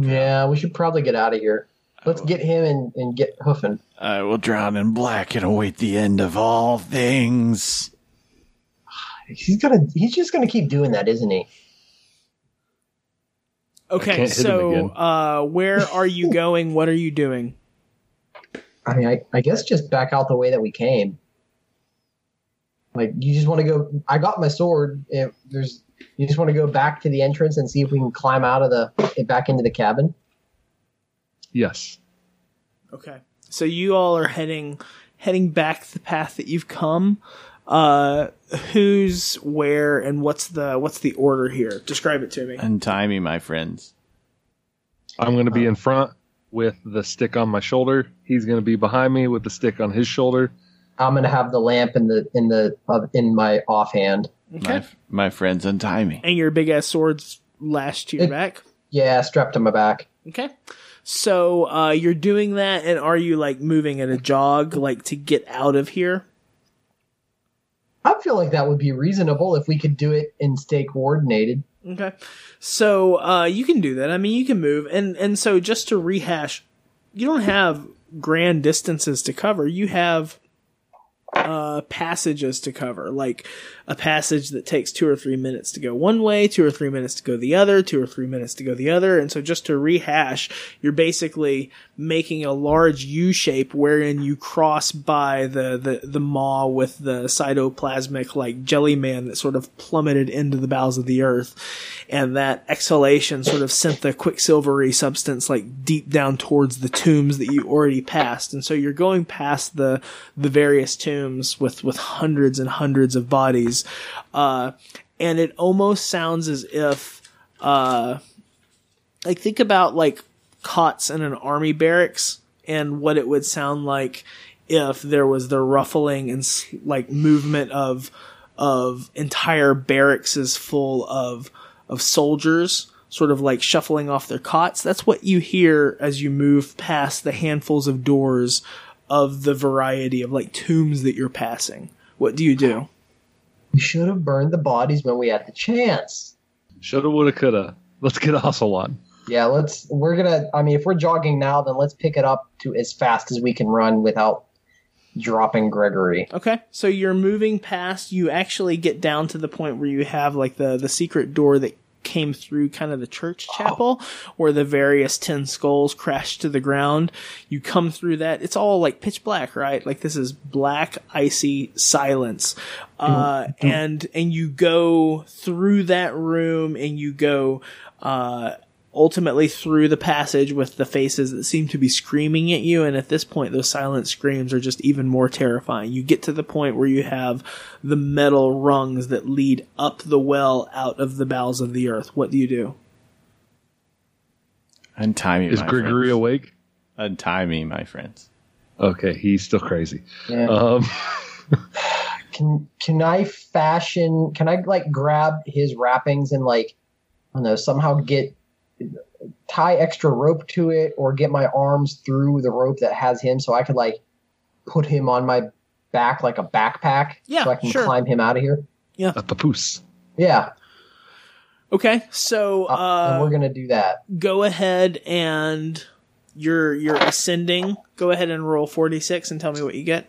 Yeah, we should probably get out of here. Let's get him and, and get hoofing. I will drown in black and await the end of all things. He's gonna. He's just gonna keep doing that, isn't he? Okay, can't hit him so uh where are you going? What are you doing? I mean, I, I guess just back out the way that we came. Like you just want to go. I got my sword. If there's, you just want to go back to the entrance and see if we can climb out of the back into the cabin. Yes. Okay. So you all are heading heading back the path that you've come. Uh who's where and what's the what's the order here? Describe it to me. Untie me, my friends. I'm going to be in front with the stick on my shoulder. He's going to be behind me with the stick on his shoulder. I'm gonna have the lamp in the in the uh, in my offhand. Okay. My, my friends, untie me. And your big ass swords lashed to your It- back. Yeah, strapped to my back. Okay. So uh you're doing that and are you like moving at a jog like to get out of here? I feel like that would be reasonable if we could do it and stay coordinated. Okay. So uh you can do that. I mean you can move and and so just to rehash, you don't have grand distances to cover. You have uh passages to cover, like a passage that takes two or three minutes to go one way, two or three minutes to go the other, two or three minutes to go the other. And so just to rehash, you're basically making a large U shape wherein you cross by the, the, the maw with the cytoplasmic like jelly man that sort of plummeted into the bowels of the earth. And that exhalation sort of sent the quicksilvery substance like deep down towards the tombs that you already passed. And so you're going past the, the various tombs with, with hundreds and hundreds of bodies. Uh, and it almost sounds as if, uh, like think about like cots in an army barracks and what it would sound like if there was the ruffling and like movement of of entire barracks is full of of soldiers sort of like shuffling off their cots that's what you hear as you move past the handfuls of doors of the variety of like tombs that you're passing what do you do We should have burned the bodies when we had the chance. Shoulda, woulda, coulda. Let's get a hustle on. Yeah, let's. We're gonna. I mean, if we're jogging now, then let's pick it up to as fast as we can run without dropping Gregory. Okay, so you're moving past. You actually get down to the point where you have like the the secret door that came through kind of the church chapel where the various ten skulls crashed to the ground. You come through that. It's all like pitch black, right? Like this is black, icy silence. Uh, and and you go through that room and you go uh ultimately through the passage with the faces that seem to be screaming at you. And at this point, those silent screams are just even more terrifying. You get to the point where you have the metal rungs that lead up the well out of the bowels of the earth. What do you do? Untie me, Is my Gregory friends. awake? Untie me, my friends. Okay, he's still crazy. Yeah. Um, Can can I fashion? Can I like grab his wrappings and like, I don't know, somehow get tie extra rope to it, or get my arms through the rope that has him, so I could like put him on my back like a backpack, Yeah, so I can sure. climb him out of here. Yeah. A papoose. Yeah, Okay, so uh, uh, we're gonna do that. go ahead and you're you're ascending. Go ahead and roll forty six and tell me what you get.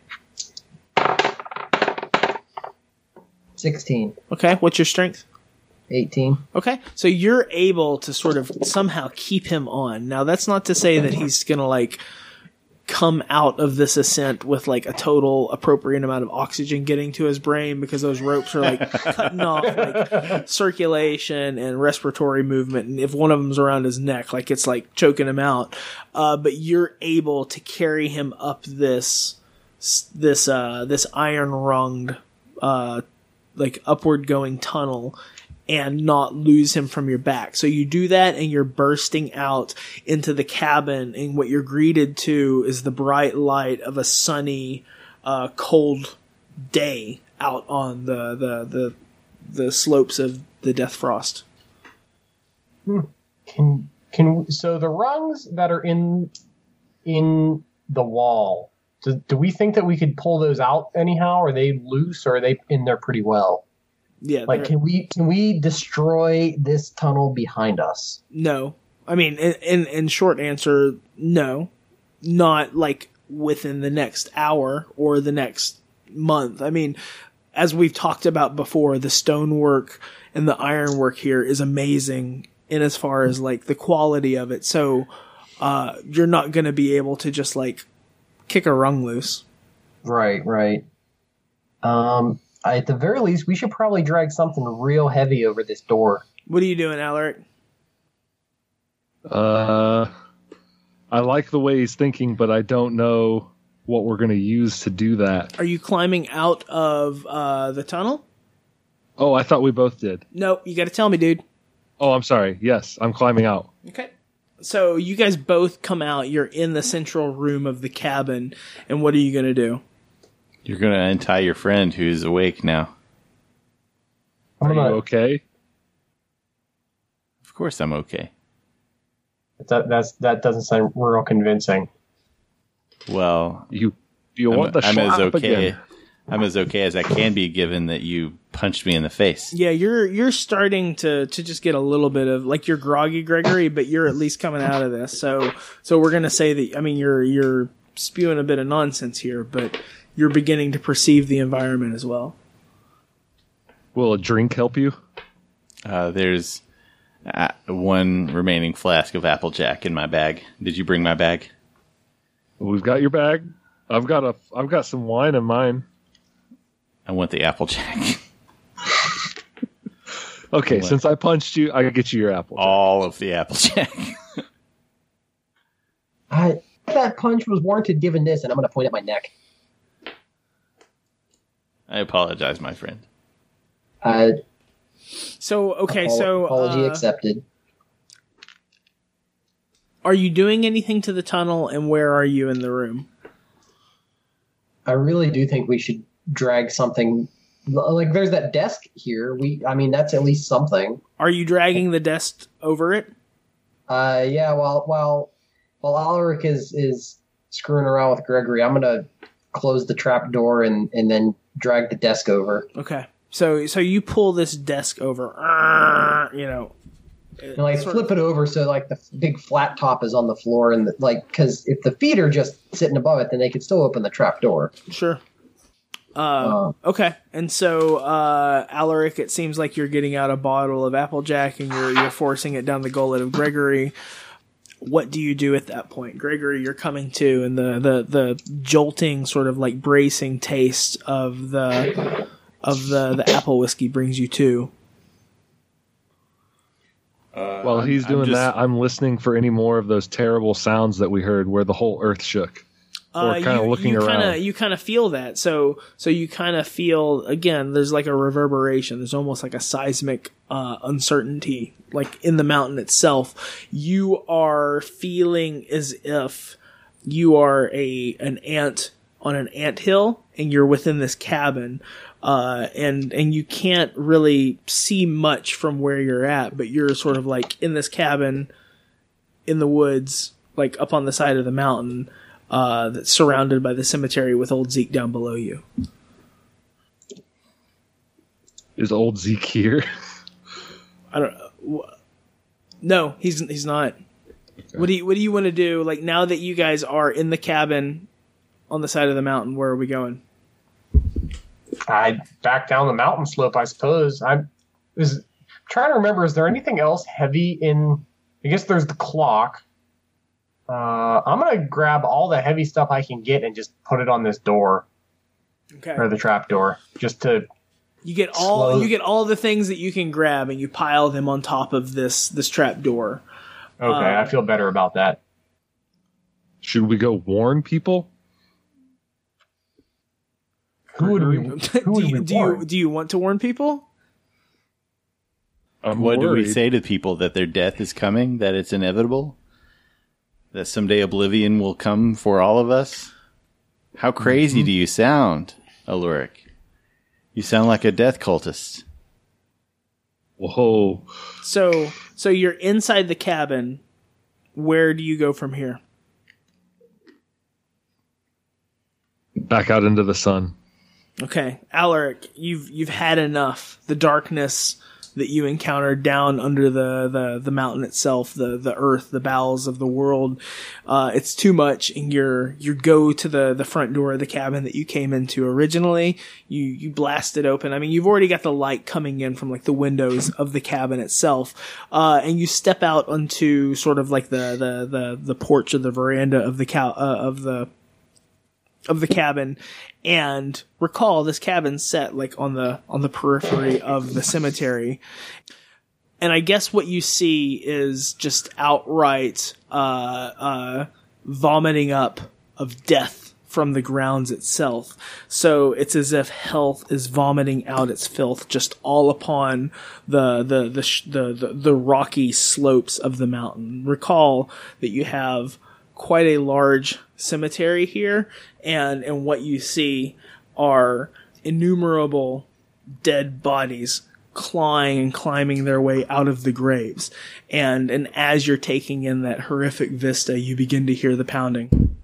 Sixteen. Okay, what's your strength? 18. Okay, so you're able to sort of somehow keep him on. Now, that's not to say that he's gonna like come out of this ascent with like a total appropriate amount of oxygen getting to his brain because those ropes are like cutting off like circulation and respiratory movement and if one of them's around his neck like it's like choking him out uh, but you're able to carry him up this this uh this iron rung uh, like upward going tunnel and not lose him from your back. So you do that and you're bursting out into the cabin and what you're greeted to is the bright light of a sunny, uh, cold day out on the, the, the, the slopes of the Deathfrost. Can can so the rungs that are in in the wall? Do, do we think that we could pull those out anyhow? Are they loose or are they in there pretty well? Yeah. Like, can we can we destroy this tunnel behind us? no. I mean, in, in, in short answer, no. Not like within the next hour or the next month. I mean, as we've talked about before, the stonework and the ironwork here is amazing in as far as like the quality of it. So, uh, you're not going to be able to just like kick a rung loose. Right, right. Um, at the very least, we should probably drag something real heavy over this door. What are you doing, Alaric? Uh, I like the way he's thinking, but I don't know what we're going to use to do that. Are you climbing out of uh, the tunnel? Oh, I thought we both did. No, you got to tell me, dude. Oh, I'm sorry. Yes, I'm climbing out. Okay. So you guys both come out. You're in the central room of the cabin, and what are you gonna do? You're going to untie your friend who's awake now. I'm Are you okay? Of course, I'm okay. that that's that doesn't sound real convincing. Well, You you I'm, want the I'm as okay. again? I'm as okay as I can be, given that you punched me in the face. Yeah, you're you're starting to to just get a little bit of like you're groggy, Gregory, but you're at least coming out of this. So so we're gonna say that. I mean, you're you're spewing a bit of nonsense here, but you're beginning to perceive the environment as well. Will a drink help you? Uh, there's uh, one remaining flask of Applejack in my bag. Did you bring my bag? We've got your bag. I've got a I've got some wine in mine. I want the Applejack. Okay, What? since I punched you, I get you your apple. All of the Applejack. I that punch was warranted given this, and I'm going to point at my neck. I apologize, my friend. Uh, So okay, apol- so apology uh, accepted. are you doing anything to the tunnel, and where are you in the room? I really do think we should drag something. Like, there's that desk here. We, I mean, that's at least something. Are you dragging the desk over it? Uh, yeah. While while while Alaric is is screwing around with Gregory, I'm gonna close the trap door and and then drag the desk over. Okay. So so you pull this desk over. You know. And like flip of- it over so like the big flat top is on the floor and the, like because if the feet are just sitting above it, then they could still open the trap door. Sure. Uh, Uh, okay. And so, uh, Alaric, it seems like you're getting out a bottle of Applejack and you're you're forcing it down the gullet of Gregory. What do you do at that point, Gregory? You're coming to, and the the the jolting, sort of like bracing taste of the of the the apple whiskey brings you to. Uh, While I'm- he's I'm doing just- that, I'm listening for any more of those terrible sounds that we heard where the whole earth shook. Or Uh, you, looking you Kinda, around. you kind of feel that. So, so you kind of feel again. There's like a reverberation. There's almost like a seismic uh, uncertainty, like in the mountain itself. You are feeling as if you are a an ant on an ant hill, and you're within this cabin. Uh, and and you can't really see much from where you're at, but you're sort of like in this cabin in the woods, like up on the side of the mountain, uh, that's surrounded by the cemetery with old Zeke down below you. Is old Zeke here? I don't. wh- No, he's he's not. What do you What do you want to do? Like now that you guys are in the cabin on the side of the mountain, where are we going? I back down the mountain slope, I suppose. I'm is trying to remember. Is there anything else heavy in? I guess there's the clock. Uh, I'm gonna grab all the heavy stuff I can get and just put it on this door Okay. or the trap door, just to. You get all Slow- you get all the things that you can grab, and you pile them on top of this this trap door. Okay, Uh, I feel better about that. Should we go warn people? Who would we? Who do would you we do you do you want to warn people? I'm what do we say to people that their death is coming? That it's inevitable? That someday oblivion will come for all of us? How crazy do you sound, Alaric? You sound like a death cultist. Whoa. So so you're inside the cabin. Where do you go from here? Back out into the sun. Okay, Alaric, you've you've had enough. The darkness that you encounter down under the, the, the mountain itself, the, the earth, the bowels of the world, uh, it's too much. And you're you go to the, the front door of the cabin that you came into originally. You you blast it open. I mean, you've already got the light coming in from like the windows of the cabin itself, uh, and you step out onto sort of like the the the, the porch or the veranda of the cow uh, of the of the cabin and recall this cabin set like on the on the periphery of the cemetery. And i guess what you see is just outright uh uh vomiting up of death from the grounds itself. So it's as if health is vomiting out its filth just all upon the the the sh- the, the, the rocky slopes of the mountain. Recall that you have quite a large cemetery here and and what you see are innumerable dead bodies clawing and climbing their way out of the graves. And and as you're taking in that horrific vista you begin to hear the pounding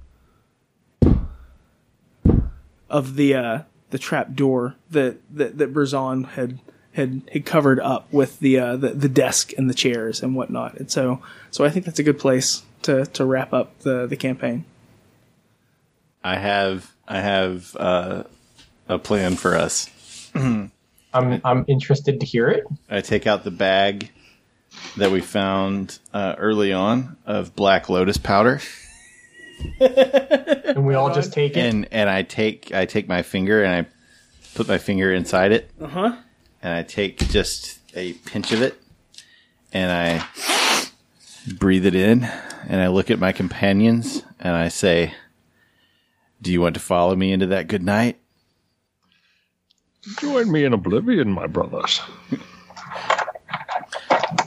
of the uh the trap door that that that Berzon had had had covered up with the uh the, the desk and the chairs and whatnot. And so so I think that's a good place to to wrap up the the campaign I have I have uh, a plan for us. I'm I'm interested to hear it. I take out the bag that we found uh, early on of black lotus powder, And we all just take it. and and I take I take my finger and I put my finger inside it, uh-huh and I take just a pinch of it, and I breathe it in, and I look at my companions, and I say, "Do you want to follow me into that good night?" Join me in oblivion, my brothers.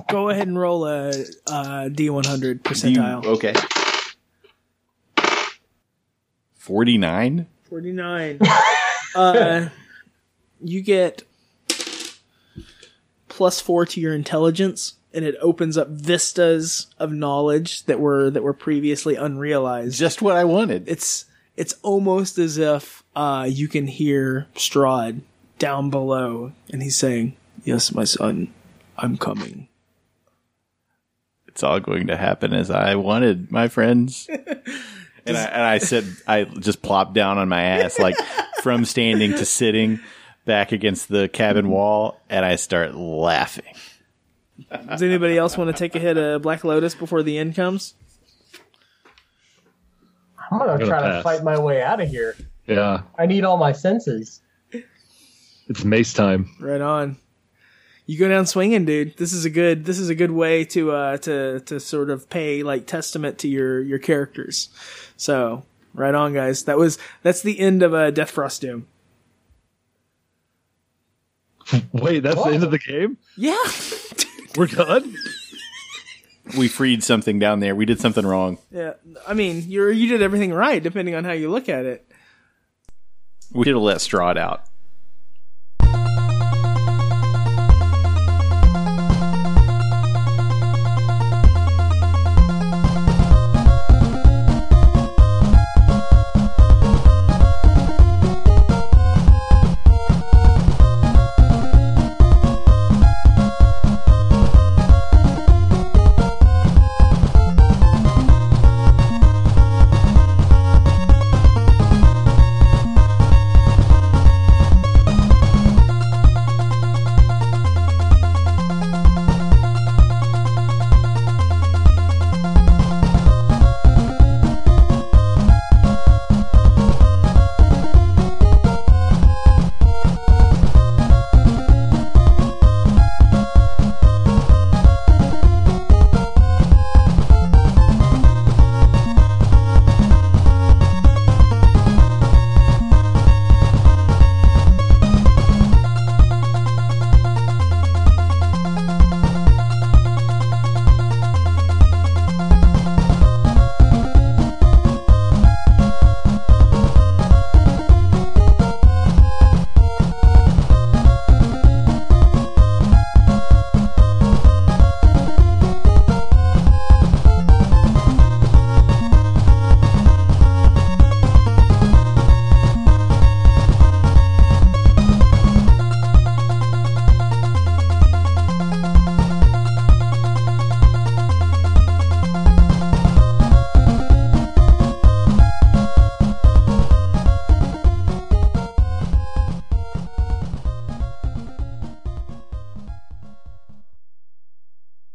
go ahead and roll a, uh D100 percentile. okay. Forty nine. 49. uh, you get plus four to your intelligence, and it opens up vistas of knowledge that were that were previously unrealized. Just what I wanted. It's it's almost as if uh, you can hear Strahd down below, and he's saying, "Yes, my son, I'm coming." it's all going to happen as I wanted, my friends. and I and I said I just plopped down on my ass, like from standing to sitting back against the cabin wall, and I start laughing. Does anybody else want to take a hit of Black Lotus before the end comes? I'm gonna gonna try to fight my way out of here. Yeah, I need all my senses. it's mace time. Right on. You go down swinging, dude. This is a good. This is a good way to uh to to sort of pay like testament to your your characters. So right on, guys. That was that's the end of uh, Death Frost Doom. Wait, that's the end of the game? Yeah, We're done? We freed something down there. We did something wrong. yeah. I mean, you you did everything right, depending on how you look at it. We should have let Strahd out.